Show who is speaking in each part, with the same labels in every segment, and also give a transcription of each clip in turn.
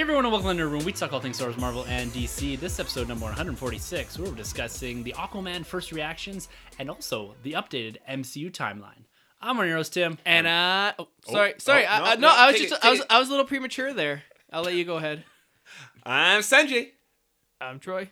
Speaker 1: Hey everyone, and welcome to Nerd Room. We talk all things Star Wars, Marvel, and DC. This episode number 146, we're discussing the Aquaman first reactions and also the updated MCU timeline. I'm on your host, Tim.
Speaker 2: And uh, oh, sorry, sorry.
Speaker 3: oh,
Speaker 2: I,
Speaker 3: no,
Speaker 2: I, no,
Speaker 3: no,
Speaker 2: I was
Speaker 3: take
Speaker 2: just,
Speaker 3: it,
Speaker 2: I was,
Speaker 3: take it.
Speaker 2: I was a little premature there. I'll let you go ahead.
Speaker 3: I'm Sunjay.
Speaker 2: I'm Troy.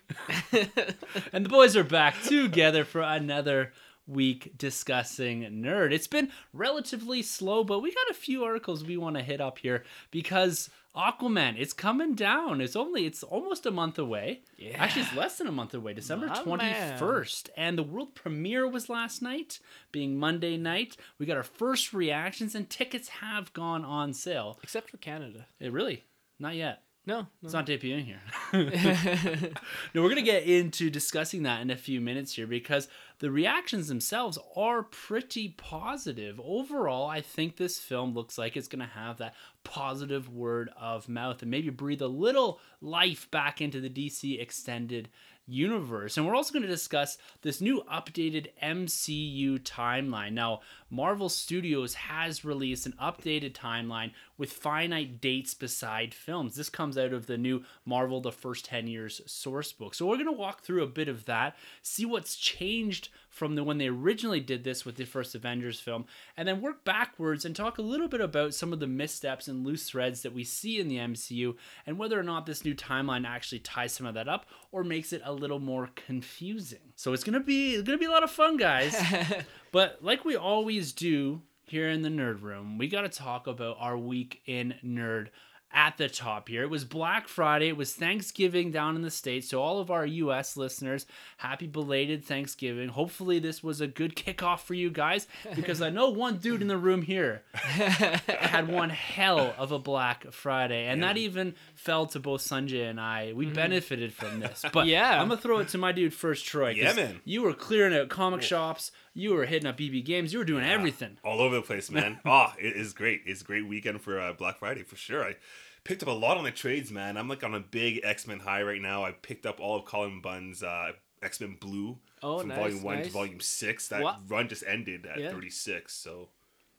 Speaker 1: And the boys are back together for another week discussing Nerd. It's been relatively slow, but we got a few articles we want to hit up here because Aquaman, it's coming down. It's only it's almost a month away.
Speaker 2: Yeah.
Speaker 1: Actually, it's less than a month away, December 21st. And the world premiere was last night, being Monday night. We got our first reactions and tickets have gone on sale.
Speaker 2: Except for Canada.
Speaker 1: It really not yet.
Speaker 2: No,
Speaker 1: It's not debuting here. no, we're going to get into discussing that in a few minutes here because the reactions themselves are pretty positive. Overall, I think this film looks like it's going to have that positive word of mouth and maybe breathe a little life back into the DC extended universe. And we're also going to discuss this new updated MCU timeline. Now, Marvel Studios has released an updated timeline with finite dates beside films. This comes out of the new Marvel the First 10 Years source book. So we're going to walk through a bit of that, see what's changed from the when they originally did this with the first Avengers film, and then work backwards and talk a little bit about some of the missteps and loose threads that we see in the MCU and whether or not this new timeline actually ties some of that up or makes it a little more confusing. So it's gonna be it's gonna be a lot of fun, guys. but like we always do here in the nerd room, we gotta talk about our week in nerd at the top here. It was Black Friday. It was Thanksgiving down in the States. So, all of our US listeners, happy belated Thanksgiving. Hopefully, this was a good kickoff for you guys because I know one dude in the room here had one hell of a Black Friday. And that even fell to both Sunjay and I. We mm-hmm. benefited from this. But
Speaker 2: Yeah.
Speaker 1: I'm going to throw it to my dude first, Troy.
Speaker 3: Yeah, man.
Speaker 1: You were clearing out comic shops, you were hitting up EB Games, you were doing everything.
Speaker 3: All over the place, man. oh, it is great. It's a great weekend for uh, Black Friday for sure. I picked up a lot on the trades, man. I'm like on a big X Men high right now. I picked up all of Cullen Bunn's uh, X Men Blue
Speaker 2: Oh,
Speaker 3: from
Speaker 2: nice,
Speaker 3: Volume One to. Volume Six. That
Speaker 2: What?
Speaker 3: run just ended at
Speaker 2: Yeah.
Speaker 3: 36. So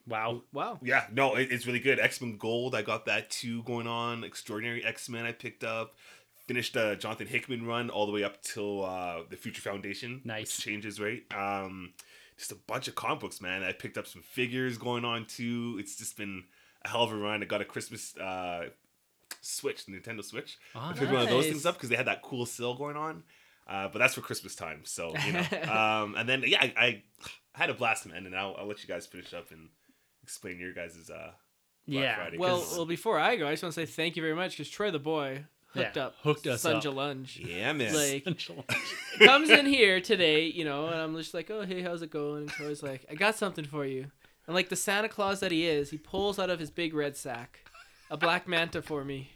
Speaker 1: Wow.
Speaker 2: wow.
Speaker 3: yeah, no, it, it's really good. X Men Gold, I got that too going on. Extraordinary X Men, I picked up. Finished the Jonathan Hickman run all the way up till uh, the Future Foundation.
Speaker 1: Nice.
Speaker 3: changes, right? Um, just a bunch of comic books, man. I picked up some figures going on too. It's just been a hell of a run. I got a Christmas uh, Switch, Nintendo Switch.
Speaker 1: Ah,
Speaker 3: I picked one of those things up because they had that cool sale going on. Uh, but that's for Christmas time, so you know. um, and then yeah, I, I had a blast, man, and I'll, I'll let you guys finish up and explain your guys' uh, Black
Speaker 1: Yeah.
Speaker 3: Friday.
Speaker 2: Well, well, before I go, I just want to say thank you very much because Troy the boy hooked
Speaker 1: Yeah,
Speaker 2: up,
Speaker 1: hooked us up.
Speaker 2: Sunja Lunge.
Speaker 3: yeah, man.
Speaker 2: Like comes in here today, you know, and I'm just like, oh hey, how's it going? And Troy's like, I got something for you. And like the Santa Claus that he is, he pulls out of his big red sack a black manta for me.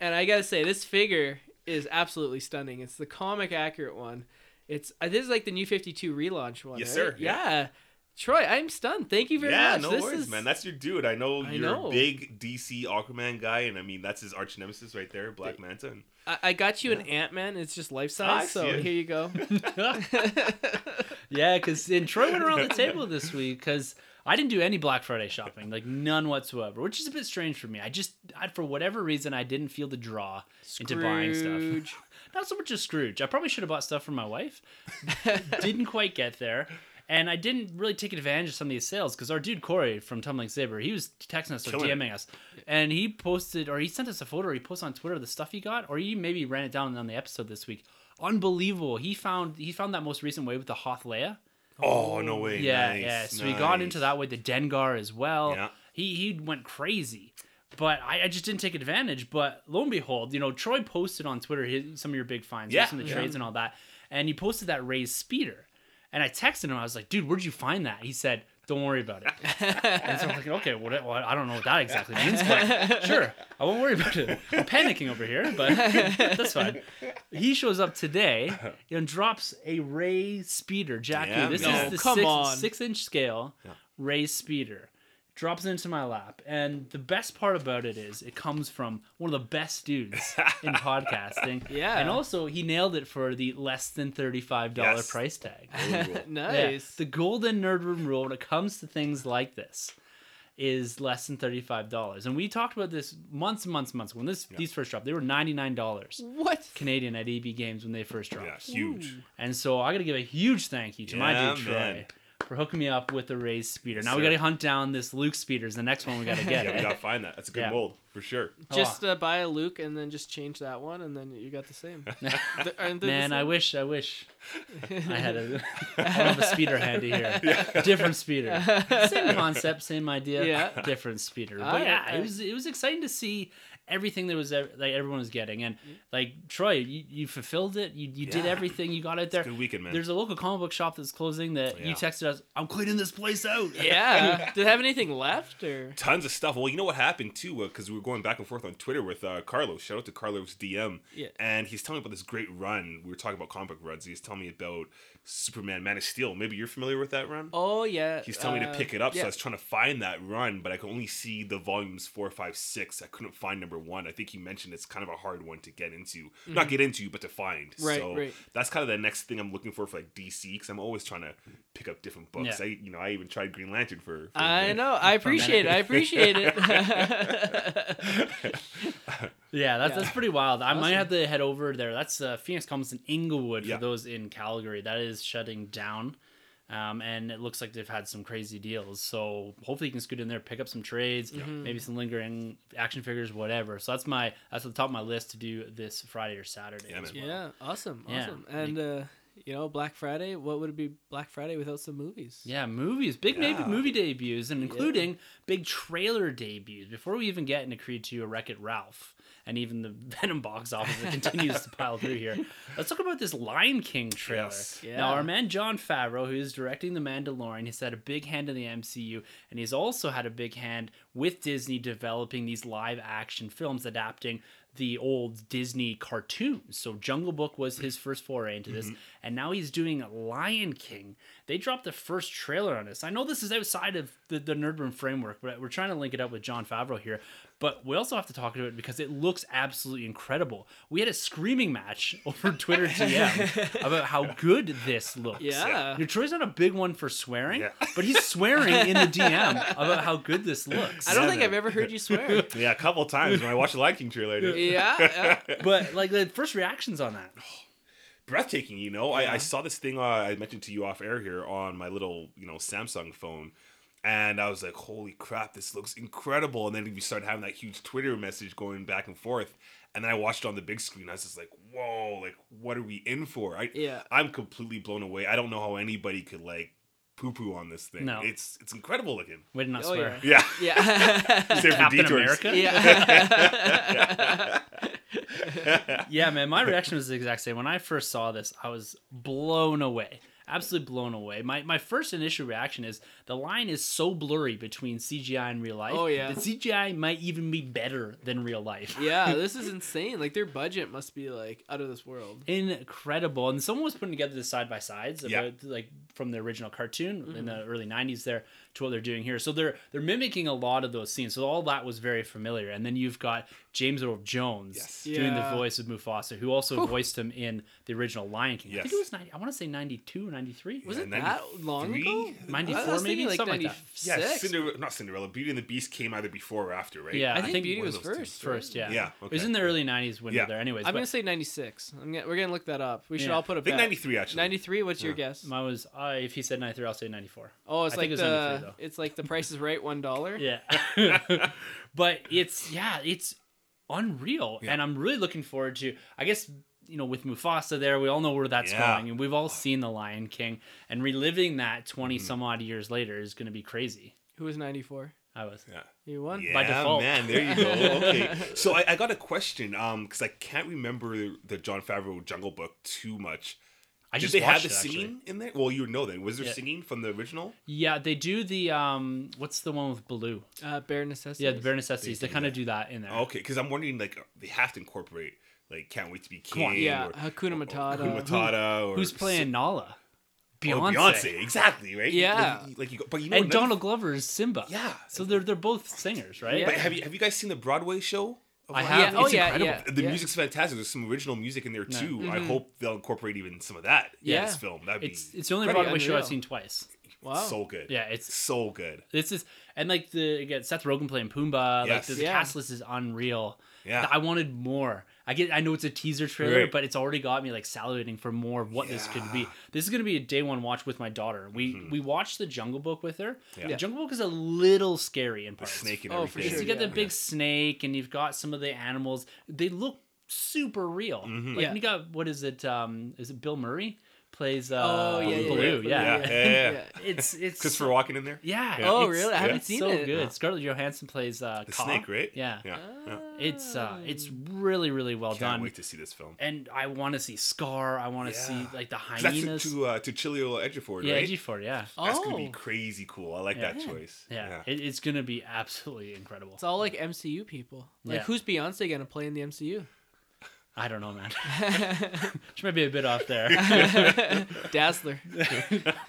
Speaker 2: And I gotta say, this figure is absolutely stunning. It's the comic accurate one. It's uh, this is like the new 52 relaunch one.
Speaker 3: Yes,
Speaker 2: right?
Speaker 3: sir,
Speaker 2: Yeah.
Speaker 3: yeah.
Speaker 2: Troy, I'm stunned. Thank you very
Speaker 3: yeah,
Speaker 2: much.
Speaker 3: Yeah, no
Speaker 2: this
Speaker 3: worries,
Speaker 2: is,
Speaker 3: man. That's your dude. I know
Speaker 2: I
Speaker 3: you're
Speaker 2: know.
Speaker 3: a big DC Aquaman guy, and I mean that's his arch nemesis right there, Black Manta. And
Speaker 2: I, I got you an Ant Man. It's just life size. So
Speaker 3: it.
Speaker 2: here you go.
Speaker 1: yeah, because and Troy went around the table this week because I didn't do any Black Friday shopping, like none whatsoever, which is a bit strange for me. I just, I, for whatever reason, I didn't feel the draw into buying stuff. Not so much as Scrooge. I probably should have bought stuff for my wife. didn't quite get there. And I didn't really take advantage of some of these sales because our dude Corey from Tumbling Saber, he was texting us or
Speaker 3: Killing it.
Speaker 1: DMing us, and he posted or he sent us a photo. or He posted on Twitter the stuff he got, or he maybe ran it down on the episode this week. Unbelievable! He found he found that most recent wave with the Hoth Leia.
Speaker 3: oh no way,
Speaker 1: Yeah,
Speaker 3: nice,
Speaker 1: yeah. So he got into that with the Dengar as well.
Speaker 3: Yeah.
Speaker 1: He he went crazy. But I, I just didn't take advantage. But lo and behold, you know, Troy posted on Twitter his, some of your big finds,
Speaker 3: Yeah.
Speaker 1: some of the
Speaker 3: Yeah.
Speaker 1: trades and all that. And he posted that Rey's speeder. And I texted him, I was like, dude, where'd you find that? He said, Don't worry about it. And so I'm like, okay, what, well, I don't know what that exactly means, but sure, I won't worry about it. I'm panicking over here, but that's fine. He shows up today and drops a Rey speeder, Jackie.
Speaker 3: Damn,
Speaker 1: this
Speaker 3: man.
Speaker 1: is the
Speaker 2: Oh, come
Speaker 1: six,
Speaker 2: on.
Speaker 1: six inch scale Rey speeder. Drops it into my lap, and the best part about it is it comes from one of the best dudes in podcasting.
Speaker 2: Yeah.
Speaker 1: and also he nailed it for the less than thirty-five dollar
Speaker 3: Yes.
Speaker 1: price tag.
Speaker 3: Really cool.
Speaker 1: Yeah.
Speaker 2: nice.
Speaker 1: The golden nerd room rule when it comes to things like this is less than $35. And we talked about this months and months and months. When this these first dropped, they were $99
Speaker 2: what?
Speaker 1: Canadian at EB Games when they first dropped.
Speaker 3: Yeah, huge.
Speaker 1: And so I got to give a huge thank you to my dude Troy
Speaker 3: man.
Speaker 1: For hooking me up with the Rey's speeder. now we got to hunt down this Luke speeder. Is the next one we got to get.
Speaker 3: Yeah, we gotta find that. That's a good
Speaker 1: Yeah.
Speaker 3: mold for sure.
Speaker 2: Just uh, buy a Luke and then just change that one, and then you got the same. The- the
Speaker 1: Man, I wish, I wish I had a, I have a speeder handy here. Different speeder, same concept, same idea.
Speaker 2: Yeah.
Speaker 1: different speeder. Ah, but
Speaker 2: Alright,
Speaker 1: yeah, it was it was exciting to see everything that was ev- like everyone was getting, and mm-hmm. like Troy, you, you fulfilled it. You you did everything. You got out there.
Speaker 3: Good weekend, man.
Speaker 1: There's a local comic book shop that's closing that you
Speaker 3: Yeah.
Speaker 1: texted us. I'm cleaning this place out.
Speaker 2: Yeah. Did it have anything left or?
Speaker 3: Tons of stuff. Well, you know what happened too, uh, because we were going back and forth on Twitter with uh, Carlos. Shout out to Carlos DM.
Speaker 2: Yeah.
Speaker 3: And he's telling me about this great run. We were talking about comic book runs. He's telling me about Superman, Man of Steel. Maybe you're familiar with that run.
Speaker 2: Oh yeah.
Speaker 3: He's telling me to
Speaker 2: uh,
Speaker 3: pick it up, so. I was trying to find that run, but I could only see the volumes four, five, six. I couldn't find number one. I think he mentioned it's kind of a hard one to get into, not get into, but to find.
Speaker 2: Mm-hmm. Right,
Speaker 3: so
Speaker 2: right.
Speaker 3: that's kind of the next thing I'm looking for for like DC, because I'm always trying to pick up different books.
Speaker 1: Yeah.
Speaker 3: I, you know, I even tried Green Lantern for. for a
Speaker 2: I
Speaker 3: bit.
Speaker 2: know. I appreciate it. I appreciate it.
Speaker 1: Yeah, that's,
Speaker 2: Yeah.
Speaker 1: that's pretty wild. I might have to head over there. That's uh, Phoenix Comics in Inglewood
Speaker 3: Yeah.
Speaker 1: for those in Calgary. That is shutting down. Um, and it looks like they've had some crazy deals. So hopefully you can scoot in there, pick up some trades, maybe some lingering action figures, whatever. So that's my that's at the top of my list to do this Friday or Saturday.
Speaker 3: Yeah,
Speaker 1: as well.
Speaker 2: yeah. Awesome.
Speaker 1: Yeah.
Speaker 2: Awesome. And uh, you know, Black Friday. What would it be Black Friday without some movies?
Speaker 1: Yeah, movies, big maybe
Speaker 3: Yeah.
Speaker 1: movie debuts, and including big trailer debuts. Before we even get into Creed 2 or Wreck It Ralph, and even the Venom box office that continues to pile through here, let's talk about this Lion King trailer.
Speaker 3: Yes.
Speaker 2: Yeah.
Speaker 1: Now, our man Jon Favreau, who is directing The Mandalorian, he's had a big hand in the MCU, and he's also had a big hand with Disney developing these live action films adapting the old Disney cartoons. So Jungle Book was his first foray into this, mm-hmm. and now he's doing Lion King. They dropped the first trailer on this. I know this is outside of the, the Nerd Room framework, but we're trying to link it up with Jon Favreau here. But we also have to talk about it because it looks absolutely incredible. We had a screaming match over Twitter DM about how good this looks.
Speaker 2: Yeah.
Speaker 1: Your Troy's not a big one for swearing,
Speaker 3: Yeah.
Speaker 1: but he's swearing in the DM about how good this looks.
Speaker 2: I don't
Speaker 3: Yeah,
Speaker 2: think
Speaker 3: man.
Speaker 2: I've ever heard you swear.
Speaker 3: Yeah, a couple times when I watched the Lion King trailer.
Speaker 2: Yeah. yeah.
Speaker 1: But like the first reactions on that.
Speaker 3: breathtaking. You know, I, I saw this thing uh, I mentioned to you off air here on my little you know Samsung phone, and I was like, "Holy crap, this looks incredible!" And then we started having that huge Twitter message going back and forth, and then I watched it on the big screen. I was just like, "Whoa, like what are we in for?" I
Speaker 2: Yeah.
Speaker 3: I'm completely blown away. I don't know how anybody could like poo poo on this thing.
Speaker 1: No.
Speaker 3: it's it's incredible looking.
Speaker 1: Way to not
Speaker 2: Oh,
Speaker 1: swear.
Speaker 3: Yeah,
Speaker 2: Yeah.
Speaker 3: Save for
Speaker 1: Captain
Speaker 3: detours.
Speaker 1: America?
Speaker 2: yeah.
Speaker 1: yeah, man, my reaction was the exact same. When I first saw this, I was blown away. Absolutely blown away. My my first initial reaction is the line is so blurry between CGI and real life.
Speaker 2: Oh, yeah.
Speaker 1: the CGI might even be better than real life.
Speaker 2: yeah, this is insane. Like their budget must be like out of this world.
Speaker 1: Incredible. And someone was putting together the side by sides
Speaker 3: Yeah.
Speaker 1: like from the original cartoon in mm-hmm. the early '90s there to what they're doing here. So they're they're mimicking a lot of those scenes. So all that was very familiar. And then you've got James Earl Jones
Speaker 3: Yes.
Speaker 1: doing the voice of Mufasa, who also voiced him in the original Lion King. Yes. I think it was 90, I want to say 92 or 93.
Speaker 2: Was
Speaker 3: Yeah,
Speaker 2: it that long ago?
Speaker 1: 94
Speaker 2: I was
Speaker 1: maybe?
Speaker 2: Thinking, like
Speaker 1: Something like that.
Speaker 3: Yeah, Cinderella, not Cinderella. Beauty and the Beast came either before or after, right?
Speaker 1: Yeah,
Speaker 2: I think, Beauty
Speaker 3: one
Speaker 2: was
Speaker 3: of those two.
Speaker 2: first.
Speaker 1: First,
Speaker 2: right?
Speaker 1: yeah.
Speaker 3: Yeah,
Speaker 1: It was in the early 90s window
Speaker 3: Yeah.
Speaker 1: there anyways.
Speaker 2: I'm
Speaker 1: but
Speaker 2: gonna say 96. Gonna, we're gonna look that up. We should
Speaker 1: Yeah.
Speaker 2: all put a
Speaker 3: I think 93 actually.
Speaker 2: 93. What's your guess?
Speaker 1: Mine was, uh, if he said 93, I'll say 94.
Speaker 2: Oh, it's
Speaker 1: I
Speaker 2: like
Speaker 1: think it was
Speaker 2: the
Speaker 1: 93 though.
Speaker 2: it's like the Price is Right one dollar.
Speaker 1: Yeah. but it's yeah, it's unreal.
Speaker 3: Yeah.
Speaker 1: And I'm really looking forward to I guess you know, with Mufasa there, we all know where that's
Speaker 3: Yeah.
Speaker 1: going. And we've all seen The Lion King. And reliving that 20 some odd years later is going to be crazy.
Speaker 2: Who was 94?
Speaker 1: I was.
Speaker 3: Yeah.
Speaker 2: You won.
Speaker 3: Yeah,
Speaker 1: By default.
Speaker 3: man. There you go. Okay, so I, I got a question, um, because I can't remember the Jon Favreau Jungle Book too much.
Speaker 1: I
Speaker 3: Did
Speaker 1: just
Speaker 3: they have the
Speaker 1: it, actually.
Speaker 3: singing in there? Well, you would know then. Was there
Speaker 1: Yeah.
Speaker 3: singing from the original?
Speaker 1: Yeah, they do the um. What's the one with Baloo?
Speaker 2: Uh, bare necessities.
Speaker 1: Yeah, the bare necessities.
Speaker 3: They
Speaker 1: They kind of do that in there.
Speaker 3: Okay, because I'm wondering like they have to incorporate like "Can't Wait to Be King."
Speaker 1: On,
Speaker 2: Yeah,
Speaker 3: or,
Speaker 2: Hakuna
Speaker 3: or
Speaker 2: Matata.
Speaker 3: Hakuna Matata. or
Speaker 1: Who's playing Nala?
Speaker 3: Oh,
Speaker 1: Beyonce.
Speaker 3: Beyonce, exactly, right?
Speaker 2: Yeah.
Speaker 3: like, like you, go- but you know,
Speaker 1: And Donald Glover is Simba.
Speaker 3: Yeah.
Speaker 1: So they're they're both singers, right?
Speaker 2: Yeah.
Speaker 3: But have you have you guys seen the Broadway show?
Speaker 1: I have.
Speaker 2: Yeah,
Speaker 3: King?
Speaker 2: oh,
Speaker 1: it's
Speaker 2: yeah,
Speaker 1: incredible.
Speaker 2: yeah.
Speaker 3: The music's fantastic. There's some original music in there
Speaker 1: Yeah.
Speaker 3: too. I
Speaker 2: Mhm.
Speaker 3: hope they'll incorporate even some of that in this film. That'd
Speaker 1: It's
Speaker 3: be
Speaker 1: it's the only Broadway show I've seen twice.
Speaker 2: Wow.
Speaker 3: so good.
Speaker 1: Yeah, it's
Speaker 3: so good.
Speaker 1: this is and like the again Seth Rogen playing Pumbaa.
Speaker 3: Yes.
Speaker 1: Like the,
Speaker 2: Yeah.
Speaker 1: cast list is unreal.
Speaker 3: Yeah.
Speaker 1: I wanted more. I get. I know it's a teaser trailer,
Speaker 3: Right.
Speaker 1: but it's already got me like salivating for more of what this could be. This is gonna be a day one watch with my daughter. We
Speaker 3: Mhm.
Speaker 1: we watched the Jungle Book with her.
Speaker 3: Yeah.
Speaker 1: The Jungle Book is a little scary in
Speaker 3: The
Speaker 1: parts.
Speaker 3: snake and
Speaker 2: Oh, for
Speaker 3: everything.
Speaker 2: sure,
Speaker 1: you get the
Speaker 2: yeah.
Speaker 1: big snake, and you've got some of the animals. They look super real.
Speaker 3: Mhm.
Speaker 1: Like
Speaker 2: Yeah.
Speaker 1: you got what is it? Um, is it Bill Murray plays? Uh,
Speaker 2: Oh, yeah, yeah,
Speaker 1: Baloo?
Speaker 2: yeah.
Speaker 1: Yeah,
Speaker 3: Yeah, yeah, yeah.
Speaker 1: It's it's
Speaker 3: Christopher Walken in there.
Speaker 1: Yeah.
Speaker 3: Yeah.
Speaker 2: Oh, really? I haven't
Speaker 1: it's
Speaker 2: seen
Speaker 1: so
Speaker 2: it.
Speaker 1: good.
Speaker 3: Yeah.
Speaker 1: Scarlett Johansson plays uh,
Speaker 3: The
Speaker 1: Kaa.
Speaker 3: snake, right?
Speaker 1: Yeah.
Speaker 3: Yeah. yeah.
Speaker 1: It's uh, it's really really well done.
Speaker 3: I Can't wait to see this film.
Speaker 1: And I want to see Scar. I want to
Speaker 3: Yeah.
Speaker 1: see like the
Speaker 3: 'Cause That's to,
Speaker 1: hyenas.
Speaker 3: to, uh, to Chiwetel Ejiofor,
Speaker 1: yeah,
Speaker 3: right?
Speaker 1: Ejiofor, yeah.
Speaker 3: That's gonna be
Speaker 2: Oh.
Speaker 3: crazy cool. I like
Speaker 1: Yeah.
Speaker 3: that choice.
Speaker 1: Yeah, It, it's gonna be absolutely incredible.
Speaker 2: It's all like MCU people. Like,
Speaker 1: Yeah.
Speaker 2: who's Beyonce gonna play in the MCU?
Speaker 1: I don't know, man. she might be a bit off there.
Speaker 2: Dazzler.
Speaker 1: Ooh,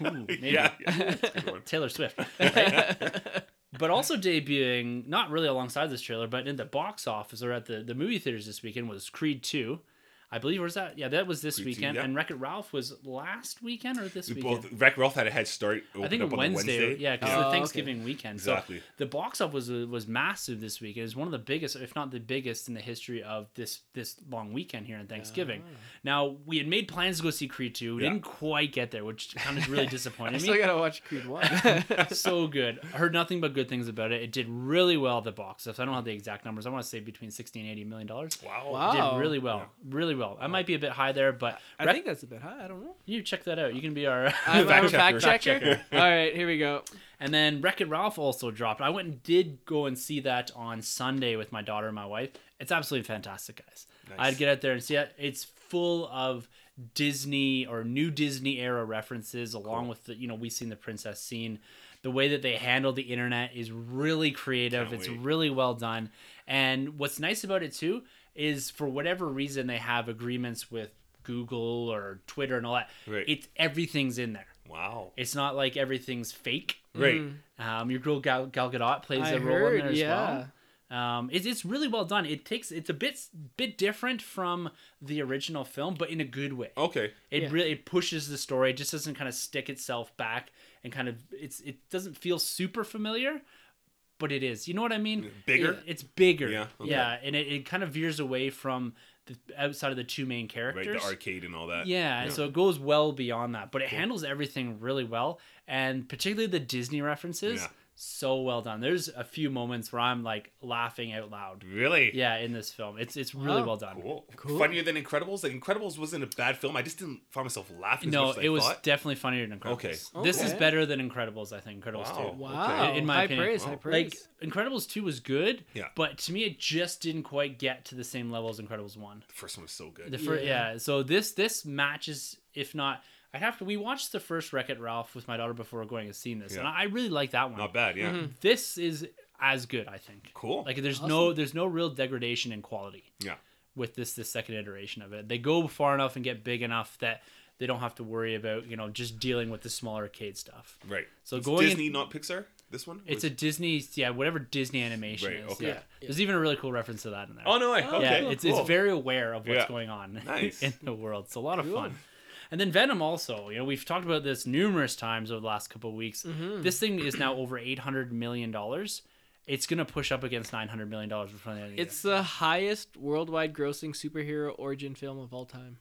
Speaker 1: maybe.
Speaker 3: yeah, yeah, that's a good one.
Speaker 1: Taylor Swift. but also debuting, not really alongside this trailer, but in the box office or at the, the movie theaters this weekend was Creed 2. I believe, where's that? Yeah, that was this
Speaker 3: Creed 2,
Speaker 1: weekend.
Speaker 3: yeah.
Speaker 1: And Wreck It Ralph was last weekend or this weekend?
Speaker 3: Both Wreck Ralph had a head start.
Speaker 1: I think
Speaker 3: up on
Speaker 1: Wednesday,
Speaker 3: Wednesday.
Speaker 1: yeah, because
Speaker 2: Oh,
Speaker 1: the
Speaker 2: okay.
Speaker 1: Thanksgiving weekend.
Speaker 3: Exactly.
Speaker 1: So the box office was was massive this weekend. It was one of the biggest, if not the biggest, in the history of this this long weekend here in Thanksgiving. Ah. Now we had made plans to go see Creed two. We
Speaker 3: Yeah.
Speaker 1: didn't quite get there, which kind of really
Speaker 2: I
Speaker 1: disappointed
Speaker 2: still
Speaker 1: me.
Speaker 2: gotta watch Creed One.
Speaker 1: so good. I heard nothing but good things about it. It did really well at the box office. I don't have the exact numbers. I want to say between sixty and eighty million dollars.
Speaker 3: Wow.
Speaker 2: Wow.
Speaker 1: Did
Speaker 2: Oh.
Speaker 1: really well, really well. I might oh. be a bit high there, but
Speaker 2: I
Speaker 1: Wreck-
Speaker 2: think that's a bit high. I don't know.
Speaker 1: you check that out. You can be our
Speaker 2: I'm, I'm a
Speaker 3: Fact
Speaker 2: fact
Speaker 3: checker.
Speaker 2: checker. All right, here we go.
Speaker 1: And then Wreck It Ralph also dropped. I went and did go and see that on Sunday with my daughter and my wife. It's absolutely fantastic, guys.
Speaker 3: Nice.
Speaker 1: I'd get out there and see it. It's full of Disney or new Disney era references, along with the you know we've seen the princess scene. The way that they handle the internet is really creative.
Speaker 3: Can't
Speaker 1: it's
Speaker 3: wait.
Speaker 1: really well done. And what's nice about it too is for whatever reason they have agreements with Google or Twitter and all that.
Speaker 3: Right.
Speaker 1: It's everything's in there.
Speaker 3: Wow.
Speaker 1: It's not like everything's fake.
Speaker 3: Right.
Speaker 2: Mm.
Speaker 1: Um, your girl Gal, Gal Gadot plays
Speaker 2: I
Speaker 1: a role
Speaker 2: heard,
Speaker 1: in there as
Speaker 2: yeah.
Speaker 1: well. Um, it's it's really well done. It takes it's a bit bit different from the original film, but in a good way.
Speaker 3: Okay.
Speaker 1: It
Speaker 2: Yeah.
Speaker 1: really it pushes the story. It just doesn't kind of stick itself back and kind of it's it doesn't feel super familiar, but it is. You know what I mean?
Speaker 3: Bigger?
Speaker 1: It- it's bigger.
Speaker 3: Yeah, okay.
Speaker 1: Yeah, and it, it kind of veers away from the outside of the two main
Speaker 3: Right.
Speaker 1: characters.
Speaker 3: The arcade and all that.
Speaker 1: Yeah, and so it goes well beyond that, but it handles everything really well, and particularly the Disney references,
Speaker 3: Yeah.
Speaker 1: So well done. There's a few moments where I'm like laughing out loud.
Speaker 3: Really.
Speaker 1: Yeah, in this film, it's it's really
Speaker 2: Wow.
Speaker 1: well done.
Speaker 3: Cool.
Speaker 2: Cool.
Speaker 3: Funnier than Incredibles. Like Incredibles wasn't a bad film. I just didn't find myself laughing. as
Speaker 1: No,
Speaker 3: much as I
Speaker 1: it was
Speaker 3: thought.
Speaker 1: definitely funnier than Incredibles.
Speaker 3: Okay.
Speaker 1: This is better than Incredibles, I think. Incredibles
Speaker 3: Wow.
Speaker 1: two.
Speaker 2: Wow.
Speaker 1: In my
Speaker 2: high
Speaker 1: opinion.
Speaker 2: praise.
Speaker 3: Wow.
Speaker 2: High
Speaker 1: Like. Incredibles two was good,
Speaker 3: Yeah.
Speaker 1: but to me it just didn't quite get to the same level as Incredibles one.
Speaker 3: The first one was so good.
Speaker 1: The fir-
Speaker 2: Yeah.
Speaker 1: yeah. So this this matches, if not, I have to. We watched the first Wreck It Ralph with my daughter before going and seeing this, and I really like that one.
Speaker 3: Not bad. Yeah.
Speaker 2: Mhm.
Speaker 1: This is as good, I think.
Speaker 3: Cool.
Speaker 1: Like there's no there's no real degradation in quality
Speaker 3: yeah.
Speaker 1: with this this second iteration of it. They go far enough and get big enough that they don't have to worry about you know just dealing with the small arcade stuff.
Speaker 3: Right.
Speaker 1: So
Speaker 3: It's
Speaker 1: going in-
Speaker 3: Disney, not Pixar. This one.
Speaker 1: It's
Speaker 3: Was-
Speaker 1: a Disney, yeah, whatever Disney animation
Speaker 3: Right,
Speaker 1: is.
Speaker 3: okay.
Speaker 1: Yeah.
Speaker 2: Yeah.
Speaker 1: There's even a really cool reference to that in there.
Speaker 3: Oh no way.
Speaker 2: Oh,
Speaker 3: Okay.
Speaker 1: yeah, it's,
Speaker 3: cool.
Speaker 1: it's very aware of what's
Speaker 3: Yeah.
Speaker 1: going on
Speaker 3: Nice.
Speaker 1: in the world. It's a lot of
Speaker 2: Cool.
Speaker 1: fun. And then Venom also, you know, we've talked about this numerous times over the last couple of weeks.
Speaker 2: Mhm.
Speaker 1: This thing is now over eight hundred million dollars. It's gonna push up against nine hundred million dollars before the end of the
Speaker 2: It's
Speaker 1: year,
Speaker 2: the highest worldwide grossing superhero origin film of all time.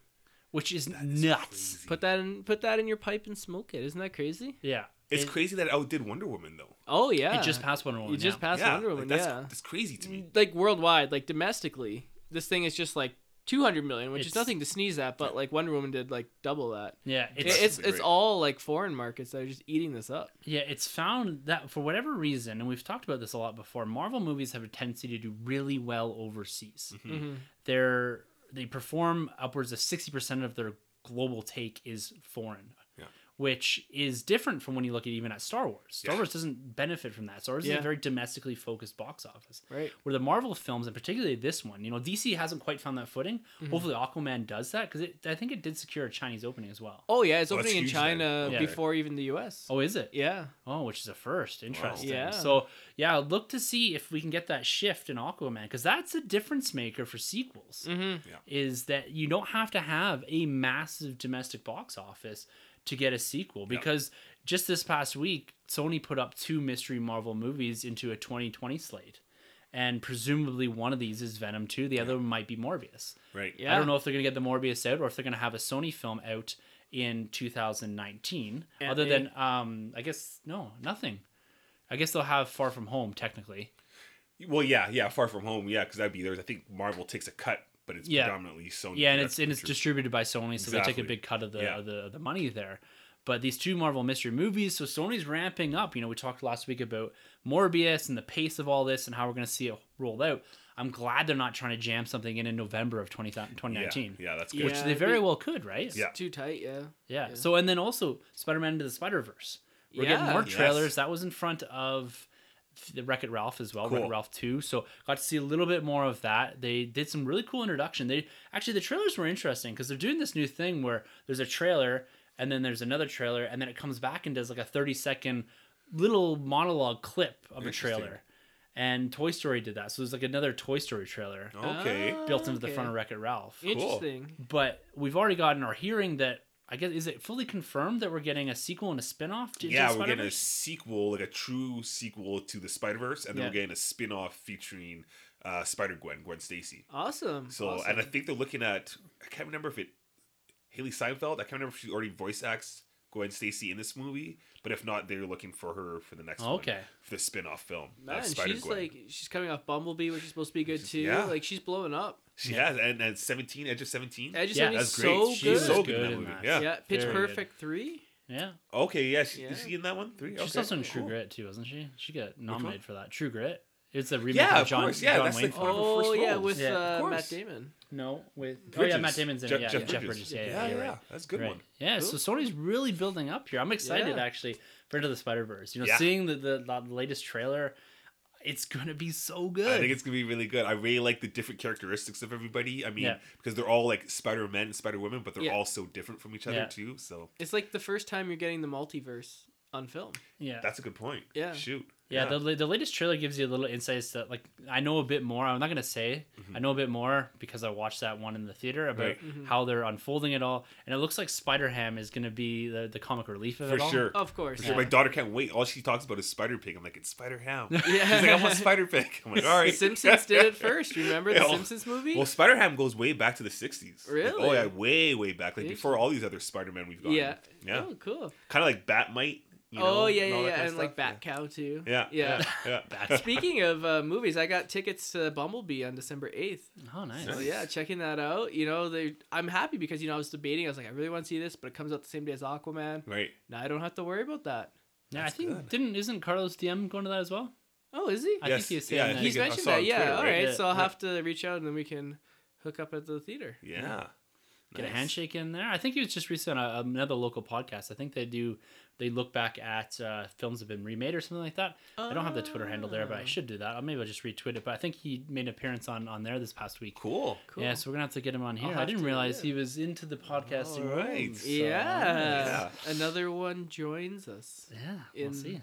Speaker 1: which is
Speaker 3: is
Speaker 1: nuts.
Speaker 3: crazy.
Speaker 2: Put that in put that in your pipe and smoke it. Isn't that crazy?
Speaker 1: Yeah,
Speaker 3: It's
Speaker 1: it,
Speaker 3: crazy that it outdid Wonder Woman though.
Speaker 2: Oh yeah.
Speaker 1: It just passed Wonder Woman.
Speaker 2: You just
Speaker 1: yeah.
Speaker 2: passed
Speaker 3: yeah.
Speaker 2: Wonder
Speaker 3: like,
Speaker 2: Woman,
Speaker 3: that's,
Speaker 2: yeah.
Speaker 3: That's crazy to me.
Speaker 2: Like worldwide, like domestically, this thing is just like 200 million, which is nothing to sneeze at, but like Wonder Woman did like double that.
Speaker 1: Yeah,
Speaker 2: It-
Speaker 1: it's
Speaker 2: It's it's all like foreign markets that are just eating this up.
Speaker 1: Yeah, it's found that for whatever reason, and we've talked about this a lot before, Marvel movies have a tendency to do really well overseas.
Speaker 3: Mhm.
Speaker 2: Mm-hmm.
Speaker 1: They're they perform upwards of sixty percent of their global take is foreign.
Speaker 3: Yeah.
Speaker 1: Which is different from when you look at even at Star Wars. Star
Speaker 3: Yeah.
Speaker 1: Wars doesn't benefit from that. Star Wars is a very domestically focused box office.
Speaker 2: right.
Speaker 1: Where the Marvel films, and particularly this one, you know, DC hasn't quite found that footing.
Speaker 2: Mm-hmm.
Speaker 1: Hopefully, Aquaman does that because I think it did secure a Chinese opening as well.
Speaker 2: Oh yeah, it's
Speaker 3: that's
Speaker 2: opening in. China
Speaker 1: Yeah.
Speaker 2: before even the U.S.
Speaker 1: Oh, is it?
Speaker 2: Yeah.
Speaker 1: Oh, which is a first. Interesting.
Speaker 2: Yeah.
Speaker 1: So yeah, look to see if we can get that shift in Aquaman because that's a difference maker for sequels.
Speaker 2: Mm-hmm.
Speaker 1: Is that you don't have to have a massive domestic box office to get a sequel because just this past week Sony put up two mystery Marvel movies into a 2020 slate. And presumably one of these is Venom 2, the other one might be Morbius.
Speaker 3: Right.
Speaker 2: Yeah.
Speaker 1: I don't know if they're going to get the Morbius out or if they're going to have a Sony film out in 2019.
Speaker 2: And
Speaker 1: other
Speaker 2: they-
Speaker 1: than, um, I guess, no, nothing. I guess they'll have Far From Home, technically.
Speaker 3: Well, yeah, yeah. Far from home, yeah, because that'd be there. I think Marvel takes a cut, but it's
Speaker 1: Yeah.
Speaker 3: predominantly Sony.
Speaker 1: Yeah, and it's and it's distributed by Sony, so they take a big cut of the,
Speaker 3: Yeah.
Speaker 1: of the of the money there. But these two Marvel mystery movies, so Sony's ramping up. You know, we talked last week about Morbius and the pace of all this and how we're going to see it rolled out. I'm glad they're not trying to jam something in in November of 20, 2019,
Speaker 3: Yeah, yeah, that's good.
Speaker 1: which they very well could, right?
Speaker 3: Yeah.
Speaker 2: Too tight. Yeah.
Speaker 1: Yeah. So and then also Spider-Man into the Spider-Verse. We're getting
Speaker 2: Yeah.
Speaker 1: more
Speaker 3: Yes.
Speaker 1: trailers. That was in front of the Wreck-It Ralph as well.
Speaker 3: Cool.
Speaker 1: Wreck-It Ralph 2. So got to see a little bit more of that. They did some really cool introduction. They actually the trailers were interesting because they're doing this new thing where there's a trailer and then there's another trailer and then it comes back and does like a 30 second little monologue clip of a trailer. And Toy Story did that. So there's like another Toy Story trailer
Speaker 3: Okay.
Speaker 1: Built into the front of Wreck-It Ralph
Speaker 2: Interesting.
Speaker 1: but we've already gotten our hearing that I guess is it fully confirmed that we're getting a sequel and a spin-off to,
Speaker 3: yeah, we're getting a sequel, like a true sequel to the Spider Verse, and then
Speaker 1: Yeah.
Speaker 3: we're getting a spin off featuring uh, Spider Gwen, Gwen Stacy.
Speaker 2: Awesome.
Speaker 3: So,
Speaker 2: awesome.
Speaker 3: and I think they're looking at. I can't remember if it Hailee Steinfeld. I can't remember if she already voice acts Gwen Stacy in this movie, but if not, they're looking for her for the next one.
Speaker 1: Okay.
Speaker 3: For the spin off film. of
Speaker 2: Man, she's
Speaker 3: Spider-Gwen.
Speaker 2: like she's coming off Bumblebee, which is supposed to be good too.
Speaker 3: Yeah.
Speaker 2: Like she's blowing up.
Speaker 3: She has, and, and 17, Edge of 17.
Speaker 2: Edge of
Speaker 1: Yeah,
Speaker 2: 70
Speaker 3: that's
Speaker 2: is
Speaker 3: great.
Speaker 2: so
Speaker 3: She's
Speaker 2: good.
Speaker 3: so
Speaker 1: was
Speaker 3: good in that movie. Yeah.
Speaker 2: yeah, Pitch
Speaker 1: Very good.
Speaker 2: Perfect three.
Speaker 1: Yeah,
Speaker 3: Okay, yeah. She,
Speaker 2: Yeah.
Speaker 3: Is she in that one? Three?
Speaker 1: she's
Speaker 3: okay,
Speaker 1: also in True
Speaker 3: cool.
Speaker 1: Grit too, wasn't she? She got nominated for that. True Grit. It's a remake
Speaker 3: Yeah,
Speaker 1: of
Speaker 3: of
Speaker 1: John,
Speaker 3: course. Yeah,
Speaker 1: John
Speaker 3: that's
Speaker 1: Wayne.
Speaker 3: like
Speaker 1: film.
Speaker 3: one of her
Speaker 2: Oh
Speaker 3: first
Speaker 2: yeah, with
Speaker 1: Yeah.
Speaker 2: Uh. Matt Damon.
Speaker 1: no, with oh yeah, Matt Damon's in
Speaker 3: Jeff-
Speaker 1: it. Yeah,
Speaker 3: Jeff
Speaker 1: Jeff
Speaker 3: Bridges.
Speaker 1: Bridges. Yeah, yeah,
Speaker 3: Yeah, yeah,
Speaker 1: right.
Speaker 3: that's a good
Speaker 1: Right.
Speaker 3: one.
Speaker 1: Yeah, so Sony's really building up here. I'm excited actually for Into the Spider Verse. You know, seeing the, the the latest trailer, it's gonna be so good.
Speaker 3: I think it's gonna be really good. I really like the different characteristics of everybody. I mean,
Speaker 1: Yeah.
Speaker 3: because they're all like Spider Men and Spider Women, but they're
Speaker 2: Yeah.
Speaker 3: all so different from each other
Speaker 1: Yeah.
Speaker 3: too. So
Speaker 2: It's like the first time you're getting the multiverse on film.
Speaker 1: yeah,
Speaker 3: that's a good point.
Speaker 2: Yeah.
Speaker 3: Shoot.
Speaker 1: Yeah, The, the latest trailer gives you a little insights that like I know a bit more. I'm not gonna say I know a bit more because I watched that one in the theater about
Speaker 3: Mm-hmm.
Speaker 1: How they're unfolding it all, and it looks like Spider Ham is gonna be the, the comic relief of
Speaker 3: for
Speaker 1: it all.
Speaker 3: sure.
Speaker 2: Of course.
Speaker 3: For sure. My daughter can't wait. All she talks about is Spider Pig. I'm like, it's Spider Ham.
Speaker 2: Yeah.
Speaker 3: She's like, I want Spider Pig. I'm like, all
Speaker 2: The. Simpsons did it first. Remember the
Speaker 3: Yeah, well-
Speaker 2: Simpsons movie?
Speaker 3: Well, Spider Ham goes way back to the 60s. Like,
Speaker 2: Really?
Speaker 3: oh yeah, way way back, like before all these other Spider Men we've got.
Speaker 2: yeah.
Speaker 3: Yeah.
Speaker 2: Oh, cool.
Speaker 3: Kind of like Bat-Mite. You know,
Speaker 2: oh yeah, yeah, yeah,
Speaker 3: kinda
Speaker 2: and like
Speaker 3: stuff.
Speaker 2: Bat Cow too.
Speaker 3: Yeah.
Speaker 2: Yeah.
Speaker 3: Yeah.
Speaker 1: Bat-
Speaker 2: Speaking of uh, movies, I got tickets to Bumblebee on December eighth.
Speaker 1: Oh, nice.
Speaker 2: So yeah, checking that out. You know, they I'm happy because you know I was debating. I was like, I really want to see this, but it comes out the same day as Aquaman.
Speaker 3: Right.
Speaker 2: Now I don't have to worry about that.
Speaker 1: Yeah, I
Speaker 3: That's
Speaker 1: think
Speaker 3: good.
Speaker 1: didn't isn't Carlos DM going to that as well?
Speaker 2: Oh, is he?
Speaker 1: I
Speaker 3: Yes,
Speaker 1: think he's
Speaker 3: yeah,
Speaker 1: saying
Speaker 3: I
Speaker 1: that.
Speaker 3: think
Speaker 2: He's mentioned
Speaker 3: saw on
Speaker 2: that. Yeah.
Speaker 3: Twitter,
Speaker 2: all
Speaker 3: right?
Speaker 2: right.
Speaker 1: Yeah.
Speaker 2: So I'll
Speaker 3: Yeah.
Speaker 2: have to reach out and then we can hook up at the theater.
Speaker 3: Yeah.
Speaker 1: Get a handshake in there. I think he was just recently on a, another local podcast. I think they do. They look back at uh, films that have been remade or something like that. I don't have the Twitter handle there, but I
Speaker 2: Ah.
Speaker 1: should do that. I'll maybe I'll just retweet it. But I think he made an appearance on on there this past week.
Speaker 3: Cool.
Speaker 2: Cool.
Speaker 1: Yeah, so we're gonna have to get him on here. I didn't realize he was into the podcasting.
Speaker 3: All right.
Speaker 1: world, so-
Speaker 2: yeah. Another one joins us.
Speaker 1: Yeah,
Speaker 2: In-
Speaker 1: we'll see.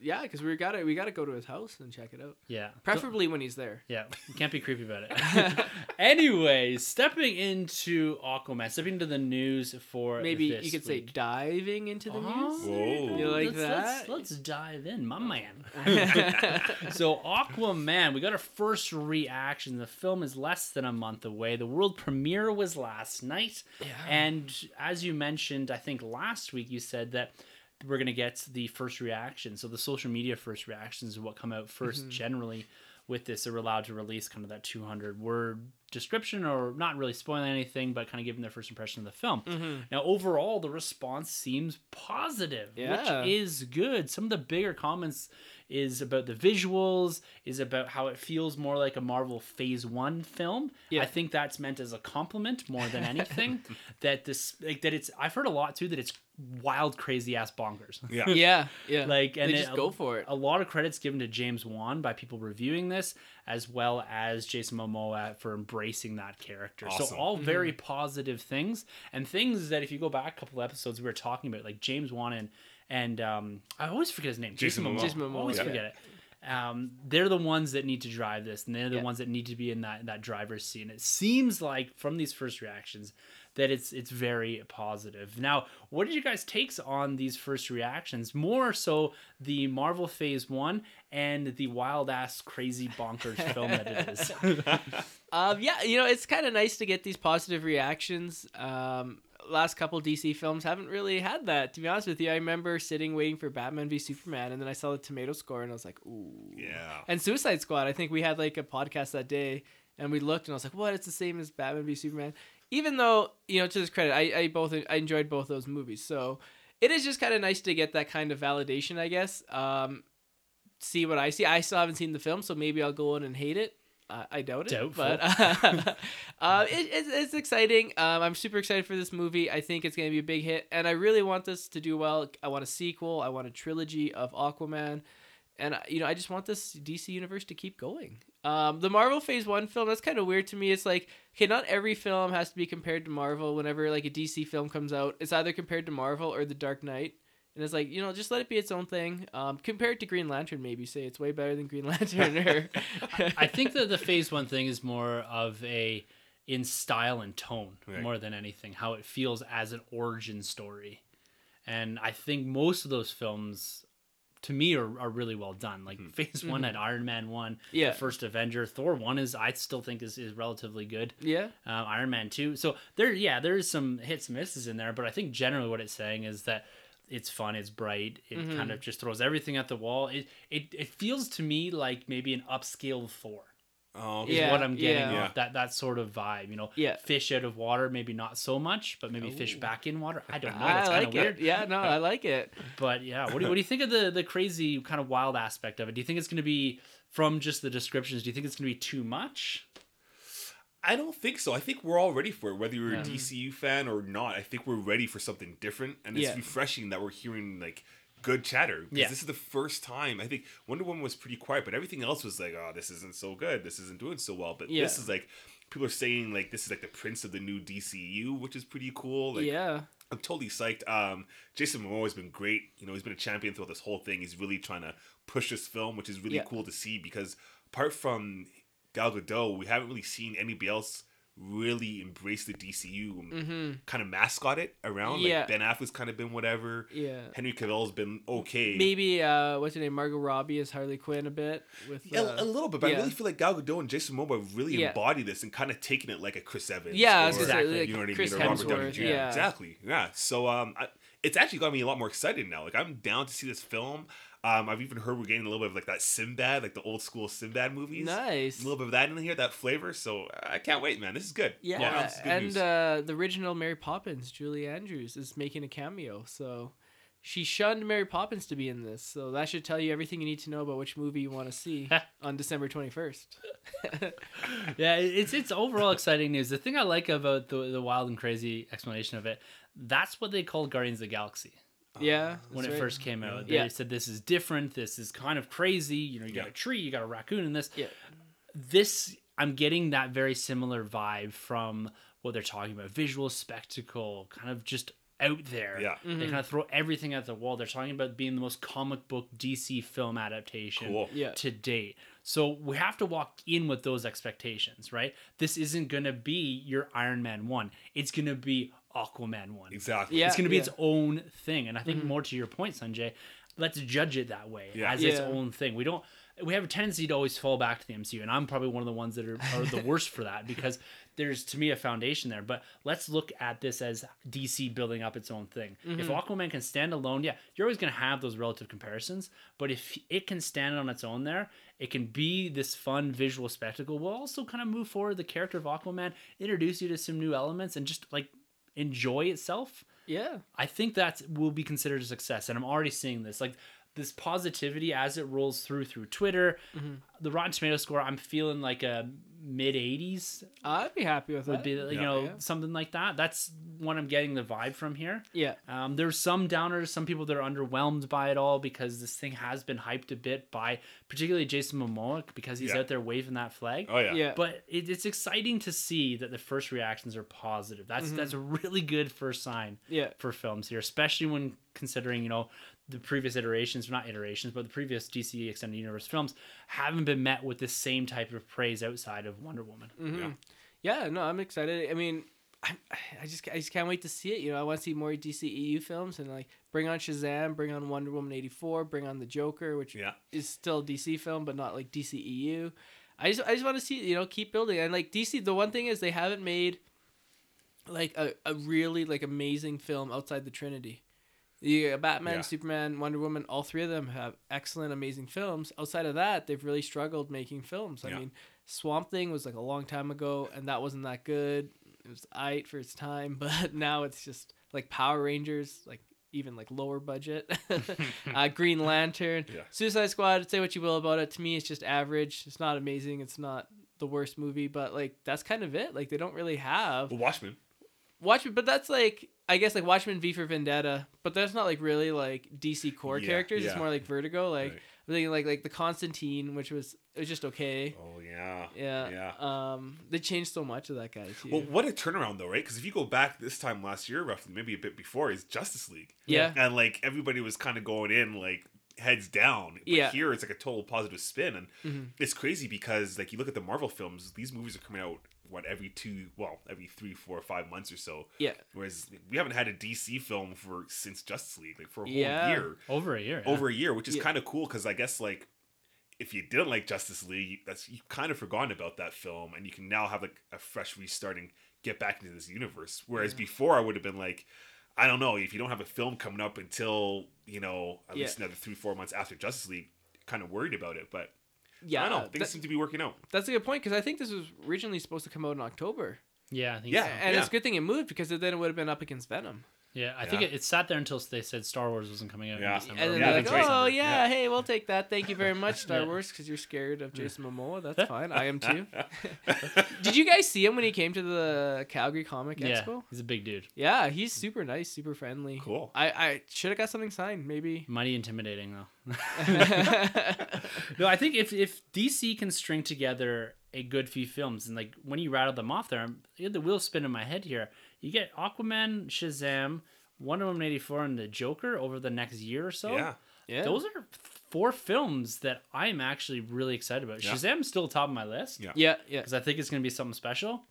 Speaker 2: Yeah, because we gotta we gotta go to his house and check it out.
Speaker 1: Yeah,
Speaker 2: Preferably when he's there.
Speaker 1: Yeah, you can't be creepy about it. anyway, stepping into Aquaman, stepping into the news for
Speaker 2: Maybe
Speaker 1: this
Speaker 2: you could say diving into the
Speaker 1: Oh,
Speaker 2: news.
Speaker 3: Whoa.
Speaker 2: You like
Speaker 1: let's,
Speaker 2: that?
Speaker 1: Let's, let's dive in, my man. so Aquaman, we got our first reaction. The film is less than a month away. The world premiere was last night, and as you mentioned, I think last week you said that we're gonna get the first reaction. So the social media first reactions is what come out 1st mm-hmm. generally. With this, they were allowed to release kind of that 200 word description, or not really spoiling anything, but kind of giving their first impression of the film. Mm-hmm. Now, overall, the response seems positive,
Speaker 2: Yeah.
Speaker 1: which is good. Some of the bigger comments, is about the visuals, is about how it feels more like a Marvel Phase One film.
Speaker 2: Yeah.
Speaker 1: I think that's meant as a compliment more than anything. that this like that it's I've heard a lot too that it's wild, crazy ass bonkers.
Speaker 3: Yeah.
Speaker 2: Yeah, yeah.
Speaker 1: Like and
Speaker 2: they
Speaker 1: it-
Speaker 2: just go for it.
Speaker 1: a lot of credits given to James Wan by people reviewing this, as well as Jason Momoa for embracing that character. So
Speaker 3: Awesome.
Speaker 1: all very positive things, and things that if you go back a couple episodes we were talking about, like James Wan and and um, I always forget his name,
Speaker 3: Jason Momoa.
Speaker 2: Jason Momoa,
Speaker 1: always
Speaker 2: yeah.
Speaker 1: forget it. Um, they're the ones that need to drive this, and they're the
Speaker 2: Yeah.
Speaker 1: ones that need to be in that that driver's seat. And it seems like from these first reactions that it's it's very positive. Now, what did you guys takes on these first reactions? More so the Marvel Phase One and the wild ass crazy bonkers film that it is.
Speaker 2: Um, yeah, you know, it's kind of nice to get these positive reactions. Um, last couple DC films haven't really had that. To be honest with you, I remember sitting waiting for Batman v Superman, and then I saw the tomato score, and I was like, ooh.
Speaker 3: Yeah.
Speaker 2: And Suicide Squad, I think we had like a podcast that day, and we looked, and I was like, what? It's the same as Batman v Superman. Even though, you know, to his credit, I, I both I enjoyed both those movies. So it is just kind of nice to get that kind of validation, I guess. Um, see what I see. I still haven't seen the film, so maybe I'll go in and hate it. Uh, I doubt it,
Speaker 1: Doubtful.
Speaker 2: but uh, it, it's, it's exciting. Um, I'm super excited for this movie. I think it's going to be a big hit, and I really want this to do well. I want a sequel. I want a trilogy of Aquaman, and uh, you know, I just want this DC universe to keep going. Um, the Marvel Phase One film that's kind of weird to me. It's like okay, not every film has to be compared to Marvel. Whenever like a DC film comes out, it's either compared to Marvel or The Dark Knight. And it's like, you know, just let it be its own thing. Um, compare it to Green Lantern, maybe say it's way better than Green Lantern. Or
Speaker 1: I think that the Phase One thing is more of a in style and tone
Speaker 3: Right.
Speaker 1: more than anything, how it feels as an origin story. And I think most of those films, to me, are, are really well done. Like Phase One had Iron Man One,
Speaker 2: Yeah.
Speaker 1: the first Avenger, Thor One is I still think is, is relatively good.
Speaker 2: yeah,
Speaker 1: Um, Iron Man Two, so there, yeah, there's some hits and misses in there, but I think generally what it's saying is that it's fun, it's bright, it
Speaker 2: Mm-hmm.
Speaker 1: kind of just throws everything at the wall. It, it it feels to me like maybe an upscale Thor
Speaker 3: Oh, okay.
Speaker 2: Yeah,
Speaker 1: what I'm getting
Speaker 2: yeah.
Speaker 1: off that that sort of vibe. You know,
Speaker 2: Yeah.
Speaker 1: fish out of water, maybe not so much, but maybe fish back in water. I don't know.
Speaker 2: I
Speaker 1: That's kind
Speaker 2: like
Speaker 1: of weird.
Speaker 2: it. Yeah, no, I like it.
Speaker 1: But yeah, what do you, what do you think of the the crazy kind of wild aspect of it? Do you think it's going to be from just the descriptions? Do you think it's going to be too much?
Speaker 3: I don't think so. I think we're all ready for it, whether you're
Speaker 1: Yeah.
Speaker 3: a DCU fan or not. I think we're ready for something different, and it's
Speaker 2: Yeah.
Speaker 3: refreshing that we're hearing like good chatter. Because
Speaker 1: Yeah.
Speaker 3: this is the first time I think Wonder Woman was pretty quiet, but everything else was like, "Oh, this isn't so good. This isn't doing so well." But
Speaker 2: Yeah.
Speaker 3: this is like people are saying like this is like the prince of the new DCU, which is pretty cool. Like,
Speaker 2: yeah,
Speaker 3: I'm totally psyched. Um, Jason Momoa has been great. You know, he's been a champion throughout this whole thing. He's really trying to push this film, which is really
Speaker 2: Yeah.
Speaker 3: cool to see because apart from Gal Gadot, we haven't really seen anybody else really embrace the DCU and
Speaker 2: mm-hmm.
Speaker 3: kind of mascot it around.
Speaker 2: Yeah.
Speaker 3: Like Ben Affleck's kind of been whatever.
Speaker 2: yeah.
Speaker 3: Henry Cavill's been okay.
Speaker 2: Maybe uh, what's her name, Margot Robbie is Harley Quinn a bit with.
Speaker 3: Yeah,
Speaker 2: Uh,
Speaker 3: a little bit, but
Speaker 2: yeah.
Speaker 3: I really feel like Gal Gadot and Jason Momoa really
Speaker 2: Yeah.
Speaker 3: embody this and kind of taken it like a Chris Evans.
Speaker 2: Yeah,
Speaker 3: or,
Speaker 1: Exactly.
Speaker 2: like
Speaker 3: you know what I mean, or Robert Downey. Jr.
Speaker 2: Yeah,
Speaker 3: Exactly. Yeah. So um, I, it's actually got me a lot more excited now. Like I'm down to see this film. Um, I've even heard we're getting a little bit of like that Sinbad, like the old school Sinbad movies.
Speaker 2: Nice.
Speaker 3: A little bit of that in here, that flavor. So I can't wait, man. This is good.
Speaker 2: Yeah,
Speaker 3: Yeah, is good
Speaker 2: and uh, the original Mary Poppins, Julie Andrews, is making a cameo. So she shunned Mary Poppins to be in this. So that should tell you everything you need to know about which movie you want to see on December twenty first.
Speaker 1: yeah, it's it's overall exciting news. The thing I like about the the wild and crazy explanation of it, that's what they called Guardians of the Galaxy
Speaker 2: yeah,
Speaker 1: when it
Speaker 2: right.
Speaker 1: first came out.
Speaker 2: Yeah.
Speaker 1: They said this is different. This is kind of crazy. You know, you got a tree, you got a raccoon in this.
Speaker 2: Yeah.
Speaker 1: This I'm getting that very similar vibe from what they're talking about. Visual spectacle, kind of just out there.
Speaker 3: Yeah.
Speaker 2: Mm-hmm.
Speaker 1: They kind of throw everything at the wall. They're talking about being the most comic book DC film adaptation
Speaker 3: Cool.
Speaker 2: Yeah.
Speaker 1: to date. So we have to walk in with those expectations, right? This isn't going to be your Iron Man 1. It's going to be Aquaman 1.
Speaker 3: Exactly.
Speaker 2: Yeah.
Speaker 1: It's going to be
Speaker 2: yeah.
Speaker 1: its own thing. And I think mm-hmm. more to your point, Sunjay, let's judge it that way
Speaker 3: Yeah.
Speaker 1: as its own thing. We don't we have a tendency to always fall back to the MCU and I'm probably one of the ones that are, are the worst for that because there's to me a foundation there. But let's look at this as DC building up its own thing. If mm-hmm. Aquaman can stand alone, yeah, you're always going to have those relative comparisons, but if it can stand on its own there, it can be this fun visual spectacle. We'll also kind of move forward the character of Aquaman, introduce you to some new elements and just like enjoy itself.
Speaker 2: Yeah.
Speaker 1: I think that will be considered a success, and I'm already seeing this. Like this positivity as it rolls through through Twitter. Mm-hmm. The Rotten Tomato score, I'm feeling like a mid 80s
Speaker 2: I'd be happy with
Speaker 1: would
Speaker 2: that.
Speaker 1: be, you
Speaker 3: Yeah.
Speaker 1: know,
Speaker 2: Yeah.
Speaker 1: something like that. That's what I'm getting the vibe from here.
Speaker 2: yeah.
Speaker 1: Um, there's some downers, some people that are underwhelmed by it all because this thing has been hyped a bit by particularly Jason Momoa because he's
Speaker 3: Yeah.
Speaker 1: out there waving that flag.
Speaker 3: Oh yeah.
Speaker 2: Yeah.
Speaker 1: But it, it's exciting to see that the first reactions are positive. That's that's a really good first sign
Speaker 2: Yeah.
Speaker 1: for films here, especially when considering you know the previous iterations, not iterations, but the previous DC Extended Universe films haven't been met with the same type of praise outside of Wonder Woman.
Speaker 2: Mm-hmm. Yeah, no, I'm excited. I mean, I, I just I just can't wait to see it. You know, I want to see more DCEU films and like bring on Shazam, bring on Wonder Woman eighty four, bring on the Joker, which
Speaker 3: Yeah.
Speaker 2: is still a DC film but not like DCEU. I just I just want to see you know keep building and like DC. The one thing is they haven't made like a, a really like amazing film outside the Trinity. You got Batman,
Speaker 3: Yeah.
Speaker 2: Superman, Wonder Woman. All three of them have excellent, amazing films. Outside of that, they've really struggled making films. I
Speaker 3: Yeah.
Speaker 2: mean, Swamp Thing was like a long time ago, and that wasn't that good. It was aight for its time, but now it's just like Power Rangers, like even like lower budget. uh, Green Lantern,
Speaker 3: Yeah.
Speaker 2: Suicide Squad. Say what you will about it. To me, it's just average. It's not amazing. It's not the worst movie, but like that's kind of it. Like they don't really have
Speaker 3: Well, Watchmen.
Speaker 2: Watchmen, but that's like I guess like Watchmen V for Vendetta, but that's not like really like DC core
Speaker 3: Yeah,
Speaker 2: characters. It's more like Vertigo. Like
Speaker 3: Right.
Speaker 2: I'm thinking like like the Constantine, which was it was just okay.
Speaker 3: Oh yeah.
Speaker 2: Yeah.
Speaker 3: Yeah.
Speaker 2: Um, they changed so much of that guy too.
Speaker 3: Well, what a turnaround though, right? Because if you go back this time last year, roughly, maybe a bit before, is Justice League.
Speaker 2: yeah.
Speaker 3: and like everybody was kind of going in like heads down. But
Speaker 2: Yeah.
Speaker 3: here it's like a total positive spin, and
Speaker 2: Mhm.
Speaker 3: it's crazy because like you look at the Marvel films, these movies are coming out what every two, well, every three, four, five months or so.
Speaker 2: Yeah.
Speaker 3: Whereas we haven't had a DC film for since Justice League, like for a whole
Speaker 2: Yeah.
Speaker 3: year,
Speaker 1: Over a year. yeah.
Speaker 3: over a year, which is
Speaker 2: Yeah.
Speaker 3: kind of cool because I guess like. If you didn't like Justice League, that's you kind of forgotten about that film, and you can now have like a fresh restart and get back into this universe. Whereas before, I would have been like, I don't know, if you don't have a film coming up until you know at
Speaker 2: Yeah.
Speaker 3: least another three four months after Justice League, kind of worried about it. But
Speaker 2: Yeah.
Speaker 3: I don't know, uh, things
Speaker 2: that-
Speaker 3: seem to be working out.
Speaker 2: that's a good point because I think this was originally supposed to come out in October,
Speaker 1: Yeah, I think
Speaker 3: Yeah.
Speaker 1: so.
Speaker 2: and
Speaker 3: Yeah.
Speaker 2: it's a good thing it moved because then it would have been up against Venom.
Speaker 1: Yeah, I think it, it sat there until they said Star Wars wasn't coming out
Speaker 3: Yeah.
Speaker 1: in December.
Speaker 2: And then
Speaker 3: Yeah,
Speaker 2: they're
Speaker 3: that's
Speaker 2: like,
Speaker 3: right.
Speaker 2: "Oh
Speaker 1: December.
Speaker 2: yeah, hey, we'll take that. Thank you very much, Star
Speaker 1: Yeah.
Speaker 2: Wars, because you're scared of Jason Momoa. That's fine. I am too." Did you guys see him when he came to the Calgary Comic
Speaker 1: Yeah,
Speaker 2: Expo?
Speaker 1: he's a big dude.
Speaker 2: Yeah, he's super nice, super friendly.
Speaker 3: Cool.
Speaker 2: I, I should have got something signed, maybe.
Speaker 1: Mighty intimidating though. no, I think if if DC can string together a good few films and like when you rattle them off there, I'm, the wheels spin in my head here. You get Aquaman, Shazam, Wonder Woman eighty four, and the Joker over the next year or so.
Speaker 3: yeah, yeah.
Speaker 1: Those are four films that I'm actually really excited about.
Speaker 3: Yeah.
Speaker 1: Shazam's still top of my list.
Speaker 3: Yeah.
Speaker 2: yeah, yeah.
Speaker 1: because I think it's going to be something special.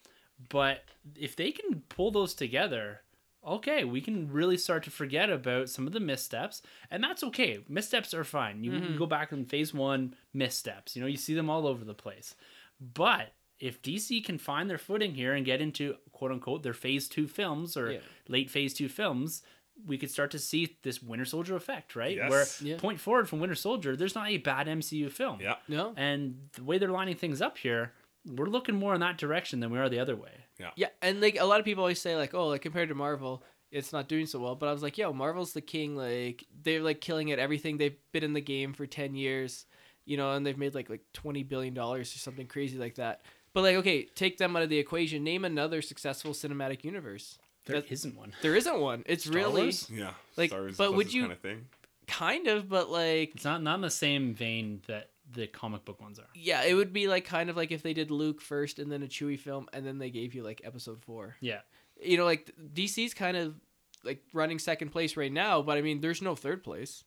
Speaker 1: But if they can pull those together, okay, we can really start to forget about some of the missteps, and that's okay. Missteps are fine. You, you go back in phase one, missteps. You know, you see them all over the place. But if DC can find their footing here and get into quote unquote their phase two films or
Speaker 2: Yeah.
Speaker 1: late phase two films, we could start to see this Winter Soldier effect, right?
Speaker 3: Yes.
Speaker 1: Where
Speaker 2: Yeah.
Speaker 1: point forward from Winter Soldier, there's not a bad MCU film.
Speaker 3: yeah,
Speaker 2: No.
Speaker 1: And the way they're lining things up here, we're looking more in that direction than we are the other way.
Speaker 2: Yeah, Yeah. and like a lot of people always say like, oh, like compared to Marvel, it's not doing so well. But I was like, yo, Marvel's the king. Like they're like killing it. everything. They've been in the game for ten years, you know, and they've made like like twenty billion dollars or something crazy like that. But like, okay, take them out of the equation. Name another successful cinematic universe.
Speaker 1: There
Speaker 2: That-
Speaker 1: not one.
Speaker 2: There isn't one. It's
Speaker 1: Star
Speaker 2: really
Speaker 1: Wars?
Speaker 3: yeah.
Speaker 2: Like,
Speaker 3: Star Wars
Speaker 2: but would you-
Speaker 3: kind of thing?
Speaker 2: kind of, but like,
Speaker 1: It's not not in the same vein that the comic book ones are.
Speaker 2: yeah, it would be like kind of like if they did Luke first and then a Chewie film, and then they gave you like Episode Four.
Speaker 1: Yeah.
Speaker 2: you know, like DC's kind of like running second place right now, but I mean, there's no third place.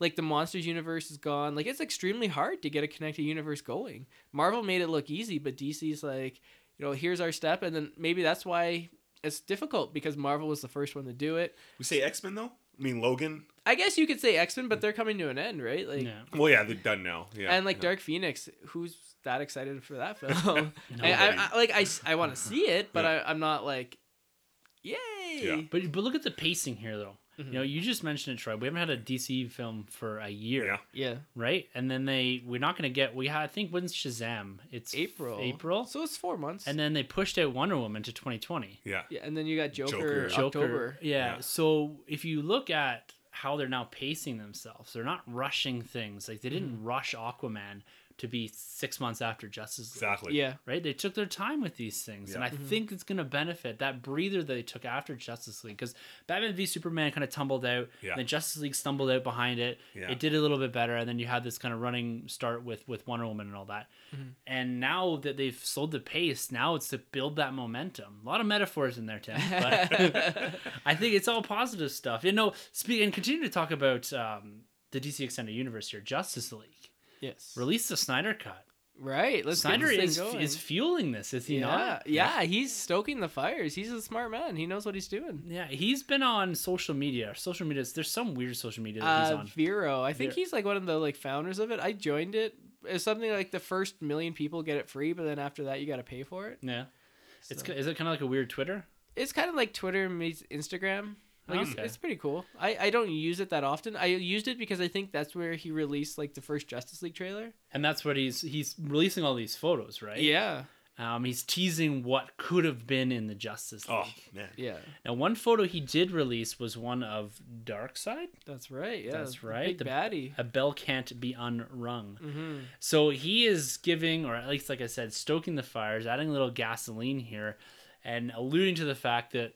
Speaker 2: Like the Monsters universe is gone. Like it's extremely hard to get a connected universe going. Marvel made it look easy, but DC's like, you know, here's our step, and then maybe that's why it's difficult because Marvel was the first one to do it.
Speaker 3: We say X Men though. I mean Logan.
Speaker 2: I guess you could say X Men, but they're coming to an end, right? Like,
Speaker 1: yeah.
Speaker 3: Well, yeah, they're done now. Yeah,
Speaker 2: and like
Speaker 3: yeah.
Speaker 2: Dark Phoenix, who's that excited for that film? And I, I, like I, I want to see it, but
Speaker 3: Yeah.
Speaker 2: I, I'm not like, yay.
Speaker 3: Yeah.
Speaker 1: But but look at the pacing here though. Mm-hmm. You know, you just mentioned it, Troy. We haven't had a DC film for a year,
Speaker 3: Yeah.
Speaker 2: Yeah.
Speaker 1: right? And then they we're not gonna get we had I think when's Shazam? It's
Speaker 2: April.
Speaker 1: April.
Speaker 2: So it's four months.
Speaker 1: And then they pushed out Wonder Woman to 2020.
Speaker 3: Yeah.
Speaker 2: yeah, and then you got Joker,
Speaker 3: Joker.
Speaker 1: Joker.
Speaker 2: October.
Speaker 1: Yeah.
Speaker 3: Yeah.
Speaker 1: So if you look at how they're now pacing themselves. They're not rushing things. Like they didn't mm. rush Aquaman to be six months after Justice League.
Speaker 3: Exactly.
Speaker 2: Yeah.
Speaker 1: Right? They took their time with these things. And
Speaker 3: Yeah.
Speaker 1: I think it's going to benefit that breather that they took after Justice League. Because Batman v Superman kind of tumbled out.
Speaker 3: Yeah.
Speaker 1: Then Justice League stumbled out behind it.
Speaker 3: Yeah.
Speaker 1: It did a little bit better. And then you had this kind of running start with, with Wonder Woman and all that. And now that they've slowed the pace, now it's to build that momentum. A lot of metaphors in there, Tim. But I think it's all positive stuff. You know, speak and continue to talk about um, the DC Extended Universe here. Justice League
Speaker 2: Yes.
Speaker 1: release the Snyder cut.
Speaker 2: Right. Let's
Speaker 1: Snyder is
Speaker 2: going.
Speaker 1: is fueling this, is he
Speaker 2: yeah,
Speaker 1: not?
Speaker 2: yeah, Yeah. he's stoking the fires. He's a smart man. He knows what he's doing.
Speaker 1: Yeah, he's been on social media. Social media. There's some weird social media that he's
Speaker 2: Uh,
Speaker 1: on.
Speaker 2: Vero, I think
Speaker 1: Ver-
Speaker 2: he's like one of the like founders of it. I joined it. It's something like the first million people get it free, but then after that you got to pay for it.
Speaker 1: Yeah, it's
Speaker 2: So-
Speaker 1: is it kind of like a weird Twitter?
Speaker 2: It's kind of like Twitter meets Instagram. Like it's,
Speaker 1: Okay.
Speaker 2: it's pretty cool. I, I don't use it that often. I used it because I think that's where he released like the first Justice League trailer.
Speaker 1: And that's what he's he's releasing all these photos, right?
Speaker 2: Yeah.
Speaker 1: Um, he's teasing what could have been in the Justice League.
Speaker 3: Oh man.
Speaker 2: Yeah.
Speaker 1: Now, one photo he did release was one of Darkseid.
Speaker 2: That's right. Yeah.
Speaker 1: That's
Speaker 2: the
Speaker 1: right,
Speaker 2: Big
Speaker 1: the-
Speaker 2: baddie.
Speaker 1: A bell can't be unrung.
Speaker 2: Mm-hmm.
Speaker 1: So he is giving, or at least, like I said, stoking the fires, adding a little gasoline here, and alluding to the fact that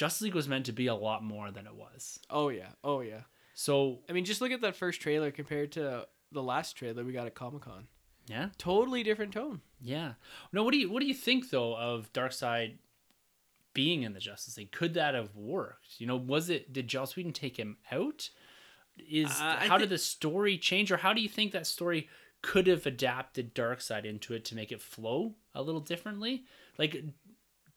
Speaker 1: Justice League was meant to be a lot more than it was.
Speaker 2: Oh yeah. Oh yeah.
Speaker 1: So
Speaker 2: I mean, just look at that first trailer compared to the last trailer we got at Comic Con.
Speaker 1: yeah,
Speaker 2: Totally different tone.
Speaker 1: yeah. No, what do you what do you think though of Darkseid being in the Justice League? Could that have worked? You know, was it did Joss Whedon take him out? Is
Speaker 2: Uh,
Speaker 1: how
Speaker 2: thi-
Speaker 1: did the story change, or how do you think that story could have adapted Darkseid into it to make it flow a little differently? Like,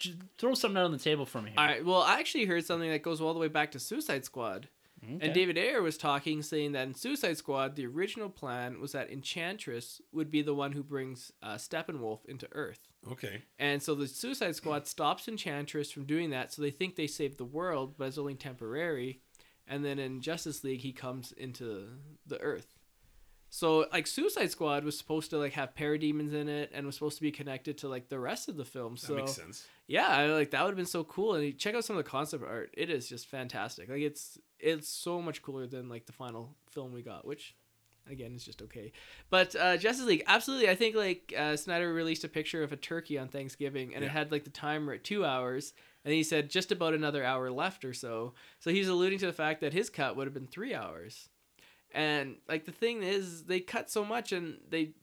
Speaker 1: j- throw something out on the table for me. Here.
Speaker 2: All right. Well, I actually heard something that goes all the way back to Suicide Squad.
Speaker 1: Okay.
Speaker 2: And David Ayer was talking, saying that in Suicide Squad, the original plan was that Enchantress would be the one who brings uh, Steppenwolf into Earth.
Speaker 3: Okay.
Speaker 2: And so the Suicide Squad stops Enchantress from doing that, so they think they saved the world, but it's only temporary. And then in Justice League, he comes into the Earth. So like Suicide Squad was supposed to like have parademons in it, and was supposed to be connected to like the rest of the film.
Speaker 3: That makes sense.
Speaker 2: yeah, I, like that would have been so cool. And check out some of the concept art; it is just fantastic. Like it's it's so much cooler than like the final film we got, which again is just okay. But uh, Justice League, absolutely. I think like uh, Snyder released a picture of a turkey on Thanksgiving, and it had like the timer at two hours, and he said just about another hour left or so. So he's alluding to the fact that his cut would have been three hours. And like the thing is, they cut so much, and they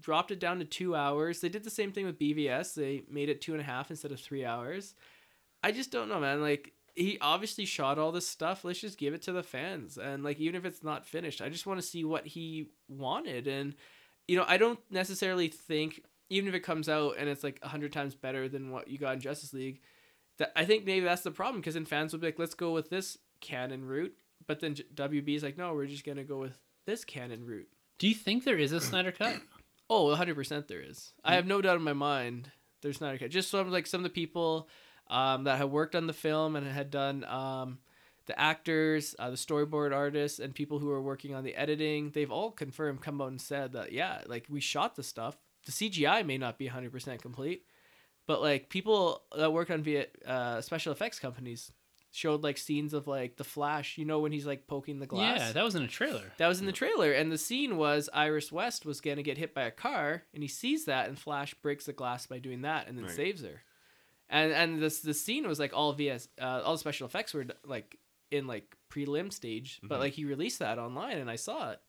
Speaker 2: dropped it down to two hours. They did the same thing with BVS. They made it two and a half instead of three hours. I just don't know, man. Like he obviously shot all this stuff. Let's just give it to the fans. And like even if it's not finished, I just want to see what he wanted. And you know, I don't necessarily think even if it comes out and it's like a hundred times better than what you got in Justice League, that I think maybe that's the problem because then fans will be like, let's go with this canon route. But then WB is like, no, we're just gonna go with this canon route.
Speaker 1: Do you think there is a Snyder cut?
Speaker 2: Oh, 100% there is. I have no doubt in my mind there's a cut. Just some like some of the people um, that have worked on the film and had done um, the actors, uh, the storyboard artists, and people who are working on the editing. They've all confirmed, come out and said that yeah, like we shot the stuff. The CGI may not be 100% complete, but like people that work on via uh, special effects companies showed like scenes of like the Flash. You know when he's like poking the glass.
Speaker 1: Yeah, that was in a trailer.
Speaker 2: That was in the trailer, and the scene was Iris West was gonna get hit by a car, and he sees that, and Flash breaks the glass by doing that, and then
Speaker 3: Right.
Speaker 2: saves her. And and this the scene was like all VS, uh, all the special effects were like in like prelim stage, but
Speaker 3: Mhm.
Speaker 2: like he released that online, and I saw it,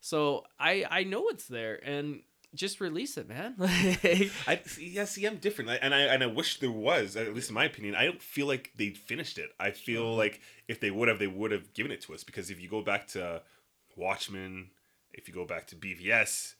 Speaker 2: so I I know it's there, and just release it, man. Like,
Speaker 3: I see, yeah, see, I'm different, and I and I wish there was, at least in my opinion. I don't feel like they finished it. I feel like if they would have, they would have given it to us. Because if you go back to Watchmen, if you go back to BVS,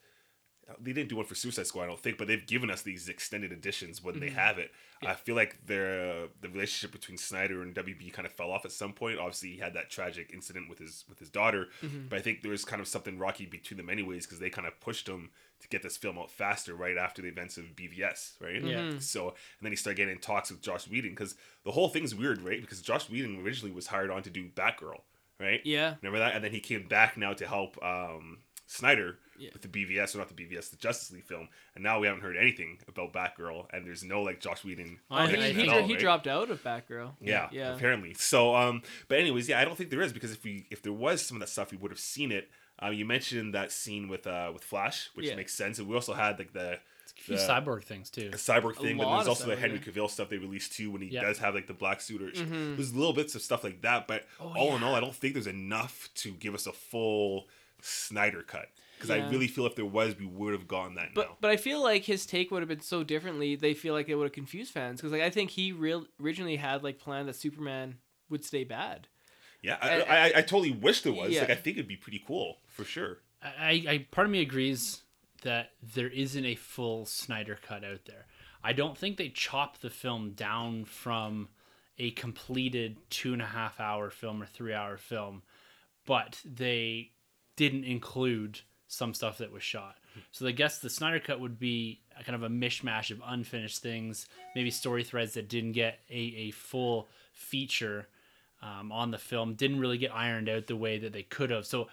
Speaker 3: they didn't do one for Suicide Squad, I don't think, but they've given us these extended editions when they have it. I feel like their the relationship between Snyder and WB kind of fell off at some point. Obviously, he had that tragic incident with his with his daughter,
Speaker 2: Mhm.
Speaker 3: but I think there was kind of something rocky between them anyways because they kind of pushed him to get this film out faster right after the events of BVS, right?
Speaker 1: Yeah.
Speaker 2: Mhm.
Speaker 3: So and then he started getting in talks with Josh Whedon because the whole thing's weird, right? Because Josh Whedon originally was hired on to do Batgirl, right?
Speaker 2: yeah,
Speaker 3: Remember that? And then he came back now to help um, Snyder
Speaker 2: Yeah.
Speaker 3: with the BVS or not the BVS, the Justice League film, and now we haven't heard anything about Batgirl, and there's no like Josh Whedon.
Speaker 1: Oh,
Speaker 2: he, he,
Speaker 3: at
Speaker 2: dro-
Speaker 3: all,
Speaker 2: he
Speaker 3: right?
Speaker 2: dropped out of Batgirl.
Speaker 3: Yeah,
Speaker 2: Yeah.
Speaker 3: apparently. So, um, but anyways, yeah, I don't think there is because if we if there was some of that stuff, we would have seen it. Um, you mentioned that scene with uh with Flash, which
Speaker 2: Yeah.
Speaker 3: makes sense, and we also had like the
Speaker 1: A few
Speaker 3: the-
Speaker 1: cyborg things too.
Speaker 3: the cyborg thing, but there's also the Henry
Speaker 2: yeah.
Speaker 3: Cavill stuff they released too when he
Speaker 1: Yeah.
Speaker 3: does have like the black suit or
Speaker 2: Mhm.
Speaker 3: there's little bits of stuff like that. But
Speaker 1: Oh,
Speaker 3: all in all, I don't think there's enough to give us a full Snyder cut because I really feel if there was, we would have gone that
Speaker 2: But
Speaker 3: now.
Speaker 2: but I feel like his take would have been so differently. They feel like it would have confused fans because like I think he real originally had like planned that Superman would stay bad.
Speaker 3: Yeah, I,
Speaker 2: and-
Speaker 3: I, I uh, totally wish there was.
Speaker 2: Yeah.
Speaker 3: Like, I think it'd be pretty cool for sure.
Speaker 1: I, I part of me agrees that there isn't a full Snyder cut out there. I don't think they chopped the film down from a completed two and a half hour film or three hour film, but they didn't include some stuff that was shot. So I guess the Snyder cut would be a kind of a mishmash of unfinished things, maybe story threads that didn't get a, a full feature um, on the film, didn't really get ironed out the way that they could have. So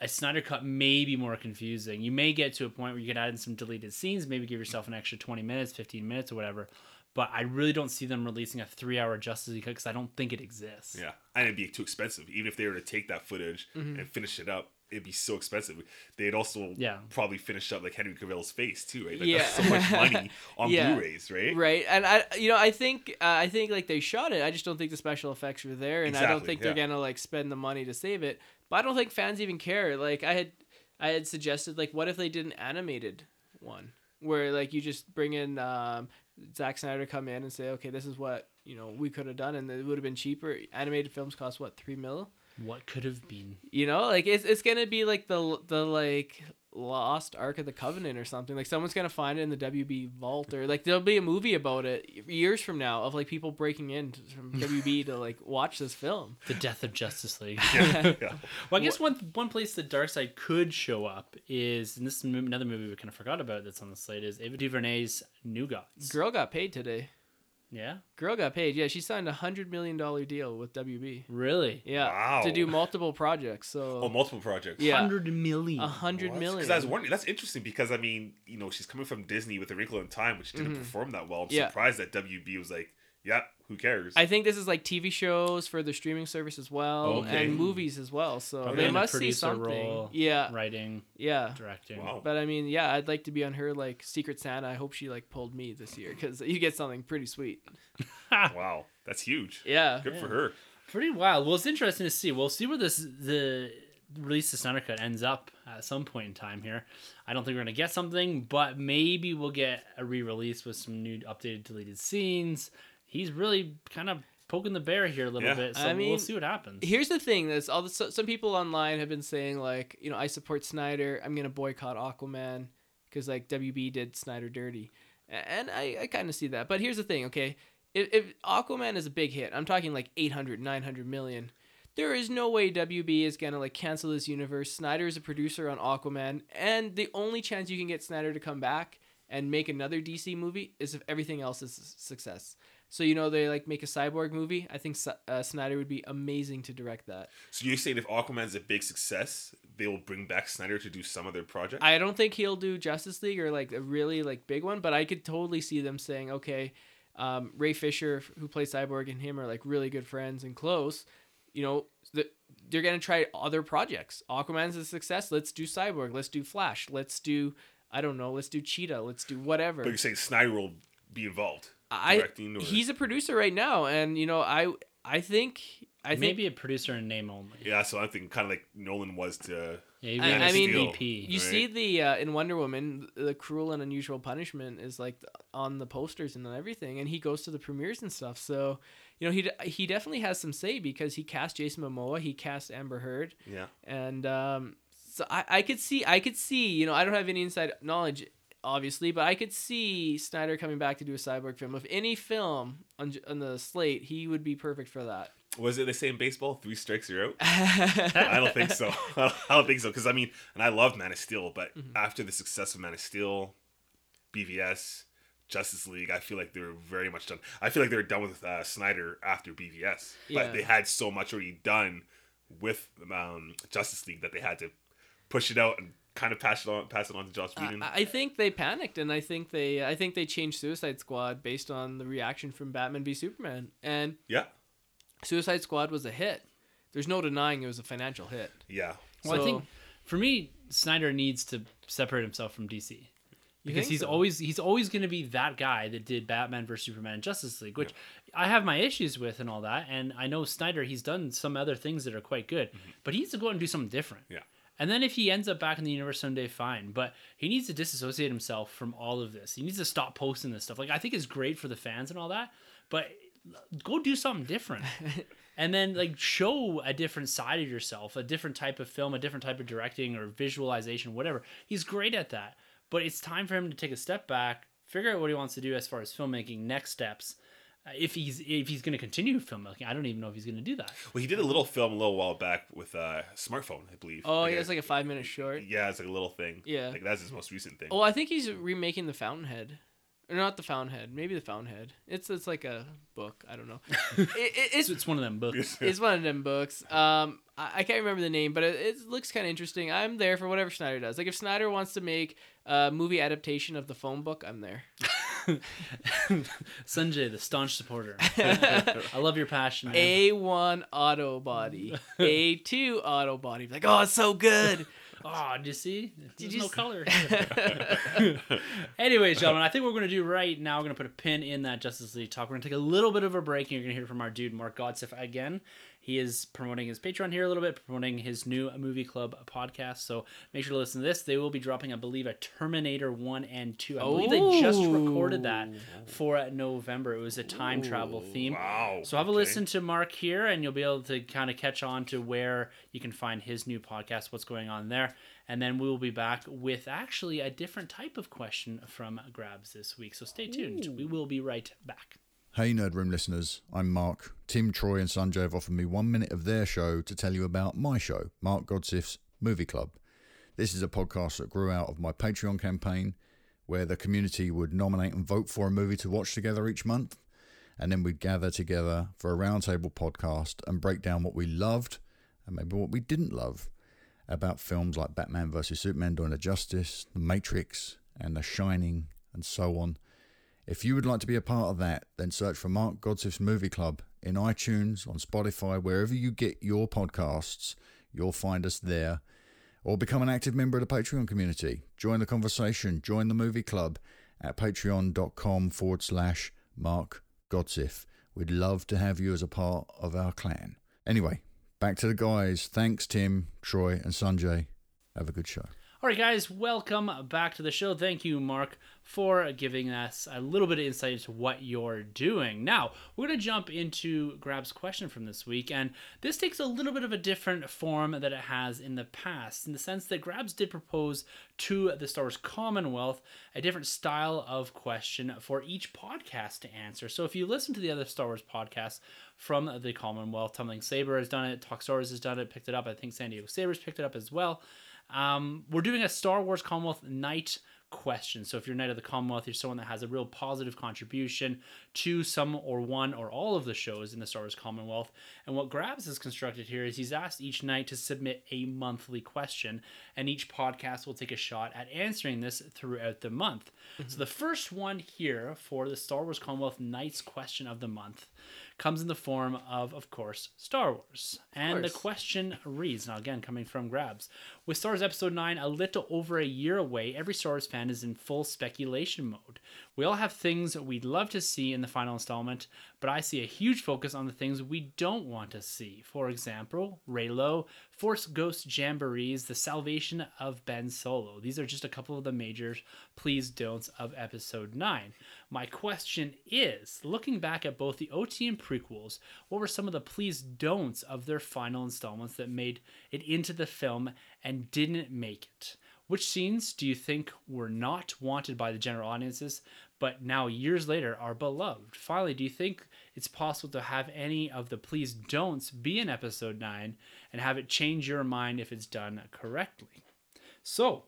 Speaker 1: a Snyder cut may be more confusing. You may get to a point where you can add in some deleted scenes, maybe give yourself an extra 20 minutes, 15 minutes, or whatever. But I really don't see them releasing a three hour Justice League cut because I don't think it exists.
Speaker 3: Yeah, and it'd be too expensive. Even if they were to take that footage
Speaker 2: Mm-hmm.
Speaker 3: and finish it up, it'd be so expensive. They'd also
Speaker 1: Yeah.
Speaker 3: probably finish up like Henry Cavill's face too, right? Like
Speaker 2: Yeah.
Speaker 3: that's so much money on
Speaker 2: Yeah.
Speaker 3: Blu-rays, right?
Speaker 2: Right, and I, you know, I think, uh, I think like they shot it. I just don't think the special effects were there, and I don't
Speaker 3: Exactly,
Speaker 2: think they're gonna like spend the money to save it. But I don't think fans even care. Like I had, I had suggested like, what if they did an animated one where like you just bring in um, Zack Snyder come in and say, okay, this is what you know we could have done, and it would have been cheaper. Animated films cost what three mil.
Speaker 1: What could have been?
Speaker 2: You know, like it's it's gonna be like the the like lost Ark of the Covenant or something. Like someone's gonna find it in the WB vault, or like there'll be a movie about it years from now of like people breaking in from WB to like watch this film.
Speaker 1: The death of Justice League.
Speaker 3: Yeah, yeah.
Speaker 1: Well, I guess one one place the dark side could show up is, and this is another movie we kind of forgot about that's on the slate is Ava DuVernay's New Gods.
Speaker 2: Girl got paid today.
Speaker 1: Yeah,
Speaker 2: Girl got paid. Yeah, she signed a hundred million dollar deal with WB.
Speaker 1: really?
Speaker 2: Yeah,
Speaker 3: Wow.
Speaker 2: to do multiple projects. So
Speaker 3: Oh, multiple projects.
Speaker 2: Yeah.
Speaker 1: hundred million.
Speaker 2: a hundred million.
Speaker 3: Because I was wondering, that's interesting because I mean, you know, she's coming from Disney with A Wrinkle in Time, which didn't perform that well. I'm
Speaker 2: Mm-hmm. Yeah.
Speaker 3: surprised that WB was like, yeah, who cares?
Speaker 2: I think this is like TV shows for the streaming service as well, oh,
Speaker 3: Okay.
Speaker 2: and movies as well. So
Speaker 1: Probably
Speaker 2: they must see
Speaker 1: producer
Speaker 2: something.
Speaker 1: role.
Speaker 2: Yeah,
Speaker 1: Writing,
Speaker 2: yeah.
Speaker 1: directing.
Speaker 3: Wow.
Speaker 2: But I mean, yeah, I'd like to be on her like Secret Santa. I hope she like pulled me this year because you get something pretty sweet.
Speaker 3: wow, that's huge.
Speaker 2: Yeah,
Speaker 3: Good
Speaker 2: yeah.
Speaker 3: for her.
Speaker 1: Pretty wild. Well, it's interesting to see. We'll see where this the release of Snyder Cut ends up at some point in time here. I don't think we're gonna get something, but maybe we'll get a re-release with some new updated deleted scenes. He's really kind of poking the bear here a little
Speaker 3: Yeah.
Speaker 1: bit, so
Speaker 2: I
Speaker 1: we'll see what happens.
Speaker 2: Here's the thing: that's all. The, so, some people online have been saying like, you know, I support Snyder. I'm gonna boycott Aquaman because like WB did Snyder dirty, and I, I kind of see that. But here's the thing: okay, if, if Aquaman is a big hit, I'm talking like 800, 900 million. There is no way WB is gonna like cancel this universe. Snyder is a producer on Aquaman, and the only chance you can get Snyder to come back and make another DC movie is if everything else is a success. So you know they like make a cyborg movie. I think uh, Snyder would be amazing to direct that.
Speaker 3: So you're saying if Aquaman's a big success, they will bring back Snyder to do some other project?
Speaker 2: I don't think he'll do Justice League or like a really like big one, but I could totally see them saying, okay, um, Ray Fisher, who plays Cyborg, and him are like really good friends and close. You know, the, they're gonna try other projects. Aquaman's a success. Let's do Cyborg. Let's do Flash. Let's do I don't know. Let's do Cheetah. Let's do whatever.
Speaker 3: but you're saying Snyder will be involved
Speaker 2: I
Speaker 3: directing or
Speaker 2: he's a producer right now, and you know I I think I think
Speaker 1: Maybe a producer in name only.
Speaker 3: yeah. So I think kind of like Nolan was to
Speaker 1: Yeah, even
Speaker 2: I-
Speaker 1: an
Speaker 2: I mean,
Speaker 1: EP.
Speaker 2: You
Speaker 3: Right.
Speaker 2: see the uh, in Wonder Woman, the cruel and unusual punishment is like on the posters and everything, and he goes to the premieres and stuff. So, you know, he de- he definitely has some say because he cast Jason Momoa, he cast Amber Heard,
Speaker 3: yeah.
Speaker 2: and um, so I, I could see I could see you know I don't have any inside knowledge obviously, but I could see Snyder coming back to do a cyborg film. If any film on on the slate, he would be perfect for that.
Speaker 3: Was it the same baseball? Three strikes, you're out. I don't think so. I don't think so because I mean, and I love Man of Steel, but
Speaker 2: Mm-hmm.
Speaker 3: after the success of Man of Steel, BVS, Justice League, I feel like they're very much done. I feel like they're done with uh, Snyder after BVS,
Speaker 2: Yeah.
Speaker 3: but they had so much already done with um, Justice League that they had to push it out and kind of pass it on, pass it on to Joss Whedon.
Speaker 2: I, I think they panicked, and I think they, I think they changed Suicide Squad based on the reaction from Batman v Superman, and
Speaker 3: yeah,
Speaker 2: Suicide Squad was a hit. There's no denying it was a financial hit.
Speaker 3: yeah.
Speaker 1: Well, I think for me, Snyder needs to separate himself from DC because he's
Speaker 2: so?
Speaker 1: always he's always going to be that guy that did Batman vs Superman and Justice League, which I have my issues with and all that. And I know Snyder, he's done some other things that are quite good, but he needs to go out and do something different.
Speaker 3: Mm-hmm. Yeah.
Speaker 1: And then if he ends up back in the universe someday, fine. But he needs to disassociate himself from all of this. He needs to stop posting this stuff. Like I think it's great for the fans and all that, but go do something different. and then like show a different side of yourself, a different type of film, a different type of directing or visualization, whatever. He's great at that. But it's time for him to take a step back, figure out what he wants to do as far as filmmaking, next steps. Uh, if he's if he's going to continue filmmaking, I don't even know if he's going to do that.
Speaker 3: Well, he did a little film a little while back with a smartphone, I believe.
Speaker 2: Oh,
Speaker 3: Like
Speaker 2: yeah, it's like a five minute short.
Speaker 3: yeah, it's like a little thing.
Speaker 2: Yeah.
Speaker 3: like that's his most recent thing.
Speaker 2: Oh, I think he's remaking the Fountainhead, or not the Fountainhead, maybe the Fountainhead. It's it's like a book. I don't know. it, it,
Speaker 1: It's,
Speaker 2: it's
Speaker 1: it's one of them books.
Speaker 2: it's one of them books. Um, I, I can't remember the name, but it, it looks kind of interesting. I'm there for whatever Snyder does. Like if Snyder wants to make a movie adaptation of the phone book, I'm there.
Speaker 1: Sunjay, the staunch supporter. I love your passion.
Speaker 2: A one auto body, A two auto body. Like oh, it's so good.
Speaker 1: Oh, did you see? There's
Speaker 2: you
Speaker 1: no
Speaker 2: s-
Speaker 1: color. Anyways, gentlemen, I think what we're going to do right now, we're going to put a pin in that Justice League talk. We're going to take a little bit of a break, and you're going to hear from our dude, Mark Godsiff, again. He is promoting his Patreon here a little bit, promoting his new Movie Club podcast. So make sure to listen to this. They will be dropping, I believe, a Terminator 1 and 2. I believe they just oh. recorded that for November. It was a time travel theme.
Speaker 3: wow.
Speaker 1: So have a
Speaker 3: okay.
Speaker 1: listen to Mark here, and you'll be able to kind of catch on to where you can find his new podcast, what's going on there. And then we will be back with actually a different type of question from Grabs this week. So stay tuned. We will be right back.
Speaker 4: Hey, Nerd Room listeners, I'm Mark. Tim, Troy, and Sunjay have offered me one minute of their show to tell you about my show, Mark Godsiff's Movie Club. This is a podcast that grew out of my Patreon campaign, where the community would nominate and vote for a movie to watch together each month, and then we'd gather together for a roundtable podcast and break down what we loved and maybe what we didn't love about films like Batman vs Superman: Dawn of Justice, The Matrix, and The Shining, and so on. If you would like to be a part of that, then search for Mark Godsiff's Movie Club in iTunes, on Spotify, wherever you get your podcasts. You'll find us there. Or become an active member of the Patreon community. Join the conversation. Join the movie club at patreon.com forward slash Mark Godsiff. We'd love to have you as a part of our clan. Anyway, back to the guys. Thanks, Tim, Troy, and Sunjay. Have a good show.
Speaker 1: All right, guys, welcome back to the show. Thank you, Mark, for giving us a little bit of insight into what you're doing. Now, we're going to jump into Grab's question from this week, and this takes a little bit of a different form that it has in the past, in the sense that Grabs did propose to the Star Wars Commonwealth a different style of question for each podcast to answer. So if you listen to the other Star Wars podcasts from the Commonwealth, Tumbling Saber has done it, Talk Star Wars has done it, picked it up. I think San Diego Sabers picked it up as well. Um, we're doing a Star Wars Commonwealth Knight question. So if you're Knight of the Commonwealth, you're someone that has a real positive contribution to some or one or all of the shows in the Star Wars Commonwealth. And what Grabs has constructed here is he's asked each Knight to submit a monthly question, and each podcast will take a shot at answering this throughout the month. So the first one here for the Star Wars Commonwealth Knights question of the month comes in the form of, of course, Star Wars. And the question reads now, again, coming from Grabs. With Star Wars Episode 9 a little over a year away, every Star Wars fan is in full speculation mode. We all have things we'd love to see in the final installment, but I see a huge focus on the things we don't want to see. For example, Reylo, Force Ghost Jamborees, the salvation of Ben Solo. These are just a couple of the major please don'ts of Episode 9. My question is looking back at both the OT and prequels, what were some of the please don'ts of their final installments that made it into the film and didn't make it? Which scenes do you think were not wanted by the general audiences, but now years later are beloved? Finally, do you think it's possible to have any of the please don'ts be in episode 9 and have it change your mind if it's done correctly? So,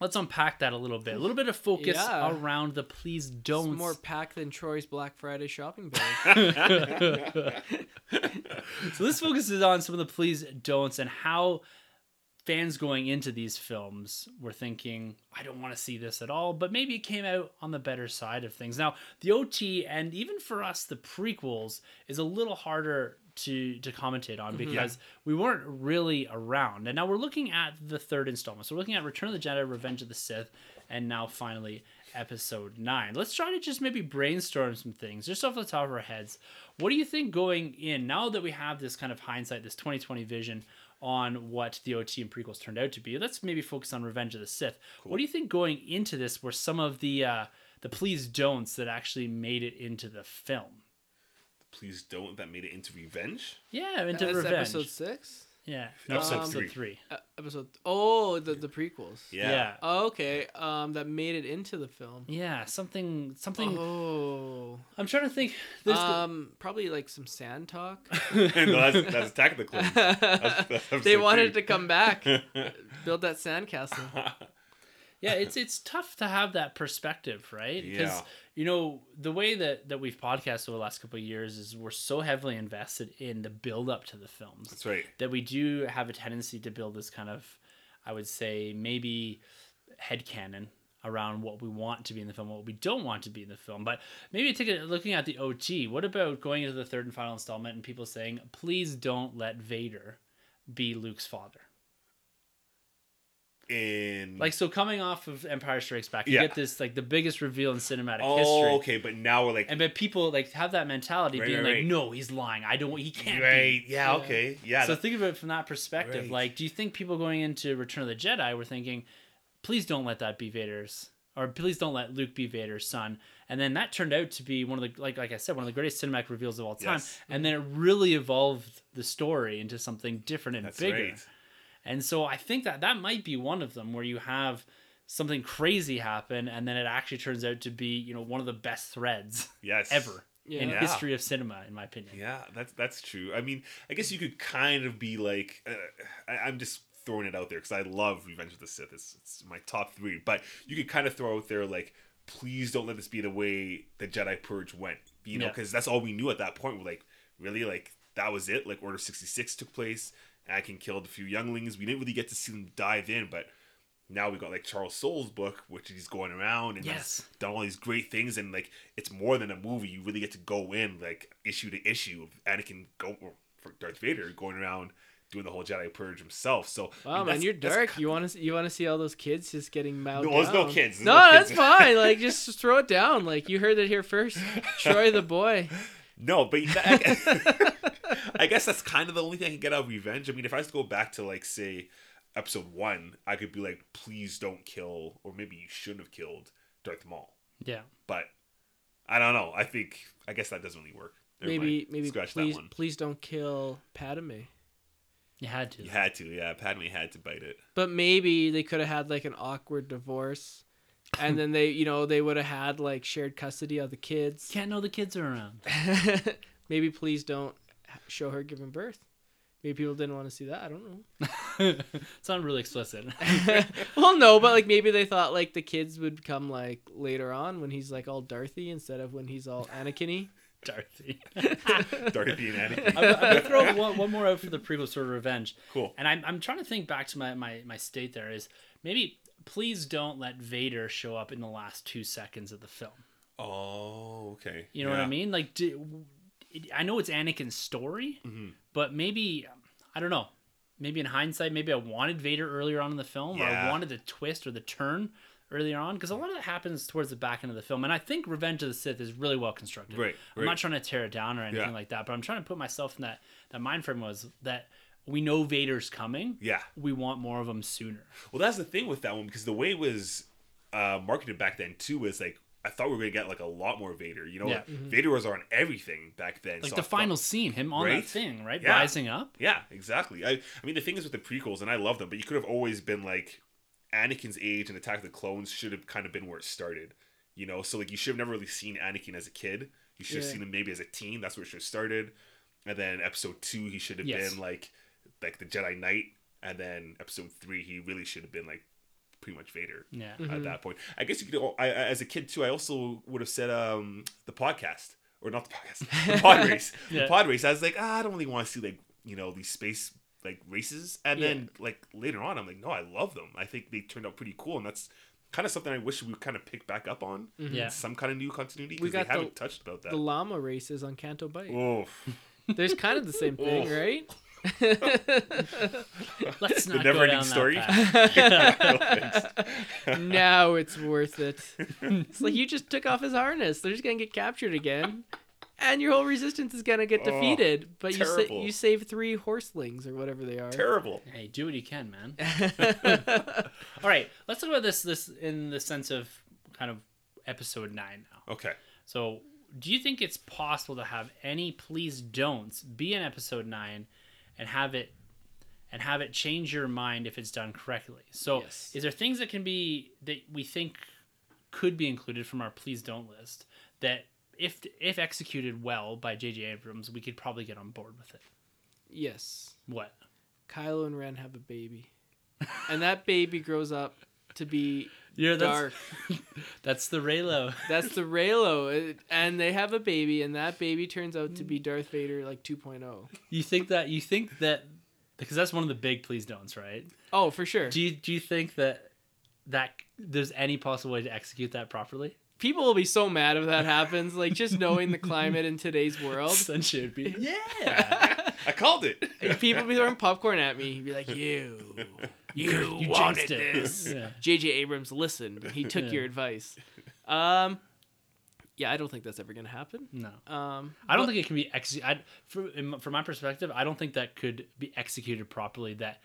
Speaker 1: let's unpack that a little bit. A little bit of focus
Speaker 2: Yeah.
Speaker 1: around the please
Speaker 2: It's
Speaker 1: don'ts.
Speaker 2: more packed than Troy's Black Friday shopping bag.
Speaker 1: so this focuses on some of the please don'ts and how fans going into these films were thinking, I don't want to see this at all, but maybe it came out on the better side of things. Now, the OT and even for us, the prequels is a little harder to to commentate on because we weren't really around. And now we're looking at the third installment. So we're looking at Return of the Jedi, Revenge of the Sith, and now finally episode nine. Let's try to just maybe brainstorm some things just off the top of our heads. What do you think going in now that we have this kind of hindsight, this 2020 vision on what the OT and prequels turned out to be? Let's maybe focus on Revenge of the Sith. What do you think going into this were some of the uh, the please don'ts that actually made it into the film?
Speaker 3: Please don't. That made it into Revenge.
Speaker 1: Yeah, into
Speaker 2: That's
Speaker 1: Revenge.
Speaker 2: episode six.
Speaker 1: yeah, no,
Speaker 3: Episode
Speaker 1: episode
Speaker 3: three.
Speaker 1: three.
Speaker 2: Uh, episode. Oh, the the prequels.
Speaker 3: Yeah.
Speaker 1: Yeah.
Speaker 2: Oh, okay. Um, that made it into the film.
Speaker 1: Yeah, something, something.
Speaker 2: Oh.
Speaker 1: I'm trying to think. There's the-
Speaker 2: Um, probably like some sand talk.
Speaker 3: no, that's, that's Attack of the Clones. That's- that's
Speaker 2: they wanted
Speaker 3: three.
Speaker 2: to come back, build that sandcastle.
Speaker 1: yeah it's it's tough to have that perspective right because
Speaker 3: Yeah.
Speaker 1: You know the way that that we've podcasted over the last couple of years is we're so heavily invested in the build up to the films.
Speaker 3: That's right.
Speaker 1: that we do have a tendency to build this kind of i would say maybe head canon around what we want to be in the film what we don't want to be in the film. But maybe take a looking at the ot what about going into the third and final installment and people saying please don't let vader be luke's father
Speaker 3: In
Speaker 1: Like so, coming off of Empire Strikes Back, you
Speaker 3: Yeah.
Speaker 1: get this like the biggest reveal in cinematic
Speaker 3: oh,
Speaker 1: history,
Speaker 3: okay, but now we're like
Speaker 1: and but people like have that mentality,
Speaker 3: Right,
Speaker 1: being
Speaker 3: right,
Speaker 1: like,
Speaker 3: right.
Speaker 1: "No, he's lying. I don't. Want he can't
Speaker 3: right.
Speaker 1: be."
Speaker 3: Yeah,
Speaker 2: Yeah.
Speaker 3: Okay. Yeah.
Speaker 1: so
Speaker 3: that-
Speaker 1: think of it from that perspective. Like, do you think people going into Return of the Jedi were thinking, "Please don't let that be Vader's." Or please don't let Luke be Vader's son, and then that turned out to be one of the like like I said one of the greatest cinematic reveals of all time,
Speaker 3: Yes.
Speaker 1: and then it really evolved the story into something different and
Speaker 3: that's
Speaker 1: bigger.
Speaker 3: Right.
Speaker 1: And so I think that that might be one of them where you have something crazy happen and then it actually turns out to be, you know, one of the best threads
Speaker 3: Yes.
Speaker 1: ever in
Speaker 2: Yeah.
Speaker 1: history of cinema in my opinion.
Speaker 3: Yeah, that's that's true. I mean, I guess you could kind of be like, uh, I, I'm just throwing it out there because I love Revenge of the Sith. It's, it's my top three, but you could kind of throw out there like, please don't let this be the way the Jedi Purge went. You know,
Speaker 1: Yeah.
Speaker 3: because that's all we knew at that point. We're like, really, like that was it. Like Order sixty six took place. Anakin killed a few younglings. We didn't really get to see them dive in, but now we got like Charles Soule's book, which he's going around and
Speaker 1: Yes.
Speaker 3: done all these great things, and like it's more than a movie. You really get to go in like issue to issue of Anakin go for Darth Vader going around doing the whole Jedi purge himself. So I
Speaker 2: Wow,
Speaker 3: mean,
Speaker 2: man, you're dark. You want to you want to see all those kids just getting mowed
Speaker 3: No, there's no
Speaker 2: down.
Speaker 3: kids. There's
Speaker 2: no,
Speaker 3: no
Speaker 2: that's fine. Like just throw it down. Like you heard it here first. Troy the boy.
Speaker 3: No, but that, I guess that's kind of the only thing I can get out of Revenge. I mean, if I was to go back to like say episode one, I could be like, please don't kill, or maybe you shouldn't have killed Darth Maul.
Speaker 1: Yeah.
Speaker 3: But I don't know. I think I guess that doesn't really work. Never
Speaker 2: maybe
Speaker 3: mind.
Speaker 2: maybe
Speaker 3: scratch
Speaker 2: please
Speaker 3: that one.
Speaker 2: please don't kill Padme.
Speaker 1: You had to.
Speaker 3: You had to, yeah. Padme had to bite it.
Speaker 2: But maybe they could have had like an awkward divorce, and then they you know they would have had like shared custody of the kids.
Speaker 1: Can't know the kids are around.
Speaker 2: maybe please don't show her giving birth. Maybe people didn't want to see that. I don't know.
Speaker 1: it's not really explicit.
Speaker 2: well, no, but like maybe they thought like the kids would come like later on when he's like all Darthy instead of when he's all Anakin-y.
Speaker 1: Dorothy.
Speaker 3: Dorothy and Anakin.
Speaker 1: I'm, I'm gonna throw one, one more out for the prequel sort of revenge.
Speaker 3: Cool.
Speaker 1: And I'm, I'm trying to think back to my, my, my state there is maybe please don't let Vader show up in the last two seconds of the film.
Speaker 3: Oh, okay.
Speaker 1: You know what I mean? Like, do, I know it's Anakin's story,
Speaker 3: Mhm.
Speaker 1: but maybe I don't know. Maybe in hindsight, maybe I wanted Vader earlier on in the film, or I wanted the twist or the turn earlier on, because a lot of that happens towards the back end of the film. And I think Revenge of the Sith is really well constructed.
Speaker 3: Right,
Speaker 1: I'm not trying to tear it down or anything
Speaker 3: Yeah.
Speaker 1: like that, but I'm trying to put myself in that that mind frame was that we know Vader's coming.
Speaker 3: Yeah.
Speaker 1: We want more of him sooner.
Speaker 3: Well, that's the thing with that one because the way it was uh, marketed back then too was like I thought we were gonna get like a lot more Vader. You know,
Speaker 1: Yeah.
Speaker 3: like, Vader was on everything back then.
Speaker 1: Like
Speaker 3: so
Speaker 1: the
Speaker 3: I thought-
Speaker 1: final scene, him on
Speaker 3: Right?
Speaker 1: that thing, right?
Speaker 3: Yeah.
Speaker 1: Rising up.
Speaker 3: Yeah, exactly. I, I mean, the thing is with the prequels, and I love them, but you could have always been like Anakin's age and Attack of the Clones should have kind of been where it started. You know, so like you should have never really seen Anakin as a kid. You should have
Speaker 2: Yeah.
Speaker 3: seen him maybe as a teen. That's where it should have started. And then episode two, he should have
Speaker 1: Yes.
Speaker 3: been like like the Jedi Knight. And then episode three, he really should have been like pretty much Vader
Speaker 1: Yeah.
Speaker 3: at that point. I guess you could. I, I- as a kid too, I also would have said um the podcast or not the podcast, the pod race.
Speaker 1: Yeah.
Speaker 3: The pod race. I was like, ah, I don't really want to see like you know these space like races, and then like later on, I'm like, no, I love them. I think they turned out pretty cool, and that's kind of something I wish we would kind of pick back up on.
Speaker 1: Yeah.
Speaker 3: some kind of new continuity
Speaker 2: We
Speaker 3: because they
Speaker 2: got
Speaker 3: haven't touched about that.
Speaker 2: The llama races on Canto Bight.
Speaker 3: oh,
Speaker 2: There's kind of the same thing,
Speaker 3: Oh.
Speaker 2: right?
Speaker 1: Let's
Speaker 3: The
Speaker 1: not go
Speaker 3: never-ending
Speaker 1: down
Speaker 3: story?
Speaker 1: that path.
Speaker 2: now it's worth it. It's like you just took off his harness. They're just gonna get captured again, and your whole resistance is gonna get
Speaker 3: Oh,
Speaker 2: defeated. but you sa- you save three horselings or whatever they are.
Speaker 3: terrible.
Speaker 1: Hey, do what you can, man. All right, let's talk about this this in the sense of kind of episode nine now.
Speaker 3: Okay.
Speaker 1: So, do you think it's possible to have any please don'ts be in episode nine, and have it and have it change your mind if it's done correctly? So,
Speaker 2: Yes.
Speaker 1: is there things that can be that we think could be included from our please don't list that if if executed well by J.J. Abrams, we could probably get on board with it?
Speaker 2: yes,
Speaker 1: What?
Speaker 2: Kylo and Ren have a baby, and that baby grows up to be
Speaker 1: Yeah,
Speaker 2: dark.
Speaker 1: That's the Reylo.
Speaker 2: That's the Reylo, and they have a baby, and that baby turns out to be mm. Darth Vader like oh. 2.0.
Speaker 1: You think that you think that because that's one of the big please don'ts, right?
Speaker 2: Oh, for sure.
Speaker 1: Do you do you think that that there's any possible way to execute that properly?
Speaker 2: People will be so mad if that happens. Like just knowing the climate in today's world.
Speaker 1: Sunshine should be yeah.
Speaker 3: I called it.
Speaker 2: People be throwing popcorn at me. Be like, you, you,
Speaker 1: You
Speaker 2: wanted
Speaker 1: jinxed it."
Speaker 2: this.
Speaker 1: Yeah.
Speaker 2: J.J. Abrams listened. He took
Speaker 1: Yeah.
Speaker 2: your advice. Um, yeah, I don't think that's ever gonna happen.
Speaker 1: No,
Speaker 2: Um,
Speaker 1: I don't
Speaker 2: but-
Speaker 1: think it can be executed. From from my perspective, I don't think that could be executed properly. That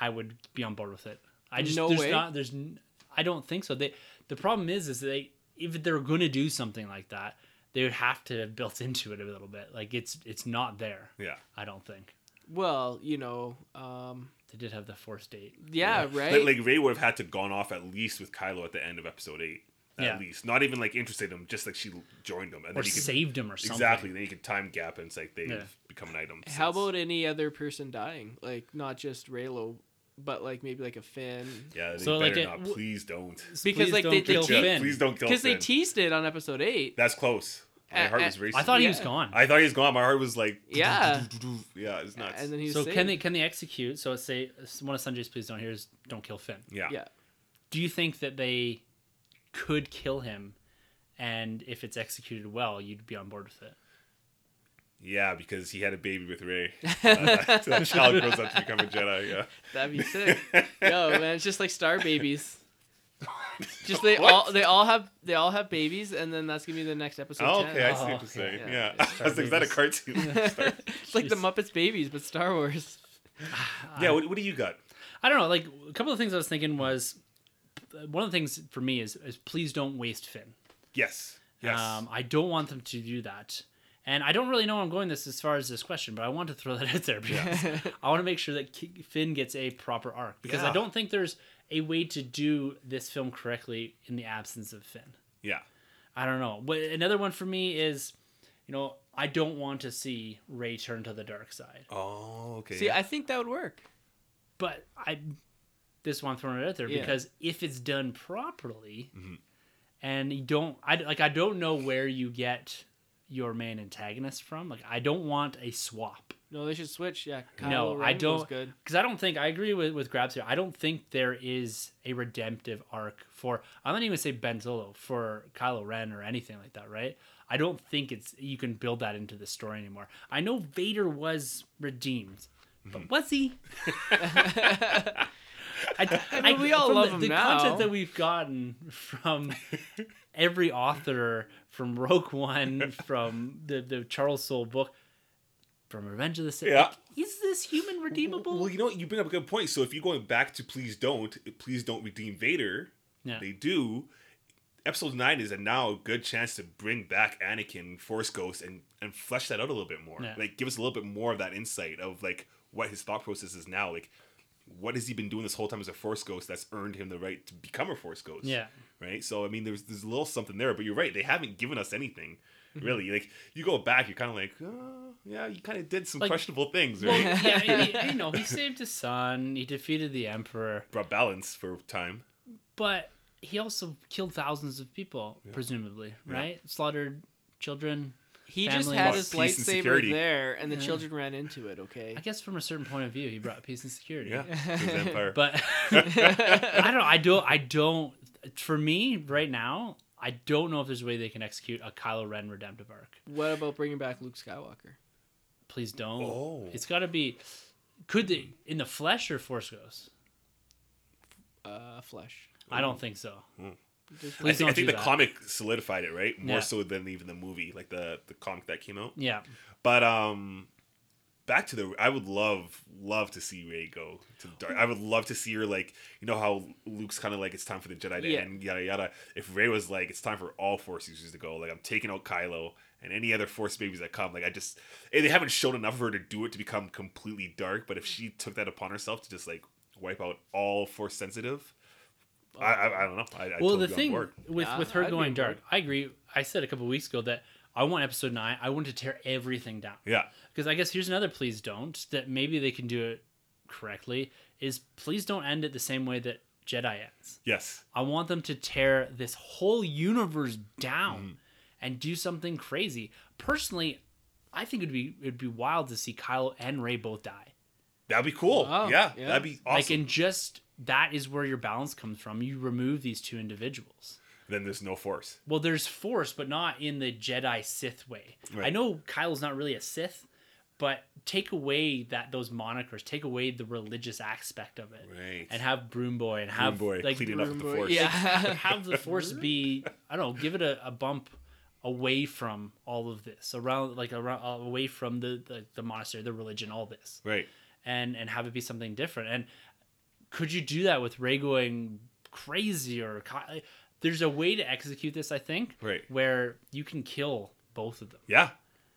Speaker 1: I would be on board with it. I just
Speaker 2: No
Speaker 1: there's
Speaker 2: way?
Speaker 1: not there's n- I don't think so. They the problem is is they if they're going to do something like that, they would have to have built into it a little bit. Like it's it's not there.
Speaker 3: Yeah.
Speaker 1: I don't think
Speaker 2: Well, you know, um,
Speaker 1: they did have the force date.
Speaker 2: yeah,
Speaker 3: Like-
Speaker 2: right.
Speaker 3: Like, Rey would have had to gone off at least with Kylo at the end of episode eight. At
Speaker 1: Yeah.
Speaker 3: least, not even like interested in him, just like she joined him, and
Speaker 1: or
Speaker 3: then you could
Speaker 1: saved him or something.
Speaker 3: exactly. Then you could time gap, and it's like they've
Speaker 1: Yeah.
Speaker 3: become an item.
Speaker 2: How about any other person dying? Like not just Reylo, but like maybe like a Finn.
Speaker 3: Yeah, they
Speaker 1: So,
Speaker 3: better
Speaker 1: like, it-
Speaker 3: not.
Speaker 1: w-
Speaker 3: Please don't.
Speaker 2: Because
Speaker 1: Please
Speaker 2: like
Speaker 1: don't
Speaker 2: they, they
Speaker 1: kill
Speaker 2: te-
Speaker 1: Finn.
Speaker 3: please don't kill
Speaker 2: because they teased it on episode eight.
Speaker 3: That's close. My heart was racing.
Speaker 1: I thought he was gone.
Speaker 3: I thought he was gone. My heart was like,
Speaker 2: Yeah.
Speaker 3: yeah, it's nuts.
Speaker 2: and then he was
Speaker 1: so
Speaker 2: saved.
Speaker 1: can they can they execute? So let's say one of Sunjay's please don't hear is don't kill Finn.
Speaker 3: yeah.
Speaker 2: Yeah.
Speaker 1: Do you think that they could kill him, and if it's executed well, you'd be on board with it?
Speaker 3: Yeah, because he had a baby with Rey. Uh, that child grows up to become a Jedi. Yeah.
Speaker 2: That'd be sick. Yo, man, it's just like star babies. Just they
Speaker 3: What?
Speaker 2: all they all have they all have babies, and then that's gonna be the next episode.
Speaker 3: Oh,
Speaker 2: 10.
Speaker 3: okay, I see
Speaker 1: Oh,
Speaker 3: what you're
Speaker 1: okay.
Speaker 3: saying.
Speaker 2: Yeah.
Speaker 3: Yeah,
Speaker 1: Yeah,
Speaker 3: I was like, is that a cartoon? Star-
Speaker 2: it's like the
Speaker 1: Jeez.
Speaker 2: Muppets babies, but Star Wars.
Speaker 3: yeah, what, what do you got?
Speaker 1: I don't know. Like a couple of things I was thinking was one of the things for me is, is please don't waste Finn.
Speaker 3: Yes, yes.
Speaker 1: Um, I don't want them to do that. And I don't really know where I'm going this as far as this question, but I want to throw that out there because I want to make sure that Finn gets a proper arc because I don't think there's a way to do this film correctly in the absence of Finn.
Speaker 3: yeah,
Speaker 1: I don't know. But another one for me is, you know, I don't want to see Rey turn to the dark side.
Speaker 3: Oh, okay.
Speaker 2: See, I think that would work.
Speaker 1: But I this one throwing it out there
Speaker 2: Yeah.
Speaker 1: because if it's done properly,
Speaker 3: Mhm.
Speaker 1: and you don't, I like, I don't know where you get your main antagonist from. Like, I don't want a swap
Speaker 2: No, they should switch. Yeah, Kylo
Speaker 1: No, I
Speaker 2: Ren goes
Speaker 1: don't- because I don't think I agree with with Grabs here. I don't think there is a redemptive arc for. I'm not even say Ben Solo for Kylo Ren or anything like that, right? I don't think it's you can build that into the story anymore. I know Vader was redeemed, but mm-hmm. was he? I,
Speaker 2: I mean, we all love
Speaker 1: the,
Speaker 2: him
Speaker 1: the
Speaker 2: now.
Speaker 1: content that we've gotten from every author, from Rogue One, from the the Charles Soule book, from Revenge of the Sith.
Speaker 3: Yeah.
Speaker 1: like, is this human redeemable?
Speaker 3: Well, you know what? You bring up a good point. So if you're going back to please don't, please don't redeem Vader,
Speaker 1: Yeah.
Speaker 3: they do. Episode nine is a now a good chance to bring back Anakin, Force Ghost, and and flesh that out a little bit more.
Speaker 1: Yeah.
Speaker 3: Like give us a little bit more of that insight of like what his thought process is now. Like what has he been doing this whole time as a Force Ghost that's earned him the right to become a Force Ghost?
Speaker 1: Yeah.
Speaker 3: Right. So I mean, there's there's a little something there, but you're right. They haven't given us anything.
Speaker 1: Mm-hmm.
Speaker 3: Really, like you go back, you're kind of like, oh, yeah, you kind of did some
Speaker 1: Like-
Speaker 3: questionable things,
Speaker 1: Well, yeah, he, you know, he saved his son. He defeated the emperor,
Speaker 3: Brought balance for time.
Speaker 1: but he also killed thousands of people, presumably, right? Slaughtered children.
Speaker 2: He just had his
Speaker 3: peace and
Speaker 2: lightsaber
Speaker 3: security.
Speaker 2: there, and the
Speaker 1: Yeah.
Speaker 2: children ran into it. Okay.
Speaker 1: I guess from a certain point of view, he brought peace and security.
Speaker 3: Yeah, his empire.
Speaker 1: But I don't. I don't. I don't. For me, right now, I don't know if there's a way they can execute a Kylo Ren redemptive arc.
Speaker 2: what about bringing back Luke Skywalker?
Speaker 1: Please don't.
Speaker 3: Oh.
Speaker 1: It's got to be. Could they in the flesh or Force Ghost?
Speaker 2: Uh, flesh.
Speaker 1: I don't think so.
Speaker 2: Just-
Speaker 3: I
Speaker 1: Please
Speaker 3: think, I
Speaker 1: don't
Speaker 3: think the
Speaker 1: that.
Speaker 3: comic solidified it, right? More
Speaker 1: Yeah.
Speaker 3: so than even the movie, like the the comic that came out.
Speaker 1: Yeah.
Speaker 3: But um, back to the, I would love love to see Rey go to the dark. I would love to see her like, you know how Luke's kind of like it's time for the Jedi to
Speaker 2: Yeah.
Speaker 3: end, yada yada. If Rey was like, it's time for all Force users to go, like I'm taking out Kylo and any other Force babies that come. Like I just, they haven't shown enough of her to do it to become completely dark. But if she took that upon herself to just like wipe out all Force sensitive. I, I, I don't know. I, I
Speaker 1: well,
Speaker 3: totally
Speaker 1: the thing
Speaker 3: board.
Speaker 1: with
Speaker 2: Yeah,
Speaker 1: with her
Speaker 2: I'd
Speaker 1: going dark,
Speaker 2: board.
Speaker 1: I agree. I said a couple weeks ago that I want episode nine. I want to tear everything down.
Speaker 3: Yeah.
Speaker 1: Because I guess here's another please don't that maybe they can do it correctly is please don't end it the same way that Jedi ends.
Speaker 3: Yes.
Speaker 1: I want them to tear this whole universe down mm-hmm. and do something crazy. Personally, I think it'd be it'd be wild to see Kylo and Rey both die.
Speaker 3: That'd be cool.
Speaker 2: Wow.
Speaker 3: Yeah,
Speaker 2: Yeah.
Speaker 3: That'd be awesome.
Speaker 1: Like in just that is where your balance comes from. You remove these two individuals.
Speaker 3: then there's no force.
Speaker 1: Well, there's force, but not in the Jedi Sith way. I
Speaker 3: Right.
Speaker 1: know Kylo's not really a Sith, but take away that those monikers, take away the religious aspect of it,
Speaker 3: Right.
Speaker 1: and have Broom Boy and have
Speaker 3: Boy
Speaker 1: like
Speaker 3: cleaning up with the force.
Speaker 2: yeah.
Speaker 1: have the Force be I don't know, give it a, a bump away from all of this, around like around away from the, the the monastery, the religion, all this,
Speaker 3: Right.
Speaker 1: and and have it be something different. And could you do that with Rey going crazy or there's a way to execute this, I think,
Speaker 3: Right.
Speaker 1: where you can kill both of them
Speaker 3: Yeah.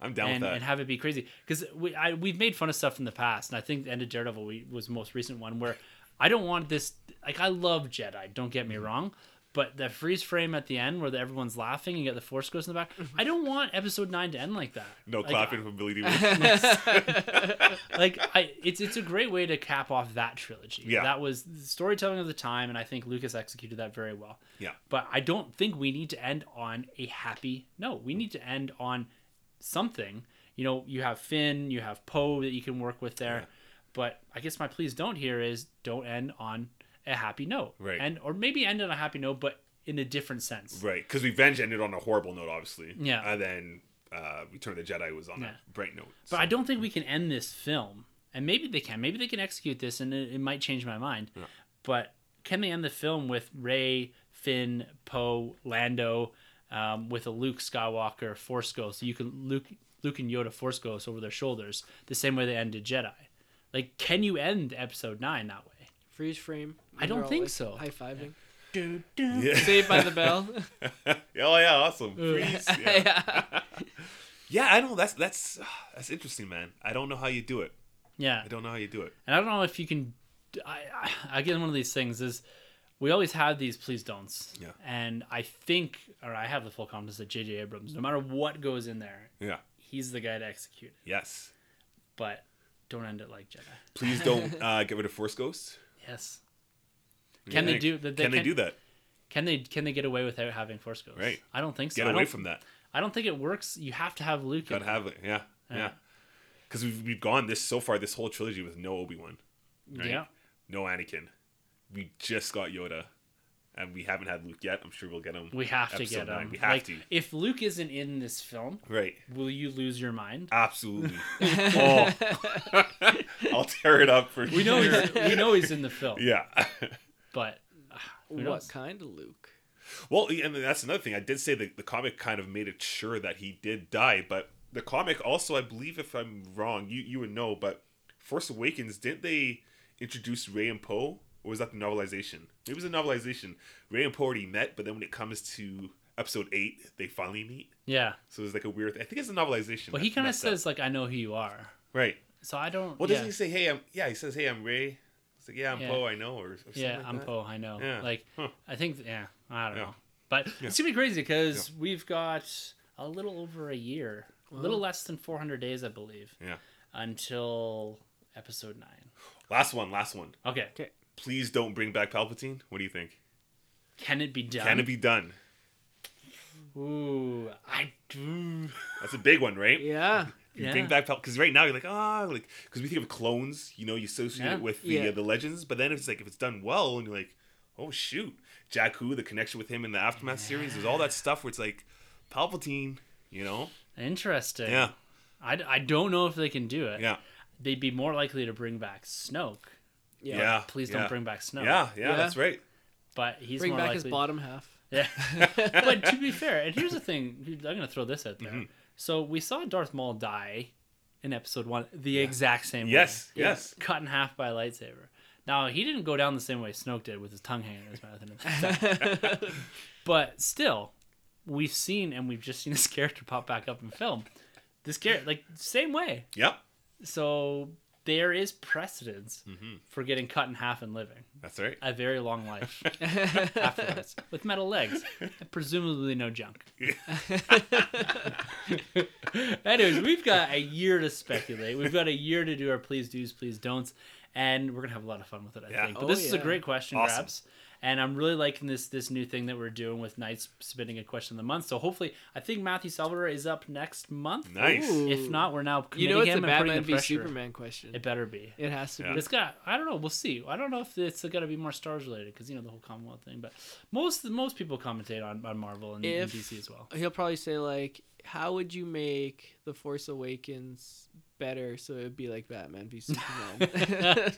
Speaker 3: I'm down
Speaker 1: and,
Speaker 3: with that.
Speaker 1: and have it be crazy because we I, we've made fun of stuff in the past, and I think the end of Daredevil we, was the most recent one where I don't want this. Like I love Jedi, don't get me
Speaker 3: Mm-hmm.
Speaker 1: wrong, but that freeze frame at the end where the, everyone's laughing and you get the Force Ghost in the back,
Speaker 3: Mm-hmm.
Speaker 1: I don't want Episode Nine to end like that.
Speaker 3: no
Speaker 1: Like,
Speaker 3: clapping from Billy Dee
Speaker 1: like I, it's it's a great way to cap off that trilogy.
Speaker 3: Yeah.
Speaker 1: that was the storytelling of the time, and I think Lucas executed that very well.
Speaker 3: Yeah.
Speaker 1: but I don't think we need to end on a happy No, We need to end on something. You know, you have Finn, you have Poe that you can work with there,
Speaker 3: Yeah.
Speaker 1: but I guess my please don't here is don't end on a happy note,
Speaker 3: Right.
Speaker 1: And or maybe end on a happy note, but in a different sense.
Speaker 3: Right. Because Revenge ended on a horrible note, obviously.
Speaker 1: Yeah.
Speaker 3: And then uh, Return of the Jedi was on
Speaker 1: Yeah.
Speaker 3: a bright note.
Speaker 1: But I don't think we can end this film. And maybe they can. Maybe they can execute this, and it, it might change my mind.
Speaker 3: Yeah.
Speaker 1: But can they end the film with Rey, Finn, Poe, Lando, um, with a Luke Skywalker Force Ghost? So you can Luke, Luke and Yoda Force Ghost over their shoulders, the same way they ended Jedi. Like, can you end Episode Nine that way?
Speaker 2: Freeze frame.
Speaker 1: I don't think
Speaker 2: like,
Speaker 1: so.
Speaker 2: High fiving.
Speaker 3: Yeah.
Speaker 2: Saved by the Bell.
Speaker 3: oh yeah, awesome. Freeze. Yeah.
Speaker 2: yeah.
Speaker 3: yeah, I know that's that's that's interesting, man. I don't know how you do it.
Speaker 1: Yeah.
Speaker 3: I don't know how you do it.
Speaker 1: And I don't know if you can. I, I, again, one of these things is we always have these please don'ts.
Speaker 3: Yeah.
Speaker 1: And I think, or I have the full confidence that J.J. Abrams, no matter what goes in there,
Speaker 3: Yeah.
Speaker 1: he's the guy to execute it.
Speaker 3: Yes.
Speaker 1: But don't end it like Jedi.
Speaker 3: Please don't uh, get rid of Force Ghosts.
Speaker 1: Yes. Can they do- that they
Speaker 3: Can they do that?
Speaker 1: Can they can they get away without having Force Ghosts?
Speaker 3: Right.
Speaker 1: I don't think so.
Speaker 3: Get away from that.
Speaker 1: I don't think it works. You have to have Luke.
Speaker 3: Gotta have it. Yeah.
Speaker 1: Yeah.
Speaker 3: Yeah. Because we've we've gone this so far this whole trilogy with no Obi Wan, right?
Speaker 1: Yeah.
Speaker 3: no Anakin. We just got Yoda, and we haven't had Luke yet. I'm sure we'll get him.
Speaker 1: We have to get him.
Speaker 3: nine. We have
Speaker 1: like,
Speaker 3: to.
Speaker 1: If Luke isn't in this film,
Speaker 3: Right.
Speaker 1: will you lose your mind?
Speaker 3: Absolutely. oh, I'll tear it up for
Speaker 1: We know he's, we know he's in the film,
Speaker 3: Yeah.
Speaker 1: but uh, who
Speaker 2: what
Speaker 1: knows?
Speaker 2: kind of Luke?
Speaker 3: Well, and that's another thing. I did say that the comic kind of made it sure that he did die, but the comic also, I believe, if I'm wrong, you you would know, but Force Awakens didn't they introduce Rey and Poe, or was that the novelization? It was a novelization. Rey and Poe already met, but then when it comes to Episode Eight, they finally meet.
Speaker 1: Yeah.
Speaker 3: So it's like a weird. Thing. I think it's a novelization.
Speaker 1: Well, he kind of
Speaker 3: messed up.
Speaker 1: says like, "I know who you are,"
Speaker 3: right.
Speaker 1: so I don't.
Speaker 3: Well, doesn't he say, "Hey, I'm"? Yeah, he says, "Hey, I'm Rey." It's like, "Yeah, I'm
Speaker 1: Yeah.
Speaker 3: Poe. I know," or, or something
Speaker 1: yeah,
Speaker 3: like
Speaker 1: I'm. Poe. I know.
Speaker 3: Yeah.
Speaker 1: Like,
Speaker 3: Huh.
Speaker 1: I think. Yeah, I don't
Speaker 3: Yeah.
Speaker 1: know. But
Speaker 3: Yeah.
Speaker 1: it's gonna be crazy because we've got a little over a year, a little less than 400 days, I believe,
Speaker 3: Yeah.
Speaker 1: until episode nine.
Speaker 3: Last one. Last one.
Speaker 1: Okay.
Speaker 2: Okay.
Speaker 3: Please don't bring back Palpatine. What do you think?
Speaker 1: Can it be done?
Speaker 3: Can it be done?
Speaker 1: Ooh, I do.
Speaker 3: That's a big one, right?
Speaker 2: Yeah.
Speaker 3: You
Speaker 1: Yeah.
Speaker 3: bring back because right now you're like ah like because we think of clones, you know, you associate
Speaker 1: Yeah.
Speaker 3: it with the
Speaker 2: Yeah.
Speaker 3: uh, the legends, but then it's like if it's done well, and you're like, oh shoot, Jakku, the connection with him in the aftermath series, there's all that stuff where it's like Palpatine, you know,
Speaker 1: Interesting.
Speaker 3: yeah,
Speaker 1: I, I don't know if they can do it.
Speaker 3: yeah,
Speaker 1: They'd be more likely to bring back Snoke.
Speaker 3: yeah.
Speaker 2: Yeah.
Speaker 1: Please don't bring back Snoke.
Speaker 3: Yeah, yeah,
Speaker 2: Yeah.
Speaker 3: that's right.
Speaker 1: But he's
Speaker 2: Bring
Speaker 1: more
Speaker 2: back
Speaker 1: likely.
Speaker 2: his bottom half.
Speaker 1: Yeah. but to be fair, and here's the thing, I'm gonna throw this out there.
Speaker 3: Mm-hmm.
Speaker 1: So we saw Darth Maul die in Episode One the exact same way.
Speaker 3: Yes, yes.
Speaker 1: Cut in half by a lightsaber. Now he didn't go down the same way Snoke did with his tongue hanging in his mouth But still, we've seen and we've just seen this character pop back up in film. This character, like same way.
Speaker 3: Yep,
Speaker 1: So there is precedence
Speaker 3: Mm-hmm.
Speaker 1: for getting cut in half and living
Speaker 3: that's right.
Speaker 1: a very long life afterwards with metal legs, and presumably no junk. Anyways, we've got a year to speculate. We've got a year to do our please do's, please don'ts, and we're gonna have a lot of fun with it. I
Speaker 3: Yeah.
Speaker 1: think. But
Speaker 2: Oh,
Speaker 1: this is a great question,
Speaker 3: Awesome.
Speaker 1: grabs. And I'm really liking this this new thing that we're doing with Knights submitting a question of the month. So hopefully, I think Matthew Salvador is up next month.
Speaker 3: Nice.
Speaker 2: Ooh.
Speaker 1: If not, we're now
Speaker 2: You know it's a
Speaker 1: him
Speaker 2: Batman
Speaker 1: the
Speaker 2: v. Superman question.
Speaker 1: It better be.
Speaker 2: It has to
Speaker 3: Yeah.
Speaker 2: be.
Speaker 1: It's got I don't know. We'll see. I don't know if it's got to be more stars related because you know the whole Commonwealth thing. But most most people commentate on, on Marvel and, and
Speaker 2: If-
Speaker 1: DC as well.
Speaker 2: He'll probably say like, "How would you make the Force Awakens better so it would be like Batman v Superman?"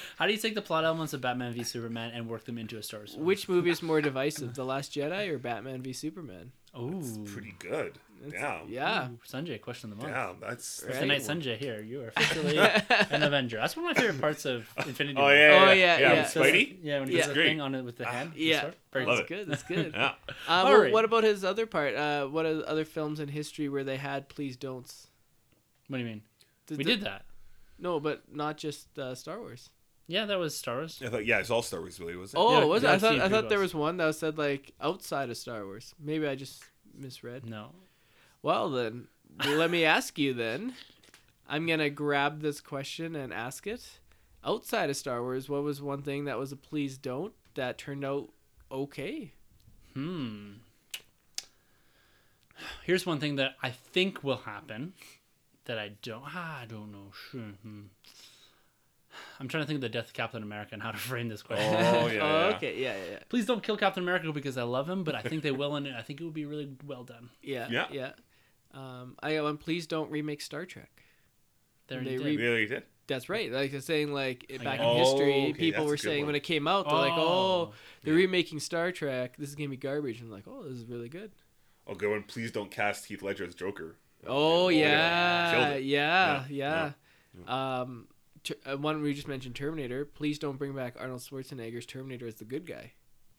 Speaker 1: How do you take the plot elements of Batman v Superman and work them into a Star Wars? film?
Speaker 2: Which movie is more divisive, The Last Jedi or Batman v Superman?
Speaker 1: Ooh,
Speaker 3: Pretty good.
Speaker 2: It's-
Speaker 3: Yeah,
Speaker 2: Yeah.
Speaker 1: Ooh, Sunjay, question of the month.
Speaker 3: yeah. That's, that's
Speaker 2: Right.
Speaker 1: Tonight, Sunjay here. You are officially an Avenger. That's one of my favorite parts of Infinity.
Speaker 3: Oh yeah,
Speaker 2: Oh,
Speaker 3: yeah,
Speaker 2: yeah,
Speaker 3: yeah.
Speaker 2: yeah.
Speaker 3: with Spidey.
Speaker 1: Yeah, when he
Speaker 2: Yeah.
Speaker 1: does the
Speaker 3: Great.
Speaker 1: thing on it with the hand. the
Speaker 2: Yeah.
Speaker 1: sword. Very
Speaker 3: Love
Speaker 1: good.
Speaker 3: it.
Speaker 2: Good. That's good.
Speaker 3: Yeah.
Speaker 2: Uh,
Speaker 1: All
Speaker 2: well,
Speaker 1: right.
Speaker 2: What about his other part? Uh, what are other films in history where they had please don'ts?
Speaker 1: What do you mean?
Speaker 2: Did
Speaker 1: we
Speaker 2: the-
Speaker 1: did that.
Speaker 2: No, but not just uh, Star Wars.
Speaker 1: Yeah, that was Star Wars.
Speaker 3: I thought, yeah, it's all Star Wars, really, was it?
Speaker 2: Oh,
Speaker 1: Yeah,
Speaker 2: was it? I thought I thought there was one that said like outside of Star Wars. Maybe I just misread.
Speaker 1: No.
Speaker 2: Well then, let me ask you then. I'm gonna grab this question and ask it. Outside of Star Wars, what was one thing that was a please don't that turned out okay?
Speaker 1: Hmm. Here's one thing that I think will happen that I don't. Ah, I don't know. Sure. Hmm. I'm trying to think of the death of Captain America and how to frame this question.
Speaker 3: Oh yeah.
Speaker 2: oh,
Speaker 3: yeah.
Speaker 2: okay. Yeah, yeah,
Speaker 1: Please don't kill Captain America because I love him, but I think they will, and I think it would be really well done.
Speaker 2: yeah,
Speaker 3: Yeah.
Speaker 2: yeah, yeah. Um, I got one. Please don't remake Star Trek.
Speaker 1: There
Speaker 2: They
Speaker 1: did.
Speaker 2: re-
Speaker 3: Really did.
Speaker 2: That's right. Like they're saying, like it- back in
Speaker 3: Oh,
Speaker 2: history,
Speaker 3: okay,
Speaker 2: people were saying
Speaker 3: one.
Speaker 2: when it came out, they're like, "Oh,
Speaker 1: Oh,
Speaker 2: they're remaking Star Trek. This is gonna be garbage." And I'm like, "Oh, this is really good."
Speaker 3: Oh, good one. Please don't cast Heath Ledger as Joker.
Speaker 2: Oh
Speaker 3: yeah.
Speaker 2: yeah,
Speaker 3: Killed
Speaker 2: yeah, yeah.
Speaker 3: Yeah,
Speaker 2: Um, ter- uh, one we just mentioned Terminator. Please don't bring back Arnold Schwarzenegger's Terminator as the good guy.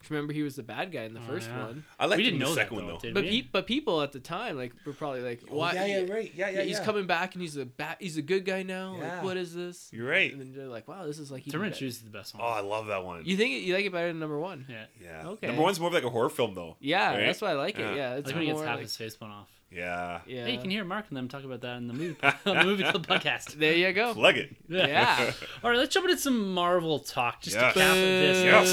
Speaker 2: Remember, he was the bad guy in the
Speaker 1: Oh,
Speaker 2: first
Speaker 1: yeah.
Speaker 2: one.
Speaker 3: I like
Speaker 1: we
Speaker 3: the
Speaker 1: didn't know
Speaker 3: second
Speaker 1: that,
Speaker 3: one
Speaker 1: though,
Speaker 3: though.
Speaker 1: did
Speaker 2: But
Speaker 1: we?
Speaker 2: pe- but people at the time like were probably like,
Speaker 3: Oh,
Speaker 2: "Why?
Speaker 3: yeah, yeah, right. Yeah, yeah,
Speaker 2: he's
Speaker 3: yeah.
Speaker 2: coming back and he's a bat. He's a good guy now.
Speaker 3: Yeah.
Speaker 2: Like, what is this?"
Speaker 3: You're right.
Speaker 2: And then they're like, "Wow, this is like even
Speaker 1: Terminator
Speaker 2: better."
Speaker 1: is the best one.
Speaker 3: Oh, I love that one.
Speaker 2: You think it, you like it better than number one?
Speaker 1: yeah.
Speaker 3: yeah.
Speaker 2: Okay.
Speaker 3: Number one's more of like a horror film though.
Speaker 2: Yeah,
Speaker 3: Right?
Speaker 2: that's why I like
Speaker 3: Yeah.
Speaker 2: it. Yeah, it's
Speaker 1: Like when he gets
Speaker 2: more
Speaker 1: half
Speaker 2: like,
Speaker 1: his face blown off.
Speaker 3: Yeah.
Speaker 2: yeah.
Speaker 1: Hey, you can hear Mark and them talk about that in the movie, the movie club podcast.
Speaker 2: There you go.
Speaker 3: Plug it.
Speaker 2: Yeah.
Speaker 1: All right, let's jump into some Marvel talk just
Speaker 3: Yes.
Speaker 1: to cap this.
Speaker 3: Yes.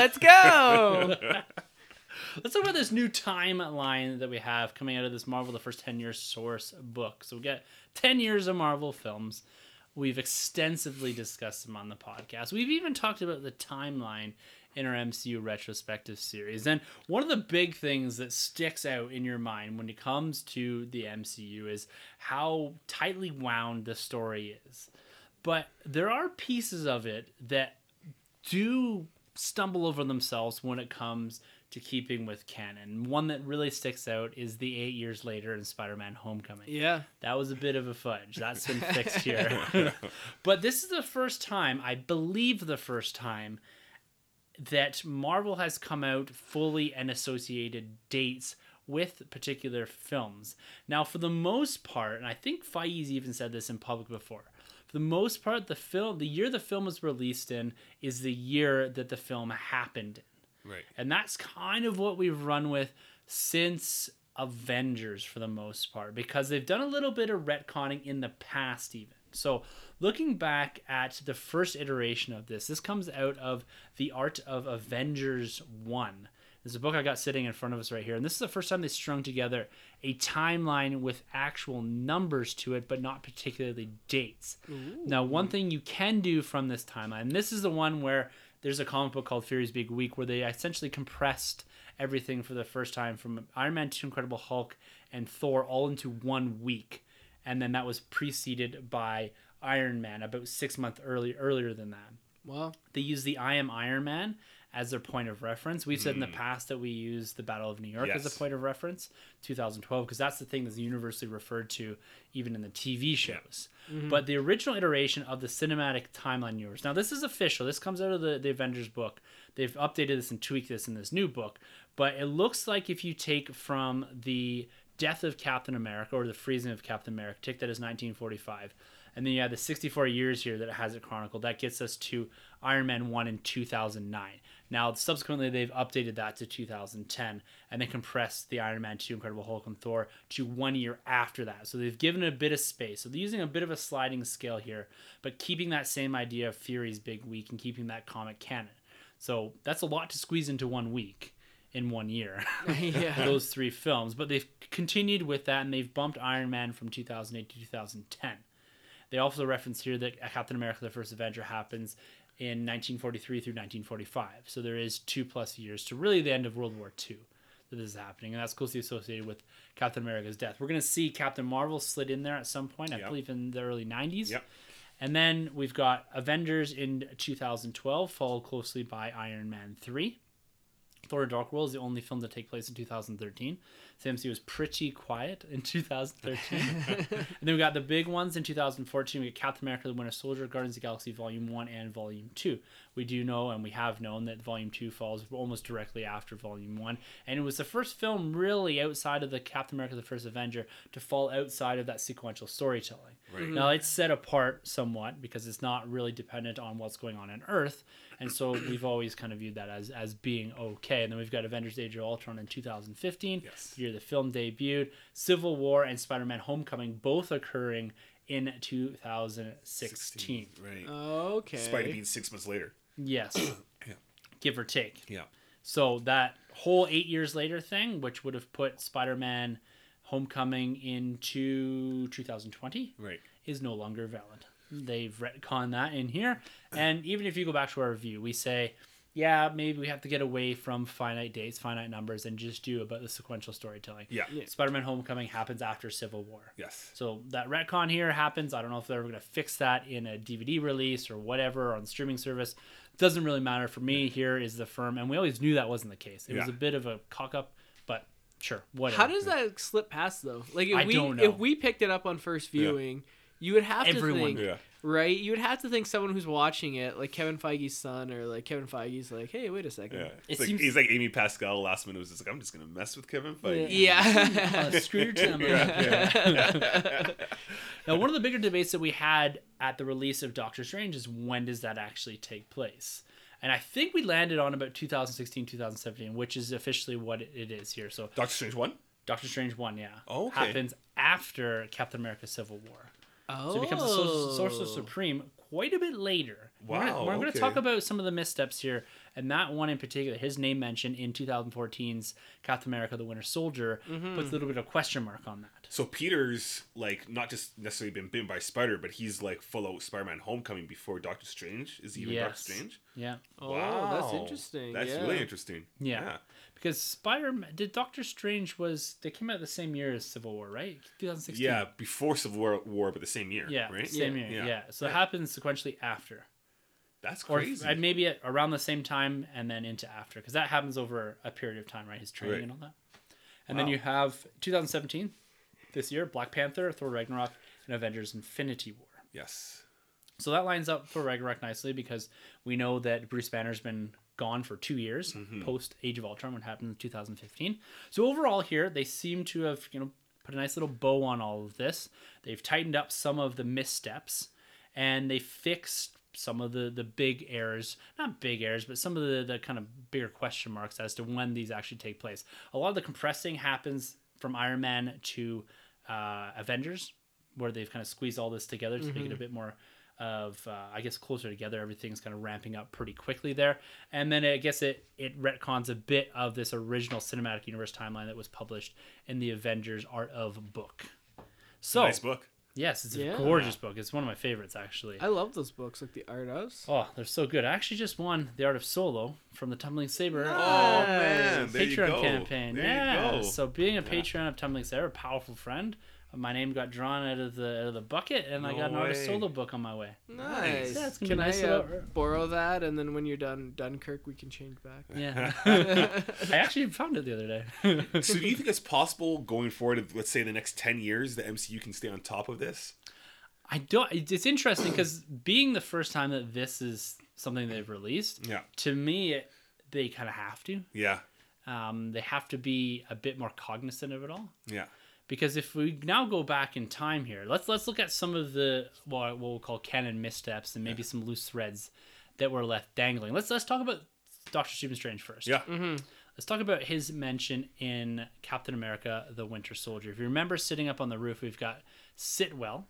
Speaker 2: Let's go.
Speaker 1: Let's talk about this new timeline that we have coming out of this Marvel the First 10 Years source book. So we get 10 years of Marvel films. We've extensively discussed them on the podcast. We've even talked about the timeline in our MCU retrospective series. And one of the big things that sticks out in your mind when it comes to the MCU is how tightly wound the story is. But there are pieces of it that do stumble over themselves when it comes to keeping with canon. One that really sticks out is the eight years later in Spider-Man: Homecoming.
Speaker 2: yeah.
Speaker 1: That was a bit of a fudge. That's been fixed here. but this is the first time, I believe, the first time that Marvel has come out fully and associated dates with particular films. Now, for the most part, and I think Feige even said this in public before. For the most part, the film, the year the film was released in, is the year that the film happened in.
Speaker 3: Right.
Speaker 1: And that's kind of what we've run with since Avengers for the most part, because they've done a little bit of retconning in the past, even. So, looking back at the first iteration of this, this comes out of the Art of Avengers 1. There's a book I got sitting in front of us right here, and this is the first time they strung together a timeline with actual numbers to it, but not particularly dates. Now, one thing you can do from this timeline, and this is the one where there's a comic book called Fury's Big Week where they essentially compressed everything for the first time from Iron Man 2, Incredible Hulk, and Thor all into one week. And then that was preceded by Iron Man about six months early, earlier than that
Speaker 2: Well,
Speaker 1: they use the I am Iron Man as their point of reference. We've said in the hmm. past that we use the Battle of New York as a point of reference, 2012, because that's the thing that's universally referred to even in the TV shows. Mm-hmm. But the original iteration of the cinematic timeline universe. Now, this is official. This comes out of the, the Avengers book. They've updated this and tweaked this in this new book. But it looks like if you take from the death of Captain America or the freezing of Captain America, take that as 1945 and then you have the 64 years here that it has it chronicled. That gets us to Iron Man 1 in 2009. Now, subsequently, they've updated that to 2010 and then compressed the Iron Man 2, Incredible Hulk, and Thor to one year after that. So they've given it a bit of space. So they're using a bit of a sliding scale here, but keeping that same idea of Fury's big week and keeping that comic canon. So that's a lot to squeeze into one week in one year.
Speaker 2: yeah.
Speaker 1: those three films, but they've continued with that and they've bumped Iron Man from 2008 to 2010. They also reference here that Captain America: The First Avenger happens in 1943 through 1945, so there is two plus years to really the end of World War II that this is happening, and that's closely associated with Captain America's death. We're going to see Captain Marvel slid in there at some point, I
Speaker 3: Yep.
Speaker 1: believe in the early 90s.
Speaker 3: Yep.
Speaker 1: And then we've got Avengers in 2012, followed closely by Iron Man 3. Thor: Dark World is the only film to take place in 2013. CMC was pretty quiet in 2013. and then we got the big ones in 2014. We got Captain America: The Winter Soldier, Guardians of the Galaxy Volume One and Volume Two. We do know, and we have known that Volume Two falls almost directly after Volume One, and it was the first film really outside of the Captain America: The First Avenger to fall outside of that sequential storytelling.
Speaker 3: Right.
Speaker 1: Now it's set apart somewhat because it's not really dependent on what's going on on Earth, and so we've always kind of viewed that as as being okay. And then we've got Avengers: Age of Ultron in 2015,
Speaker 3: Yes.
Speaker 1: the year the film debuted. Civil War and Spider-Man: Homecoming both occurring in 2016.
Speaker 3: Right.
Speaker 2: Okay.
Speaker 3: Spider being six months later.
Speaker 1: Yes, yeah. give or take.
Speaker 3: Yeah.
Speaker 1: So that whole eight years later thing, which would have put Spider-Man: Homecoming into 2020,
Speaker 3: Right.
Speaker 1: is no longer valid. They've retconned that in here. And even if you go back to our review, we say, yeah, maybe we have to get away from finite dates, finite numbers, and just do about the sequential storytelling.
Speaker 3: Yeah.
Speaker 2: Yeah.
Speaker 1: Spider Man Homecoming happens after Civil War.
Speaker 3: Yes.
Speaker 1: So that retcon here happens. I don't know if they're ever going to fix that in a DVD release or whatever on streaming service. Doesn't really matter for me. Here is the firm, and we always knew that wasn't the case. It was a bit of a cock up, but sure, whatever.
Speaker 2: How does that slip past though? Like if
Speaker 1: I
Speaker 2: we
Speaker 1: don't know.
Speaker 2: if we picked it up on first viewing, you would have
Speaker 1: Everyone
Speaker 2: to think,
Speaker 3: Yeah.
Speaker 2: right? You would have to think someone who's watching it, like Kevin Feige's son, or like Kevin Feige's like, hey, wait a second.
Speaker 3: Yeah.
Speaker 1: It
Speaker 3: It's like,
Speaker 1: seems-
Speaker 3: he's like Amy Pascal last minute was just like, I'm just gonna mess with Kevin Feige.
Speaker 2: Yeah.
Speaker 1: Uh, screw your timber. now, one of the bigger debates that we had at the release of Doctor Strange is when does that actually take place? And I think we landed on about 2016, 2017, which is officially what it is here. So
Speaker 3: Doctor Strange one.
Speaker 1: Doctor Strange 1, yeah,
Speaker 3: Oh, okay.
Speaker 1: happens after Captain America Civil War.
Speaker 2: Oh.
Speaker 1: So it becomes a Sor- Sorcerer Supreme quite a bit later. we're gonna,
Speaker 3: Wow,
Speaker 1: we're going to talk about some of the missteps here, and that one in particular, his name mentioned in 2014's Captain America: The Winter Soldier, mm-hmm. puts a little bit of question mark on that.
Speaker 3: So Peter's like not just necessarily been bitten by spider, but he's like full out Spider-Man Homecoming before Doctor Strange is he even Doctor Strange.
Speaker 1: Yeah,
Speaker 2: Oh, that's interesting.
Speaker 3: That's
Speaker 2: yeah.
Speaker 3: really interesting.
Speaker 1: yeah, because Spider Man did Doctor Strange was they came out the same year as Civil War, right? 2016.
Speaker 3: Yeah, before Civil War, War, but the same year.
Speaker 1: Yeah,
Speaker 3: right.
Speaker 1: same
Speaker 2: Yeah.
Speaker 1: year.
Speaker 3: Yeah.
Speaker 1: Yeah, so it happens sequentially after,
Speaker 3: That's crazy.
Speaker 1: uh, maybe at around the same time and then into after, because that happens over a period of time, right? His training
Speaker 3: Right.
Speaker 1: and all that. And then you have 2017, this year, Black Panther, Thor Ragnarok, and Avengers: Infinity War.
Speaker 3: yes.
Speaker 1: So that lines up for Ragnarok nicely because we know that Bruce Banner's been gone for two years post Age of Ultron, what happened in 2015. So overall, here they seem to have you know put a nice little bow on all of this. They've tightened up some of the missteps, and they fixed some of the the big errors not big errors but some of the the kind of bigger question marks as to when these actually take place a lot of the compressing happens from iron man to uh, avengers where they've kind of squeezed all this together to make it a bit more of uh, I guess closer together. Everything's kind of ramping up pretty quickly there, and then I guess it it retcons a bit of this original cinematic universe timeline that was published in the Avengers Art of Book. So
Speaker 3: nice book.
Speaker 1: yes, it's a
Speaker 2: Yeah.
Speaker 1: gorgeous book. It's one of my favorites actually.
Speaker 2: I love those books, like the art of.
Speaker 1: Oh, they're so good. I actually just won the Art of Solo from the Tumbling Saber.
Speaker 3: Oh
Speaker 1: uh,
Speaker 3: man, there you
Speaker 1: Patreon
Speaker 3: go.
Speaker 1: campaign.
Speaker 3: There
Speaker 1: yeah.
Speaker 3: you go.
Speaker 1: So being a Patreon of Tumbling Saber, a powerful friend, my name got drawn out of the out of the bucket, and I got an Art of
Speaker 3: way.
Speaker 1: Solo book on my way.
Speaker 2: Nice.
Speaker 1: Yeah, it's gonna be
Speaker 2: can
Speaker 1: nice
Speaker 2: I uh, borrow that, and then when you're done Dunkirk, we can change back.
Speaker 1: Yeah. I actually found it the other day.
Speaker 3: so do you think it's possible going forward, let's say the next ten years, the MCU can stay on top of this?
Speaker 1: I don't. It's interesting because being the first time that this is something they've released,
Speaker 3: Yeah.
Speaker 1: to me, it, they kind of have to.
Speaker 3: Yeah.
Speaker 1: Um, they have to be a bit more cognizant of it all.
Speaker 3: Yeah.
Speaker 1: Because if we now go back in time here let's let's look at some of the what, what we'll call canon missteps and maybe some loose threads that were left dangling. Let's let's talk about dr stephen strange first.
Speaker 3: Yeah. Mm-hmm.
Speaker 1: let's talk about his mention in captain america the winter soldier. If you remember sitting up on the roof we've got sitwell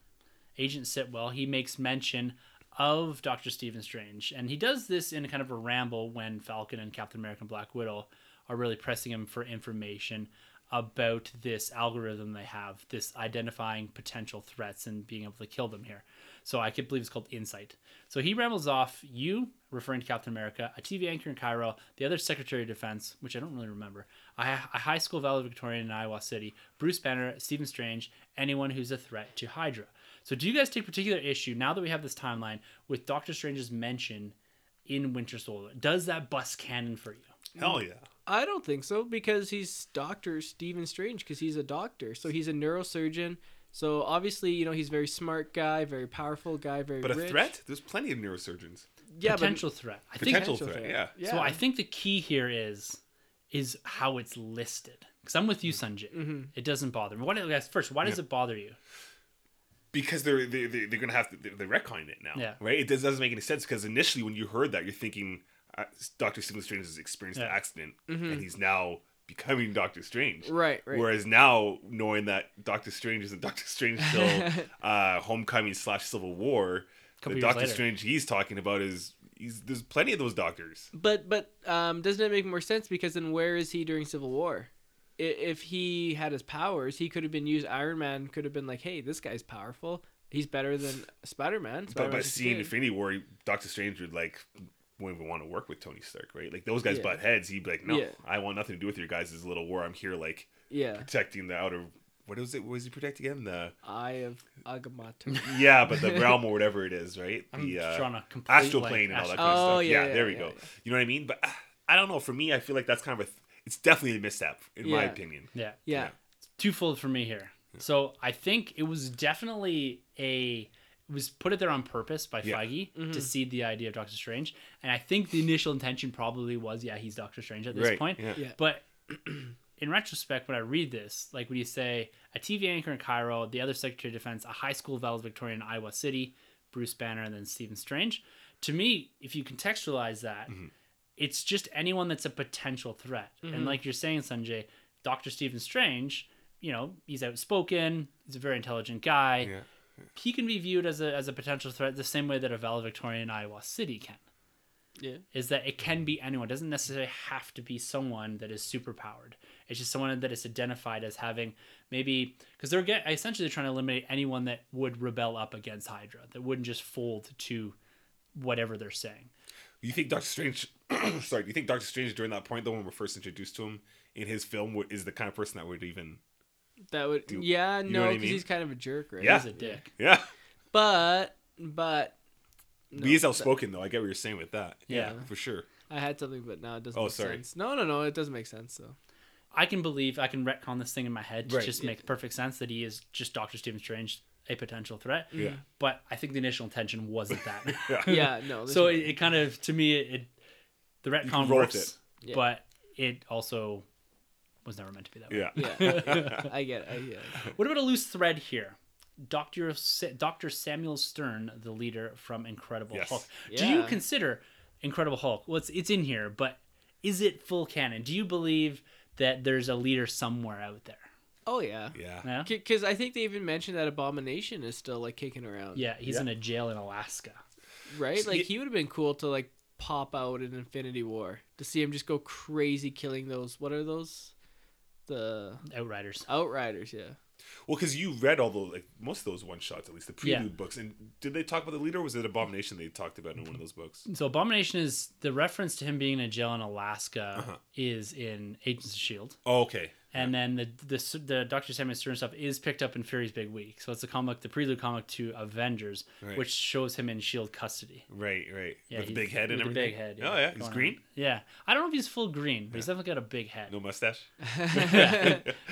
Speaker 1: agent sitwell. He makes mention of dr stephen strange. And he does this in kind of a ramble when falcon and captain america and black widow are really pressing him for information about this algorithm they have, this identifying potential threats and being able to kill them here. So I could believe it's called Insight. So he rambles off you, referring to Captain America, a TV anchor in Cairo, the other Secretary of Defense, which I don't really remember, a, high school valedictorian in Iowa City, Bruce Banner, Stephen Strange, anyone who's a threat to Hydra. So do you guys take particular issue now that we have this timeline with Doctor Strange's mention in Winter Soldier? Does that bust canon for you?
Speaker 3: Hell yeah.
Speaker 2: I don't think so because he's Doctor Stephen Strange because he's a doctor. So he's a neurosurgeon. So obviously, you know, he's a very smart guy, very powerful guy, very
Speaker 3: But a
Speaker 2: rich.
Speaker 3: threat? There's plenty of neurosurgeons.
Speaker 2: Yeah,
Speaker 1: Potential threat. I think
Speaker 3: Potential
Speaker 2: Potential
Speaker 3: threat,
Speaker 2: threat.
Speaker 3: yeah.
Speaker 1: So I think the key here is is how it's listed. Because I'm with you, Sunjay.
Speaker 2: Mm-hmm.
Speaker 1: It doesn't bother me. What guys first? Why does it bother you?
Speaker 3: Because they're they're, they're they're gonna have to they're, they're retconning it now,
Speaker 1: Yeah.
Speaker 3: right? It does, doesn't make any sense because initially when you heard that, you're thinking Doctor Stephen Strange has experienced an
Speaker 1: Yeah.
Speaker 3: accident and he's now becoming Doctor Strange.
Speaker 2: Mm-hmm. Right, right.
Speaker 3: Whereas now, knowing that Doctor Strange isn't Doctor Strange till uh, Homecoming slash Civil War, the Doctor
Speaker 1: later.
Speaker 3: Strange he's talking about is he's there's plenty of those doctors.
Speaker 2: But but um, doesn't it make more sense because then where is he during Civil War? If he had his powers, he could have been used. Iron Man could have been like, "Hey, this guy's powerful. He's better than Spider Man."
Speaker 3: But by seeing Infinity War, Doctor Strange would like wouldn't even want to work with Tony Stark, right? Like those guys
Speaker 2: Yeah.
Speaker 3: butt heads. He'd be like, "No,
Speaker 2: Yeah.
Speaker 3: I want nothing to do with your guys' little war. I'm here like
Speaker 2: yeah,
Speaker 3: protecting the outer. What was it? What was he protecting again? The
Speaker 2: Eye of Agamotto.
Speaker 3: yeah, but the realm or whatever it is, right?
Speaker 1: I'm
Speaker 3: The uh,
Speaker 1: drawing a complete
Speaker 3: astral
Speaker 1: blank.
Speaker 3: plane and all that
Speaker 1: Astral-
Speaker 3: kind of
Speaker 2: Oh,
Speaker 3: stuff.
Speaker 2: yeah,
Speaker 3: Yeah,
Speaker 2: yeah,
Speaker 3: there we
Speaker 2: yeah,
Speaker 3: go.
Speaker 2: yeah.
Speaker 3: You know what I mean? But uh, I don't know. For me, I feel like that's kind of a. Th- it's definitely a misstep, in my opinion.
Speaker 1: Yeah.
Speaker 2: Yeah, It's
Speaker 1: Twofold for me here. So I think it was definitely a it was put it there on purpose by
Speaker 3: Yeah.
Speaker 1: Feige
Speaker 2: Mm-hmm.
Speaker 1: to seed the idea of Doctor Strange, and I think the initial intention probably was, yeah, he's Doctor Strange at this
Speaker 3: Right,
Speaker 1: point.
Speaker 3: yeah.
Speaker 2: Yeah.
Speaker 1: But in retrospect, when I read this, like when you say a TV anchor in Cairo, the other Secretary of Defense, a high school valedictorian in Iowa City, Bruce Banner, and then Stephen Strange. To me, if you contextualize that,
Speaker 3: Mm-hmm.
Speaker 1: it's just anyone that's a potential threat.
Speaker 2: Mm-hmm.
Speaker 1: And like you're saying, Sunjay, Doctor Stephen Strange, you know, he's outspoken, he's a very intelligent guy.
Speaker 3: Yeah.
Speaker 1: He can be viewed as a as a potential threat the same way that a valedictorian in Iowa City can
Speaker 2: yeah,
Speaker 1: is that it can be anyone. It doesn't necessarily have to be someone that is superpowered. It's just someone that is identified as having maybe because they're get, essentially trying to eliminate anyone that would rebel up against Hydra, that wouldn't just fold to whatever they're saying.
Speaker 3: You think Doctor Strange? sorry, do you think Doctor Strange during that point, though, when we're first introduced to him in his film, is the kind of person that would even?
Speaker 2: That would.
Speaker 3: Do-
Speaker 2: yeah,
Speaker 3: you
Speaker 2: no,
Speaker 3: what I
Speaker 2: because
Speaker 3: mean?
Speaker 2: he's kind of a jerk, right?
Speaker 3: Yeah.
Speaker 1: He's a dick.
Speaker 3: Yeah,
Speaker 2: But but no,
Speaker 3: he is outspoken though. I get what you're saying with that.
Speaker 1: Yeah.
Speaker 3: for sure.
Speaker 2: I had something, but now it doesn't.
Speaker 3: Oh,
Speaker 2: make
Speaker 3: sorry.
Speaker 2: Sense. No, no, no. It doesn't make sense though.
Speaker 1: I can believe I can retcon this thing in my head to
Speaker 3: Right,
Speaker 1: just
Speaker 2: yeah.
Speaker 1: make perfect sense that he is just Doctor Stephen Strange, a potential threat. Mm-hmm.
Speaker 3: Yeah.
Speaker 1: But I think the initial intention wasn't that.
Speaker 3: Yeah.
Speaker 2: Yeah, no.
Speaker 1: so
Speaker 2: no-
Speaker 1: it, it kind of to me it, it the retcon
Speaker 3: can roll with
Speaker 1: works,
Speaker 2: it. Yeah.
Speaker 1: but it also was never meant to be that way.
Speaker 3: Yeah.
Speaker 2: Yeah, I get it. I get it.
Speaker 1: What about a loose thread here? Dr. Sa- Dr. Samuel Stern, the leader from Incredible
Speaker 3: Yes.
Speaker 1: Hulk. Do you consider Incredible Hulk? Well, it's, it's in here, but is it full canon? Do you believe that there's a leader somewhere out there?
Speaker 2: Oh yeah.
Speaker 3: Yeah.
Speaker 1: Yeah.
Speaker 2: Because I think they even mentioned that Abomination is still like kicking around.
Speaker 1: Yeah, he's
Speaker 3: Yeah.
Speaker 1: in a jail in Alaska.
Speaker 2: Right.
Speaker 3: So
Speaker 2: Like
Speaker 3: y-
Speaker 2: he would have been cool to like pop out in Infinity War to see him just go crazy killing those. What are those? The
Speaker 1: Outriders.
Speaker 2: Outriders. Yeah.
Speaker 3: Well, because you read all the like most of those one shots, at least the
Speaker 1: Yeah.
Speaker 3: prelude books. And did they talk about the leader? or Was it Abomination they talked about in one of those books?
Speaker 1: So Abomination is the reference to him being in a jail in Alaska
Speaker 3: Uh-huh.
Speaker 1: is in Agents of Shield.
Speaker 3: Oh, okay.
Speaker 1: And then the the the Doctor Samuel Stern stuff is picked up in Fury's Big Week. So it's a comic, the prelude comic to Avengers,
Speaker 3: Right.
Speaker 1: which shows him in Shield custody.
Speaker 3: Right, right.
Speaker 1: Yeah,
Speaker 3: With the big head and
Speaker 1: with
Speaker 3: everything.
Speaker 1: big head.
Speaker 3: Oh yeah, he's green.
Speaker 1: on. Yeah, I don't know if he's full green, but he's definitely got a big head.
Speaker 3: No mustache.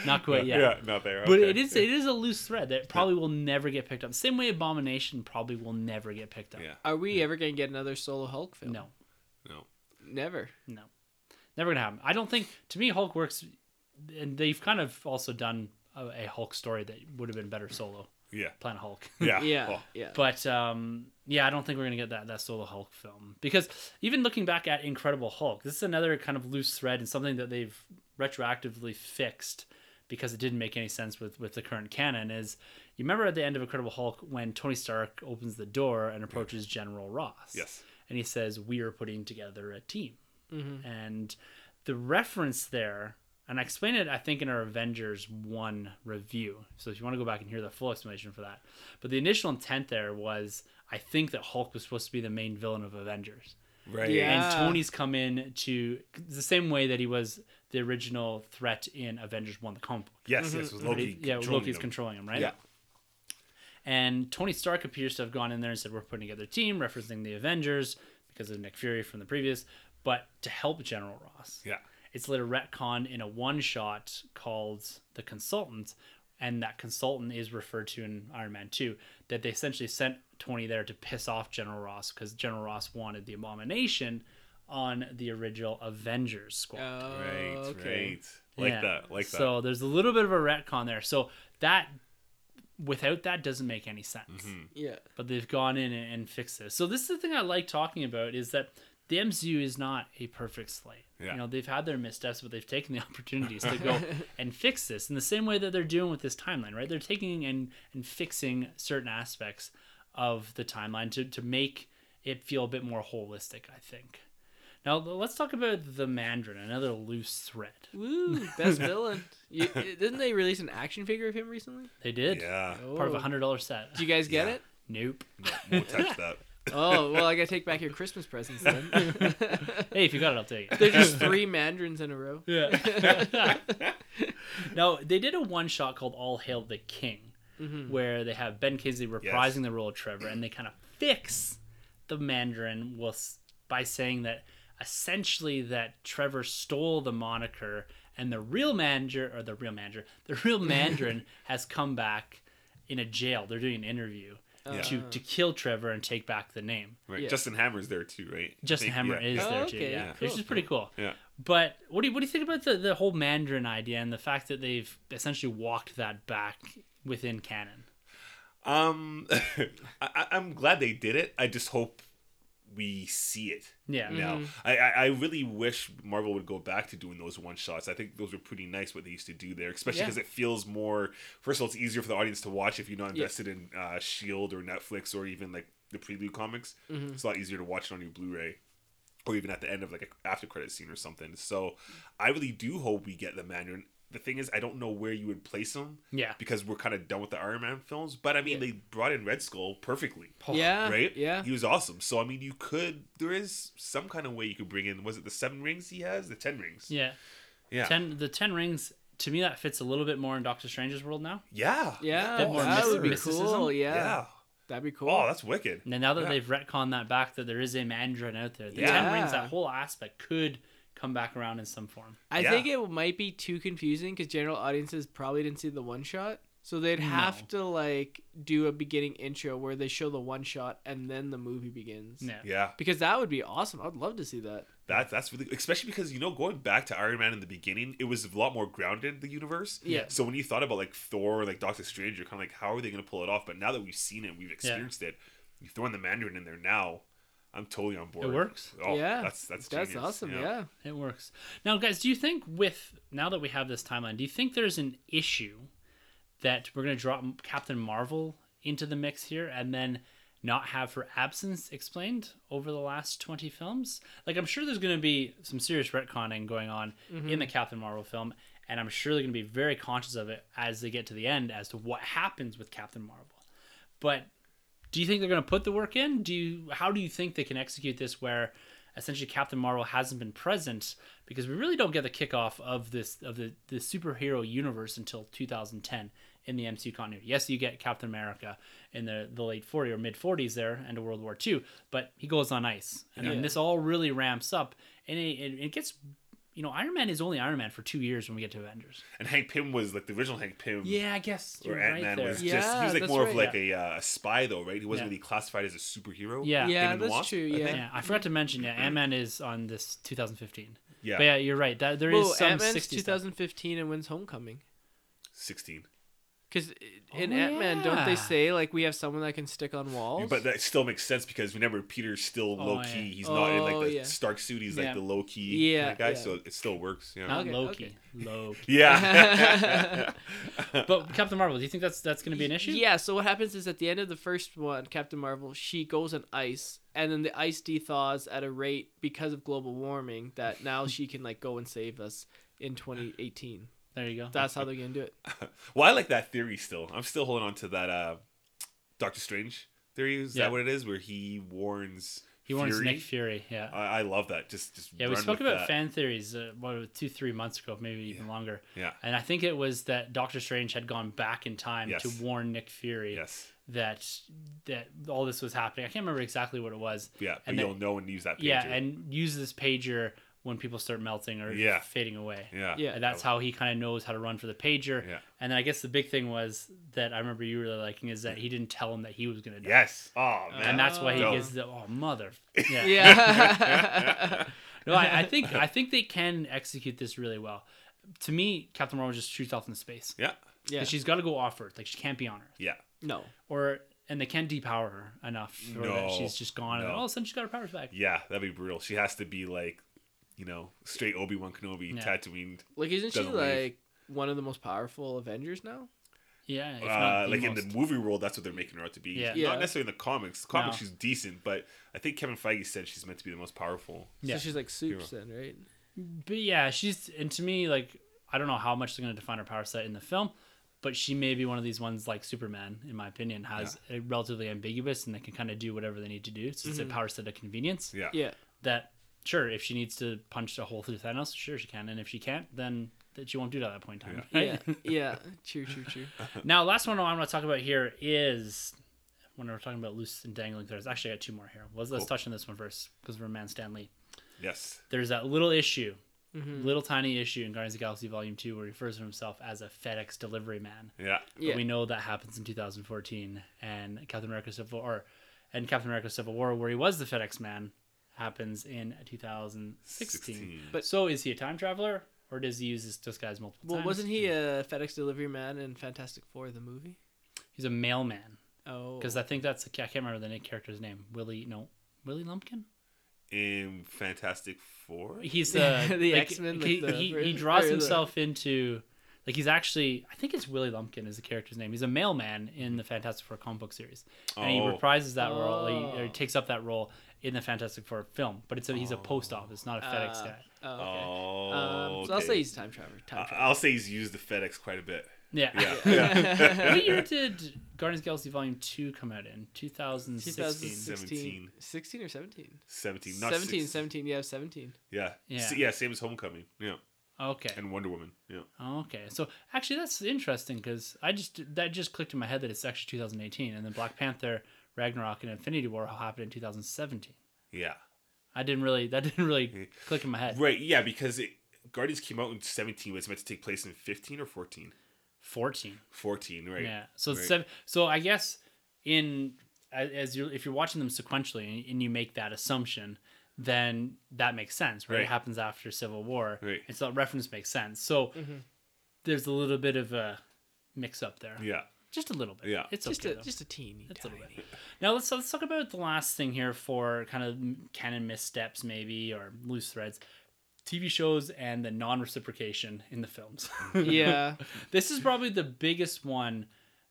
Speaker 1: Not quite yet.
Speaker 3: Yeah, not there.
Speaker 1: But
Speaker 3: okay.
Speaker 1: it is it is a loose thread that probably will never get picked up. Same way Abomination probably will never get picked up.
Speaker 3: Yeah.
Speaker 2: Are we ever gonna get another solo Hulk film?
Speaker 1: No,
Speaker 3: No.
Speaker 2: Never.
Speaker 1: no, never gonna happen. I don't think. To me, Hulk works, and they've kind of also done a, a Hulk story that would have been better solo.
Speaker 3: Yeah.
Speaker 1: Planet Hulk.
Speaker 3: Yeah.
Speaker 2: Yeah.
Speaker 3: Oh,
Speaker 2: Yeah.
Speaker 1: But um, yeah, I don't think we're gonna get that that solo Hulk film because even looking back at Incredible Hulk, this is another kind of loose thread and something that they've retroactively fixed because it didn't make any sense with with the current canon. Is you remember at the end of Incredible Hulk when Tony Stark opens the door and approaches General Ross?
Speaker 3: Yes.
Speaker 1: and he says we are putting together a team
Speaker 2: Mhm.
Speaker 1: and the reference there and i explained it i think in our avengers 1 review so if you want to go back and hear the full explanation for that but the initial intent there was i think that hulk was supposed to be the main villain of avengers
Speaker 3: Right.
Speaker 2: Yeah.
Speaker 1: and tony's come in to the same way that he was the original threat in avengers 1 the comic book
Speaker 3: Yes. Yes. Mm-hmm, with
Speaker 1: But
Speaker 3: Loki.
Speaker 1: he- yeah,
Speaker 3: controlling
Speaker 1: Loki's
Speaker 3: them.
Speaker 1: controlling him, right?
Speaker 3: Yeah.
Speaker 1: And Tony Stark appears to have gone in there and said, "We're putting together a team, referencing the Avengers because of Nick Fury from the previous, but to help General Ross."
Speaker 3: Yeah.
Speaker 1: It's later retcon in a one-shot called the Consultant, and that consultant is referred to in Iron Man Two. That they essentially sent Tony there to piss off General Ross because General Ross wanted the Abomination on the original Avengers squad.
Speaker 2: Oh,
Speaker 3: Right.
Speaker 2: okay.
Speaker 3: Right. Like
Speaker 1: Yeah.
Speaker 3: that. Like that.
Speaker 1: So there's a little bit of a retcon there. So that without that doesn't make any sense.
Speaker 3: Mm-hmm.
Speaker 2: Yeah.
Speaker 1: But they've gone in and, and fixed this. So this is the thing I like talking about is that the MCU is not a perfect slate.
Speaker 3: Yeah.
Speaker 1: You know, they've had their missteps, but they've taken the opportunities to go and fix this in the same way that they're doing with this timeline, right? They're taking and, and fixing certain aspects of the timeline to, to make it feel a bit more holistic, I think. Now let's talk about the Mandarin, another loose thread.
Speaker 2: Woo! Best villain. You, didn't they release an action figure of him recently?
Speaker 1: They did.
Speaker 3: Yeah.
Speaker 1: Part of a hundred dollar set.
Speaker 2: Did you guys get
Speaker 3: Yeah.
Speaker 2: it?
Speaker 1: Nope.
Speaker 3: No, won't touch that.
Speaker 2: Oh well, I gotta take back your Christmas presents then.
Speaker 1: Hey, if you got it, I'll take it.
Speaker 2: They're just three mandarins in a row.
Speaker 1: Yeah. no, they did a one shot called All Hail the King,
Speaker 2: Mm-hmm.
Speaker 1: where they have Ben Kingsley reprising the role of Trevor, and they kind of fix the Mandarin was by saying that essentially that Trevor stole the moniker, and the real manager or the real manager, the real Mandarin has come back in a jail. They're doing an interview.
Speaker 2: Yeah.
Speaker 1: To, to kill Trevor and take back the name.
Speaker 3: Right.
Speaker 2: Yeah.
Speaker 3: Justin Hammer's there too, right?
Speaker 1: Justin
Speaker 3: think-
Speaker 1: Hammer
Speaker 3: yeah.
Speaker 1: is
Speaker 2: Oh,
Speaker 1: there too,
Speaker 2: okay.
Speaker 1: yeah,
Speaker 2: Yeah.
Speaker 1: which is pretty cool.
Speaker 3: Yeah.
Speaker 1: But what do you what do you think about the the whole Mandarin idea and the fact that they've essentially walked that back within canon?
Speaker 3: Um, I, I- I'm glad they did it. I just hope we see it
Speaker 1: Yeah,
Speaker 3: now. I, I I really wish Marvel would go back to doing those one shots. I think those were pretty nice what they used to do there, especially
Speaker 2: Yeah.
Speaker 3: because it feels more. First of all, it's easier for the audience to watch if you're not invested in uh, Shield or Netflix or even like the Prelude comics. It's a lot easier to watch it on your Blu-ray. Or even at the end of like a after credit scene or something. So I really do hope we get the Mandarin. The thing is, I don't know where you would place him
Speaker 1: yeah,
Speaker 3: because we're kind of done with the Iron Man films. But I mean, they brought in Red Skull perfectly,
Speaker 2: Yeah.
Speaker 3: right?
Speaker 2: Yeah.
Speaker 3: he was awesome. So I mean, you could. There is some kind of way you could bring in. Was it the seven rings he has? The ten rings?
Speaker 1: yeah.
Speaker 3: yeah,
Speaker 1: Ten the ten rings to me that fits a little bit more in Doctor Strange's world now.
Speaker 3: yeah,
Speaker 2: Yeah.
Speaker 1: Bit more
Speaker 2: that would be
Speaker 1: mysticism.
Speaker 2: cool. Yeah.
Speaker 3: yeah.
Speaker 2: That'd be cool.
Speaker 3: Oh, that's wicked.
Speaker 1: And now that
Speaker 3: Yeah.
Speaker 1: they've retconned that back, that there is a Mandarin out there, the
Speaker 3: Yeah.
Speaker 1: ten rings, that whole aspect could come back around in some form.
Speaker 2: I
Speaker 3: Yeah.
Speaker 2: think it might be too confusing because general audiences probably didn't see the one shot. So they'd have to like do a beginning intro where they show the one shot and then the movie begins.
Speaker 1: Yeah,
Speaker 3: Yeah,
Speaker 2: Because that would be awesome. I'd love to see that.
Speaker 3: that that's really especially because you know going back to Iron Man in the beginning, it was a lot more grounded the universe.
Speaker 2: Yeah.
Speaker 3: So when you thought about like Thor, or, like Doctor Strange, you're kind of like, how are they going to pull it off? But now that we've seen it, we've experienced it. You throw in the Mandarin in there now. I'm totally on board.
Speaker 1: It works.
Speaker 3: Oh,
Speaker 2: yeah,
Speaker 3: that's that's
Speaker 2: that's
Speaker 3: genius.
Speaker 2: awesome. Yeah.
Speaker 1: It works. Now, guys, do you think with now that we have this timeline, do you think there's an issue that we're going to drop Captain Marvel into the mix here and then not have her absence explained over the last 20 films? Like, I'm sure there's going to be some serious retconning going on mm-hmm. in the Captain Marvel film, and I'm sure they're going to be very conscious of it as they get to the end as to what happens with Captain Marvel. But do you think they're going to put the work in? Do you how do you think they can execute this where essentially Captain Marvel hasn't been present because we really don't get the kickoff of this of the the superhero universe until 2010 in the MCU continuity. Yes, you get Captain America in the the late 40s or mid 40s there end of World War II, but he goes on ice. And then this all really ramps up and it, it, it gets you know, Iron Man is only Iron Man for two years when we get to Avengers.
Speaker 3: And Hank Pym was like the original Hank Pym.
Speaker 1: Yeah, I guess
Speaker 3: Or Ant Man
Speaker 1: there.
Speaker 3: was
Speaker 2: Yeah,
Speaker 3: just he was like
Speaker 2: that's
Speaker 3: more of
Speaker 2: right.
Speaker 3: like a, uh, a spy though, right? He wasn't
Speaker 1: Yeah.
Speaker 3: really classified as a superhero.
Speaker 1: Yeah.
Speaker 2: Yeah,
Speaker 3: Ant-Man and the
Speaker 2: that's
Speaker 3: Wasp,
Speaker 2: true,
Speaker 3: I
Speaker 2: yeah.
Speaker 3: think.
Speaker 1: Yeah, I forgot to mention. Yeah, Ant Man is on this 2015.
Speaker 3: Yeah.
Speaker 1: But yeah, you're right. That there is
Speaker 2: Well,
Speaker 1: some
Speaker 2: Ant Man's
Speaker 1: 60 stuff.
Speaker 2: 2015 and when's Homecoming?
Speaker 3: Sixteen.
Speaker 2: Because oh, in
Speaker 1: Oh,
Speaker 2: Ant Man, don't they say like we have someone that can stick on walls?
Speaker 3: But that still makes sense because remember Peter's still
Speaker 1: Oh,
Speaker 3: low
Speaker 1: yeah.
Speaker 3: key. He's not in like
Speaker 2: Oh,
Speaker 3: the
Speaker 2: yeah.
Speaker 3: Stark suit. He's
Speaker 1: Yeah.
Speaker 3: like the low key
Speaker 2: Yeah,
Speaker 3: kind of guy.
Speaker 2: yeah.
Speaker 3: So it still works. Yeah.
Speaker 1: Not
Speaker 2: Okay,
Speaker 1: Loki.
Speaker 2: okay.
Speaker 1: Loki.
Speaker 3: Yeah.
Speaker 1: But Captain Marvel, do you think that's that's going to be an issue?
Speaker 2: Yeah, so what happens is at the end of the first one, Captain Marvel, she goes on ice, and then the ice dethaws at a rate because of global warming that now she can like go and save us in 2018.
Speaker 1: There you go.
Speaker 2: That's how they're gonna do it.
Speaker 3: well, I like that theory still. I'm still holding on to that uh, Doctor Strange theory. Is
Speaker 1: Yeah.
Speaker 3: that what it is? Where he warns.
Speaker 1: he warns
Speaker 3: Fury?
Speaker 1: Nick Fury. Yeah.
Speaker 3: I, I love that. Just just
Speaker 1: Yeah, we spoke about
Speaker 3: that.
Speaker 1: fan theories uh, what two three months ago, maybe even longer.
Speaker 3: Yeah.
Speaker 1: And I think it was that Doctor Strange had gone back in time
Speaker 3: Yes.
Speaker 1: to warn Nick Fury
Speaker 3: Yes.
Speaker 1: that that all this was happening. I can't remember exactly what it was.
Speaker 3: Yeah. But
Speaker 1: And
Speaker 3: you'll
Speaker 1: then-
Speaker 3: know and use that. Pager.
Speaker 1: Yeah, and use this pager when people start melting or
Speaker 3: Yeah.
Speaker 1: fading away.
Speaker 3: yeah.
Speaker 2: Yeah.
Speaker 1: And that's how he kind of knows how to run for the pager.
Speaker 3: Yeah.
Speaker 1: And then I guess the big thing was that I remember you really liking is that he didn't tell him that he was going to die.
Speaker 3: Yes. Oh man.
Speaker 1: And that's why he gets the oh mother. Yeah.
Speaker 2: Yeah.
Speaker 1: No, I, I think I think they can execute this really well. To me, Captain Marvel just shoots off into space.
Speaker 3: yeah.
Speaker 2: yeah.
Speaker 1: 'Cause she's got to go off Earth. Like she can't be on Earth.
Speaker 3: Yeah.
Speaker 2: No.
Speaker 1: Or and they can't depower her enough for that she's just gone and all of a sudden she's got her powers back.
Speaker 3: Yeah. That'd be brutal. She has to be like, you know, straight Obi Wan Kenobi,
Speaker 1: Yeah.
Speaker 3: Tatooine.
Speaker 2: Like, isn't she
Speaker 3: Doesn't leave.
Speaker 2: like one of the most powerful Avengers now?
Speaker 1: Yeah.
Speaker 3: Uh,
Speaker 1: the
Speaker 3: like in the movie world, that's what they're making her out to be.
Speaker 1: Yeah.
Speaker 2: Yeah.
Speaker 3: Not necessarily in the comics. The comics,
Speaker 1: No.
Speaker 3: she's decent, but I think Kevin Feige said she's meant to be the most powerful.
Speaker 1: Yeah.
Speaker 2: So she's like soups then, right?
Speaker 1: But yeah, she's and to me like I don't know how much they're going to define her power set in the film, but she may be one of these ones like Superman, in my opinion, has a relatively ambiguous and they can kind of do whatever they need to do. So it's a power set of convenience.
Speaker 3: Yeah.
Speaker 2: Yeah.
Speaker 1: That sure, if she needs to punch a hole through Thanos, sure she can, and if she can't, then that she won't do that at that point in time.
Speaker 2: Yeah.
Speaker 1: right?
Speaker 2: Yeah. True. True. True.
Speaker 1: now, last one I want to talk about here is when we're talking about loose and dangling threads. Actually, I got two more here. Let's, let's
Speaker 3: Cool.
Speaker 1: touch on this one first because we're Man Stan Lee.
Speaker 3: Yes.
Speaker 1: There's that little issue
Speaker 2: Mm-hmm.
Speaker 1: little tiny issue in Guardians of the Galaxy Volume 2 where he refers to himself as a FedEx delivery man.
Speaker 3: Yeah.
Speaker 1: But
Speaker 2: Yeah.
Speaker 1: we know that happens in 2014 and Captain America Civil or and Captain America Civil War where he was the FedEx man happens in 2016.
Speaker 3: 16.
Speaker 1: But so is he a time traveler or does he use this disguise multiple
Speaker 2: Well,
Speaker 1: times?
Speaker 2: Well, wasn't he hmm. a FedEx delivery man in Fantastic Four, the movie?
Speaker 1: He's a mailman
Speaker 2: Oh.
Speaker 1: because I think that's I can't remember the character's name. Willie no Willie Lumpkin.
Speaker 3: In Fantastic Four.
Speaker 1: He's the
Speaker 2: The
Speaker 1: like,
Speaker 2: X-Men,
Speaker 1: He,
Speaker 2: like the
Speaker 1: he, he draws
Speaker 2: or the-
Speaker 1: himself into like he's actually I think it's Willie Lumpkin is the character's name. He's a mailman in the Fantastic Four comic book series, and he
Speaker 3: Oh.
Speaker 1: reprises that role. He, or
Speaker 2: Oh.
Speaker 1: he takes up that role in the Fantastic Four film, but it's a, he's a post office, not a FedEx
Speaker 2: Uh,
Speaker 1: guy.
Speaker 2: Oh, okay.
Speaker 3: Oh.
Speaker 2: um, so I'll
Speaker 3: okay.
Speaker 2: say he's time traveler. Time
Speaker 3: I-
Speaker 2: traveler.
Speaker 3: I'll say he's used the FedEx quite a bit.
Speaker 1: Yeah.
Speaker 3: Yeah. yeah.
Speaker 1: what year did Guardians of the Galaxy Volume Two come out in? 2016.
Speaker 2: 2016. 16 or 17?
Speaker 3: 17. Not
Speaker 2: 17,
Speaker 3: 16.
Speaker 2: 17. Yeah, 17.
Speaker 3: Yeah.
Speaker 1: Yeah.
Speaker 3: S- Yeah. Same as Homecoming. Yeah.
Speaker 1: Okay.
Speaker 3: And Wonder Woman. Yeah.
Speaker 1: Okay, so actually that's interesting because I just that just clicked in my head that it's actually 2018, and then Black Panther, Ragnarok, and Infinity War happened in 2017.
Speaker 3: Yeah.
Speaker 1: I didn't really that didn't really click in my head.
Speaker 3: Right. Yeah. Because it, Guardians came out in 17, but it's meant to take place in 15 or 14.
Speaker 1: 14.
Speaker 3: 14. Right.
Speaker 1: Yeah. So
Speaker 3: Right.
Speaker 1: seven. So I guess in as as you if you're watching them sequentially and, and you make that assumption, then that makes sense, right? It happens after Civil War,
Speaker 3: Right.
Speaker 1: and so that reference makes sense. So
Speaker 2: Mm-hmm.
Speaker 1: there's a little bit of a mix up there.
Speaker 3: Yeah.
Speaker 1: Just a little bit.
Speaker 3: Yeah.
Speaker 1: it's
Speaker 2: just
Speaker 1: okay.
Speaker 2: a
Speaker 1: though.
Speaker 2: just a teeny.
Speaker 1: It's a little
Speaker 2: tiny.
Speaker 1: bit. Now let's let's talk about the last thing here for kind of canon missteps maybe or loose threads. TV shows and the non-reciprocation in the films.
Speaker 2: yeah.
Speaker 1: this is probably the biggest one,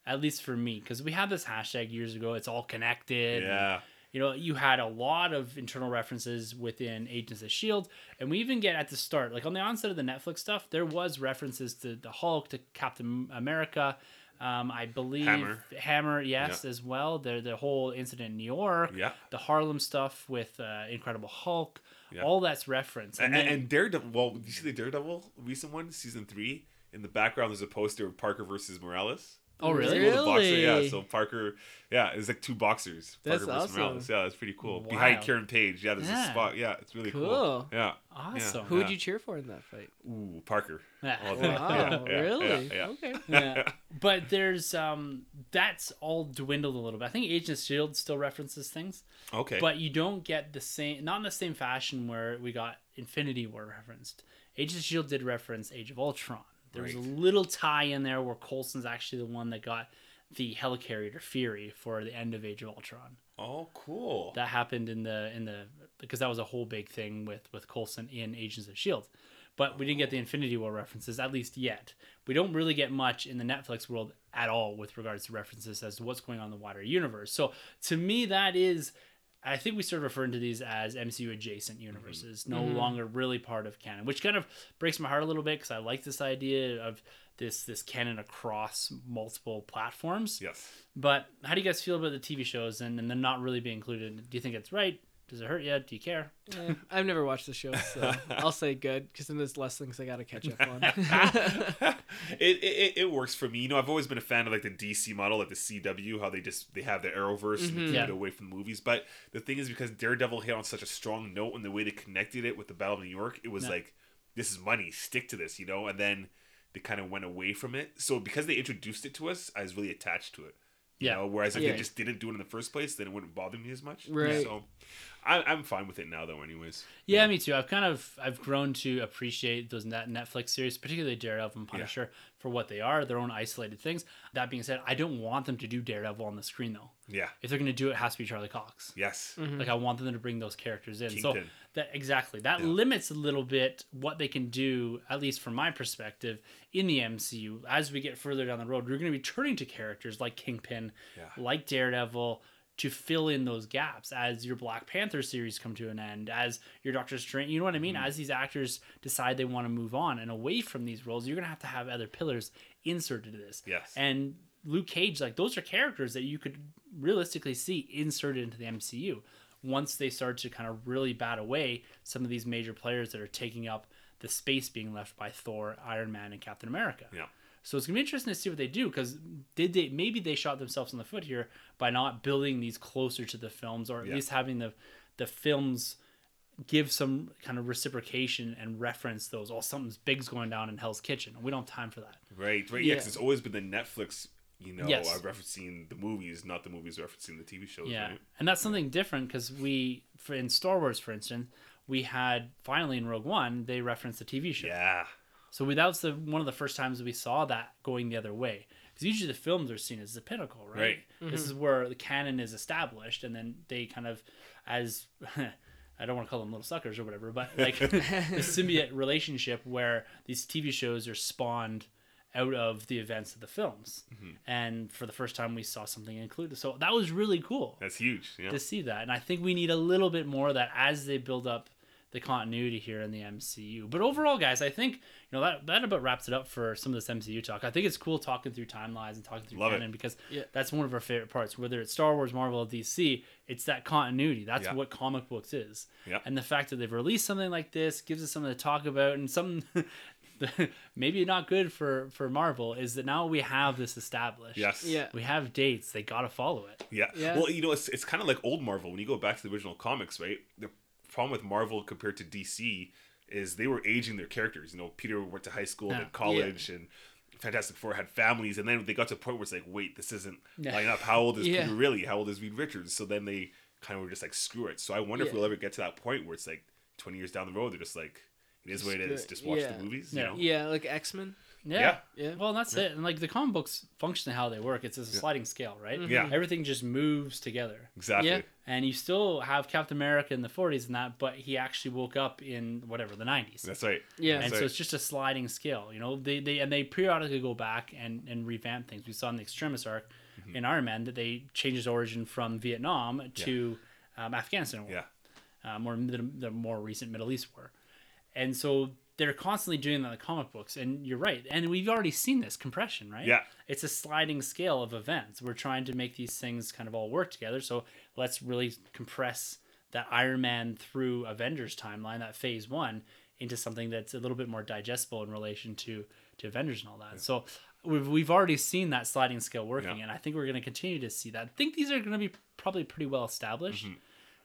Speaker 1: at least for me, because we had this hashtag years ago. It's all connected.
Speaker 3: Yeah.
Speaker 1: You know, you had a lot of internal references within Agents of Shield, and we even get at the start, like on the onset of the Netflix stuff, there was references to the Hulk, to Captain America. Um, I believe
Speaker 3: Hammer.
Speaker 1: Hammer, yes, as well. The the whole incident in New York,
Speaker 3: Yeah.
Speaker 1: the Harlem stuff with uh, Incredible Hulk,
Speaker 3: Yeah.
Speaker 1: all that's referenced.
Speaker 3: And,
Speaker 1: then-
Speaker 3: and Daredevil. Well, did you see the Daredevil recent one, season three? In the background, there's a poster of Parker versus Morales.
Speaker 1: Oh really?
Speaker 2: Really?
Speaker 3: The boxer, yeah. So Parker, yeah, it's like two boxers.
Speaker 2: That's
Speaker 3: Parker versus
Speaker 2: awesome.
Speaker 3: Morales. Yeah, that's pretty cool.
Speaker 1: Wow.
Speaker 3: Behind Karen Page, yeah, there's
Speaker 1: Yeah.
Speaker 3: a spot. Yeah, it's really cool.
Speaker 2: Cool.
Speaker 3: Yeah.
Speaker 1: Awesome.
Speaker 2: Who would you cheer for in that fight?
Speaker 3: Ooh, Parker.
Speaker 1: Yeah.
Speaker 3: All.
Speaker 2: Wow,
Speaker 3: Yeah, yeah,
Speaker 2: really?
Speaker 3: yeah, yeah.
Speaker 2: Okay.
Speaker 1: yeah. But there's um that's all dwindled a little bit. I think Agents of Shield still references things,
Speaker 3: Okay.
Speaker 1: but you don't get the same not in the same fashion where we got Infinity War referenced. Agents of Shield did reference Age of Ultron. There was a little tie in there where Coulson's actually the one that got the helicarrier Fury for the end of Age of Ultron.
Speaker 3: oh, cool.
Speaker 1: That happened in the in the because that was a whole big thing with with Coulson in Agents of Shield. But we didn't get the oh. Infinity War references at least yet. We don't really get much in the Netflix world at all with regards to references as to what's going on in the wider universe. So to me, that is. I think we started referring to these as MCU adjacent universes, mm-hmm. no mm-hmm. longer really part of canon, which kind of breaks my heart a little bit because I like this idea of this this canon across multiple platforms.
Speaker 3: yes.
Speaker 1: But how do you guys feel about the TV shows and, and them not really being included? Do you think it's right? Does it hurt yet? Do you care?
Speaker 2: Eh, I've never watched the show, so I'll say good because then there's less things I gotta catch up on.
Speaker 3: it, it it works for me. You know, I've always been a fan of like the DC model, like the CW, how they just they have the Arrowverse and keep
Speaker 1: Yeah.
Speaker 3: it away from the movies. But the thing is, because Daredevil hit on such a strong note and the way they connected it with the Battle of New York, it was
Speaker 1: Yeah.
Speaker 3: like this is money, stick to this, you know. And then they kind of went away from it. So because they introduced it to us, I was really attached to it. You
Speaker 1: Yeah.
Speaker 3: know, whereas if
Speaker 2: Yeah.
Speaker 3: they just didn't do it in the first place, then it wouldn't bother me as much.
Speaker 2: Right.
Speaker 3: So I, I'm fine with it now, though. Anyways.
Speaker 1: Yeah, me too. I've kind of I've grown to appreciate those net Netflix series, particularly Daredevil and Punisher, for what they are, their own isolated things. That being said, I don't want them to do Daredevil on the screen though.
Speaker 3: Yeah.
Speaker 1: If they're going to do it, it has to be Charlie Cox.
Speaker 3: Yes. Mm-hmm.
Speaker 1: Like I want them to bring those characters in. So that exactly that
Speaker 3: Yeah.
Speaker 1: limits a little bit what they can do, at least from my perspective, in the MCU. As we get further down the road, we're going to be turning to characters like Kingpin,
Speaker 3: Yeah.
Speaker 1: like Daredevil, to fill in those gaps as your Black Panther series come to an end, as your Doctor Strange. You know what I mean? Mm-hmm. As these actors decide they want to move on and away from these roles, you're going to have to have other pillars inserted to this.
Speaker 3: Yes.
Speaker 1: And Luke Cage, like those are characters that you could realistically see inserted into the MCU once they start to kind of really bat away some of these major players that are taking up the space being left by Thor, Iron Man, and Captain America.
Speaker 3: Yeah.
Speaker 1: So it's gonna be interesting to see what they do because did they maybe they shot themselves in the foot here by not building these closer to the films or at
Speaker 3: Yeah.
Speaker 1: least having the the films give some kind of reciprocation and reference those. Oh, something's big's going down in Hell's Kitchen. We don't have time for that.
Speaker 3: Right, right. Yeah, 'cause
Speaker 2: Yeah.
Speaker 3: it's always been the Netflix, you know,
Speaker 1: Yes.
Speaker 3: uh, referencing the movies, not the movies referencing the TV shows.
Speaker 1: Yeah,
Speaker 3: Right?
Speaker 1: and that's something different because we, for in Star Wars, for instance, we had finally in Rogue One they referenced the TV show.
Speaker 3: Yeah.
Speaker 1: So we, that was the one of the first times we saw that going the other way. Because usually the films are seen as the pinnacle, right?
Speaker 3: Right.
Speaker 1: This mm-hmm. is where the canon is established, and then they kind of, as I don't want to call them little suckers or whatever, but like the symbiote relationship where these TV shows are spawned out of the events of the films, mm-hmm. and for the first time we saw something included. So that was really cool
Speaker 3: That's huge. Yeah.
Speaker 1: to see that. And I think we need a little bit more of that as they build up the continuity here in the MCU. But overall, guys, I think you know that that about wraps it up for some of this MCU talk. I think it's cool talking through timelines and talking through
Speaker 3: Love it.
Speaker 1: canon because
Speaker 2: Yeah.
Speaker 1: that's one of our favorite parts. Whether it's Star Wars, Marvel, or DC, it's that continuity. That's
Speaker 3: Yeah.
Speaker 1: what comic books is.
Speaker 3: Yeah.
Speaker 1: And the fact that they've released something like this gives us something to talk about and something. maybe not good for for Marvel is that now we have this established.
Speaker 3: Yes.
Speaker 2: Yeah.
Speaker 1: We have dates. They gotta follow it.
Speaker 3: Yeah.
Speaker 2: Yeah.
Speaker 3: Well, you know, it's, it's kind of like old Marvel. When you go back to the original comics, right? The problem with Marvel compared to DC is they were aging their characters. You know, Peter went to high school,
Speaker 1: Yeah.
Speaker 3: then college, and Fantastic Four had families, and then they got to a point where it's like, wait, this isn't
Speaker 1: Yeah.
Speaker 3: lining up. How old is
Speaker 2: Yeah.
Speaker 3: Peter really? How old is Reed Richards? So then they kind of were just like, screw it. So I wonder if we'll ever get to that point where it's like 20 years down the road, they're just like, it is what it is. Just watch
Speaker 2: Yeah.
Speaker 3: the movies,
Speaker 1: Yeah.
Speaker 3: you know?
Speaker 2: Yeah, like X Men.
Speaker 1: Yeah.
Speaker 3: Yeah.
Speaker 2: Yeah.
Speaker 1: Well, that's it. And like the comic books function how they work. It's a sliding scale, right?
Speaker 3: Yeah.
Speaker 1: Everything just moves together.
Speaker 3: Exactly.
Speaker 2: Yeah.
Speaker 1: And you still have Captain America in the 40s and that, but he actually woke up in whatever the 90s.
Speaker 3: That's right.
Speaker 2: Yeah.
Speaker 1: and
Speaker 3: That's
Speaker 1: so it's just a sliding scale, you know. They they and they periodically go back and and revamp things. We saw in the Extremis arc
Speaker 3: Mm-hmm.
Speaker 1: in Iron Man that they changed his origin from Vietnam to um, Afghanistan war.
Speaker 3: Yeah.
Speaker 1: um, or the, the more recent Middle East war. And so they're constantly doing that in the comic books. And you're right. And we've already seen this compression, right?
Speaker 3: Yeah.
Speaker 1: It's a sliding scale of events. We're trying to make these things kind of all work together. So let's really compress that Iron Man through Avengers timeline, that phase one, into something that's a little bit more digestible in relation to, to Avengers and all that. So we've, we've already seen that sliding scale working.
Speaker 3: Yeah.
Speaker 1: And I think we're going to continue to see that. I think these are going to be probably pretty well established
Speaker 3: Mm-hmm.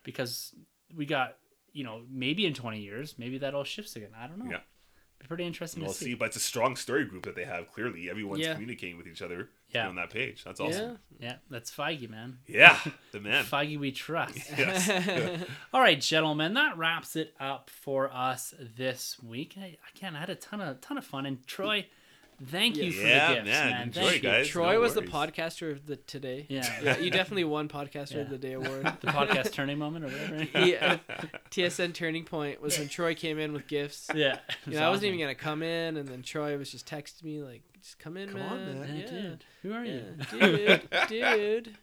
Speaker 1: because we got you know maybe in 20 years maybe that all shifts again i don't know
Speaker 3: Yeah.
Speaker 1: be pretty interesting
Speaker 3: We'll
Speaker 1: to see,
Speaker 3: see, but it's a strong story group that they have. Clearly, everyone's
Speaker 2: Yeah.
Speaker 3: communicating with each other
Speaker 1: Yeah.
Speaker 3: on that page. That's awesome.
Speaker 1: yeah that's feige man
Speaker 3: Yeah, the man.
Speaker 1: feige we trust
Speaker 3: yes.
Speaker 1: all right gentlemen that wraps it up for us this week I, again i had a ton of ton of fun and troy thank you for
Speaker 3: Yeah,
Speaker 1: the gifts
Speaker 3: man.
Speaker 1: man,
Speaker 3: Enjoy,
Speaker 1: thank you
Speaker 3: guys.
Speaker 2: Troy
Speaker 3: no
Speaker 2: was the
Speaker 3: worries.
Speaker 2: podcaster of the today.
Speaker 1: yeah
Speaker 2: Yeah, you definitely won podcaster
Speaker 1: Yeah.
Speaker 2: of the day award.
Speaker 1: the podcast turning moment or whatever
Speaker 2: yeah, TSN turning point was when Troy came in with gifts.
Speaker 1: yeah
Speaker 2: You know, I wasn't even gonna come in, and then Troy was just texting me like, "Just come in,
Speaker 3: Come
Speaker 2: man."
Speaker 3: on, man.
Speaker 1: yeah,
Speaker 2: Yeah,
Speaker 1: dude who are you
Speaker 2: yeah. dude, dude.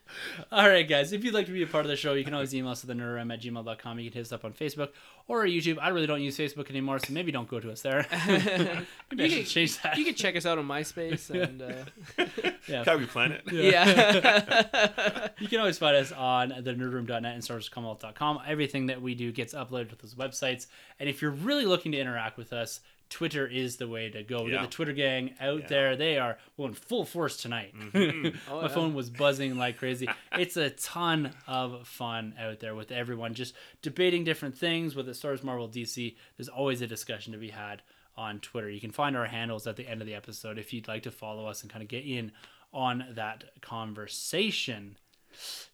Speaker 1: All right, guys. If you'd like to be a part of the show, you can always email us at the nerdroom at gmail.com. You can hit us up on Facebook or YouTube. I really don't use Facebook anymore, so maybe don't go to us there. maybe I
Speaker 2: You
Speaker 1: should
Speaker 2: can-
Speaker 1: change that.
Speaker 2: You can check us out on MySpace and uh,
Speaker 1: yeah.
Speaker 3: Calgary Planet.
Speaker 2: yeah.
Speaker 1: You can always find us on the nerdroom.net and starscommonwealth.com. Everything that we do gets uploaded to those websites. And if you're really looking to interact with us, Twitter is the way to go. We got
Speaker 3: Yeah.
Speaker 1: the Twitter gang out
Speaker 3: Yeah.
Speaker 1: there. They are well in full force tonight. Mm-hmm. Mm.
Speaker 2: Oh,
Speaker 1: My
Speaker 2: yeah.
Speaker 1: phone was buzzing like crazy. it's a ton of fun out there with everyone just debating different things, whether it's stars Marvel, DC. There's always a discussion to be had on Twitter. You can find our handles at the end of the episode if you'd like to follow us and kind of get in on that conversation.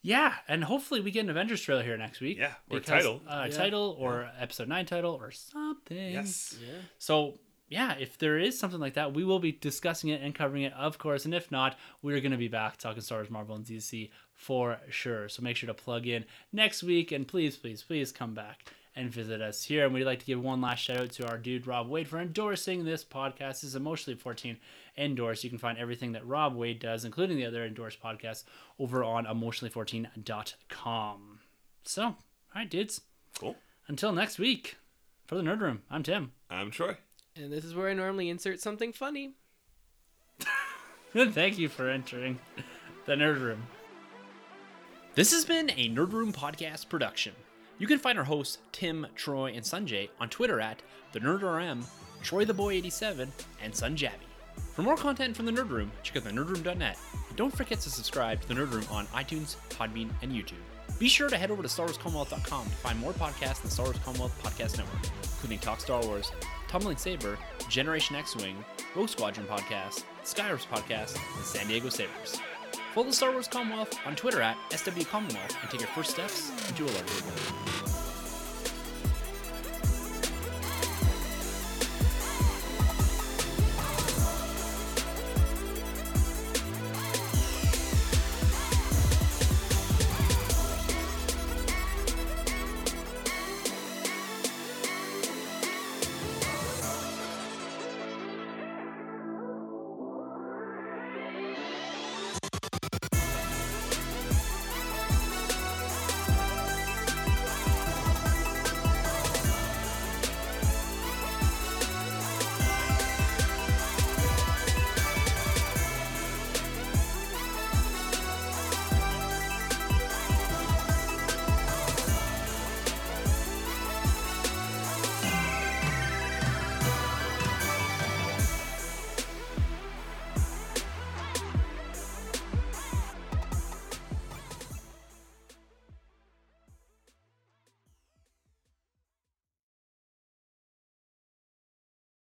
Speaker 1: Yeah, and hopefully we get an Avengers trailer here next week.
Speaker 3: Yeah, or a
Speaker 1: because-
Speaker 3: title.
Speaker 1: uh, a
Speaker 2: Yeah.
Speaker 1: title or episode nine title or something.
Speaker 3: Yes.
Speaker 2: Yeah.
Speaker 1: So yeah, if there is something like that, we will be discussing it and covering it, of course. And if not, we're going to be back talking Star Wars, Marvel, and DC for sure. So make sure to plug in next week, and please, please, please come back and visit us here. And we'd like to give one last shout out to our dude Rob Wade for endorsing this podcast. This is Emotionally 14 endorsed. You can find everything that Rob Wade does, including the other endorsed podcasts, over on emotionally14.com. So, all right, dudes.
Speaker 3: Cool.
Speaker 1: Until next week, for the Nerd Room, I'm Tim.
Speaker 3: I'm Troy.
Speaker 2: And this is where I normally insert something funny.
Speaker 1: Thank you for entering the Nerd Room. This has been a Nerd Room podcast production. You can find our hosts Tim, Troy, and Sunjay on Twitter at the NerdRM, Troy the Boy 87, and Sunjabby. For more content from the Nerd Room, check out thenerdroom.net. And don't forget to subscribe to the Nerd Room on iTunes, Podbean, and YouTube. Be sure to head over to StarWarsCommonwealth.com to find more podcasts in the Star Wars Commonwealth Podcast Network, including Talk Star Wars, Tumbling Saber, Generation X-Wing, Rogue Squadron Podcast, Skyhopper Podcast, and San Diego Sabers. Follow the Star Wars Commonwealth on Twitter at SW Commonwealth and take your first steps into a larger world.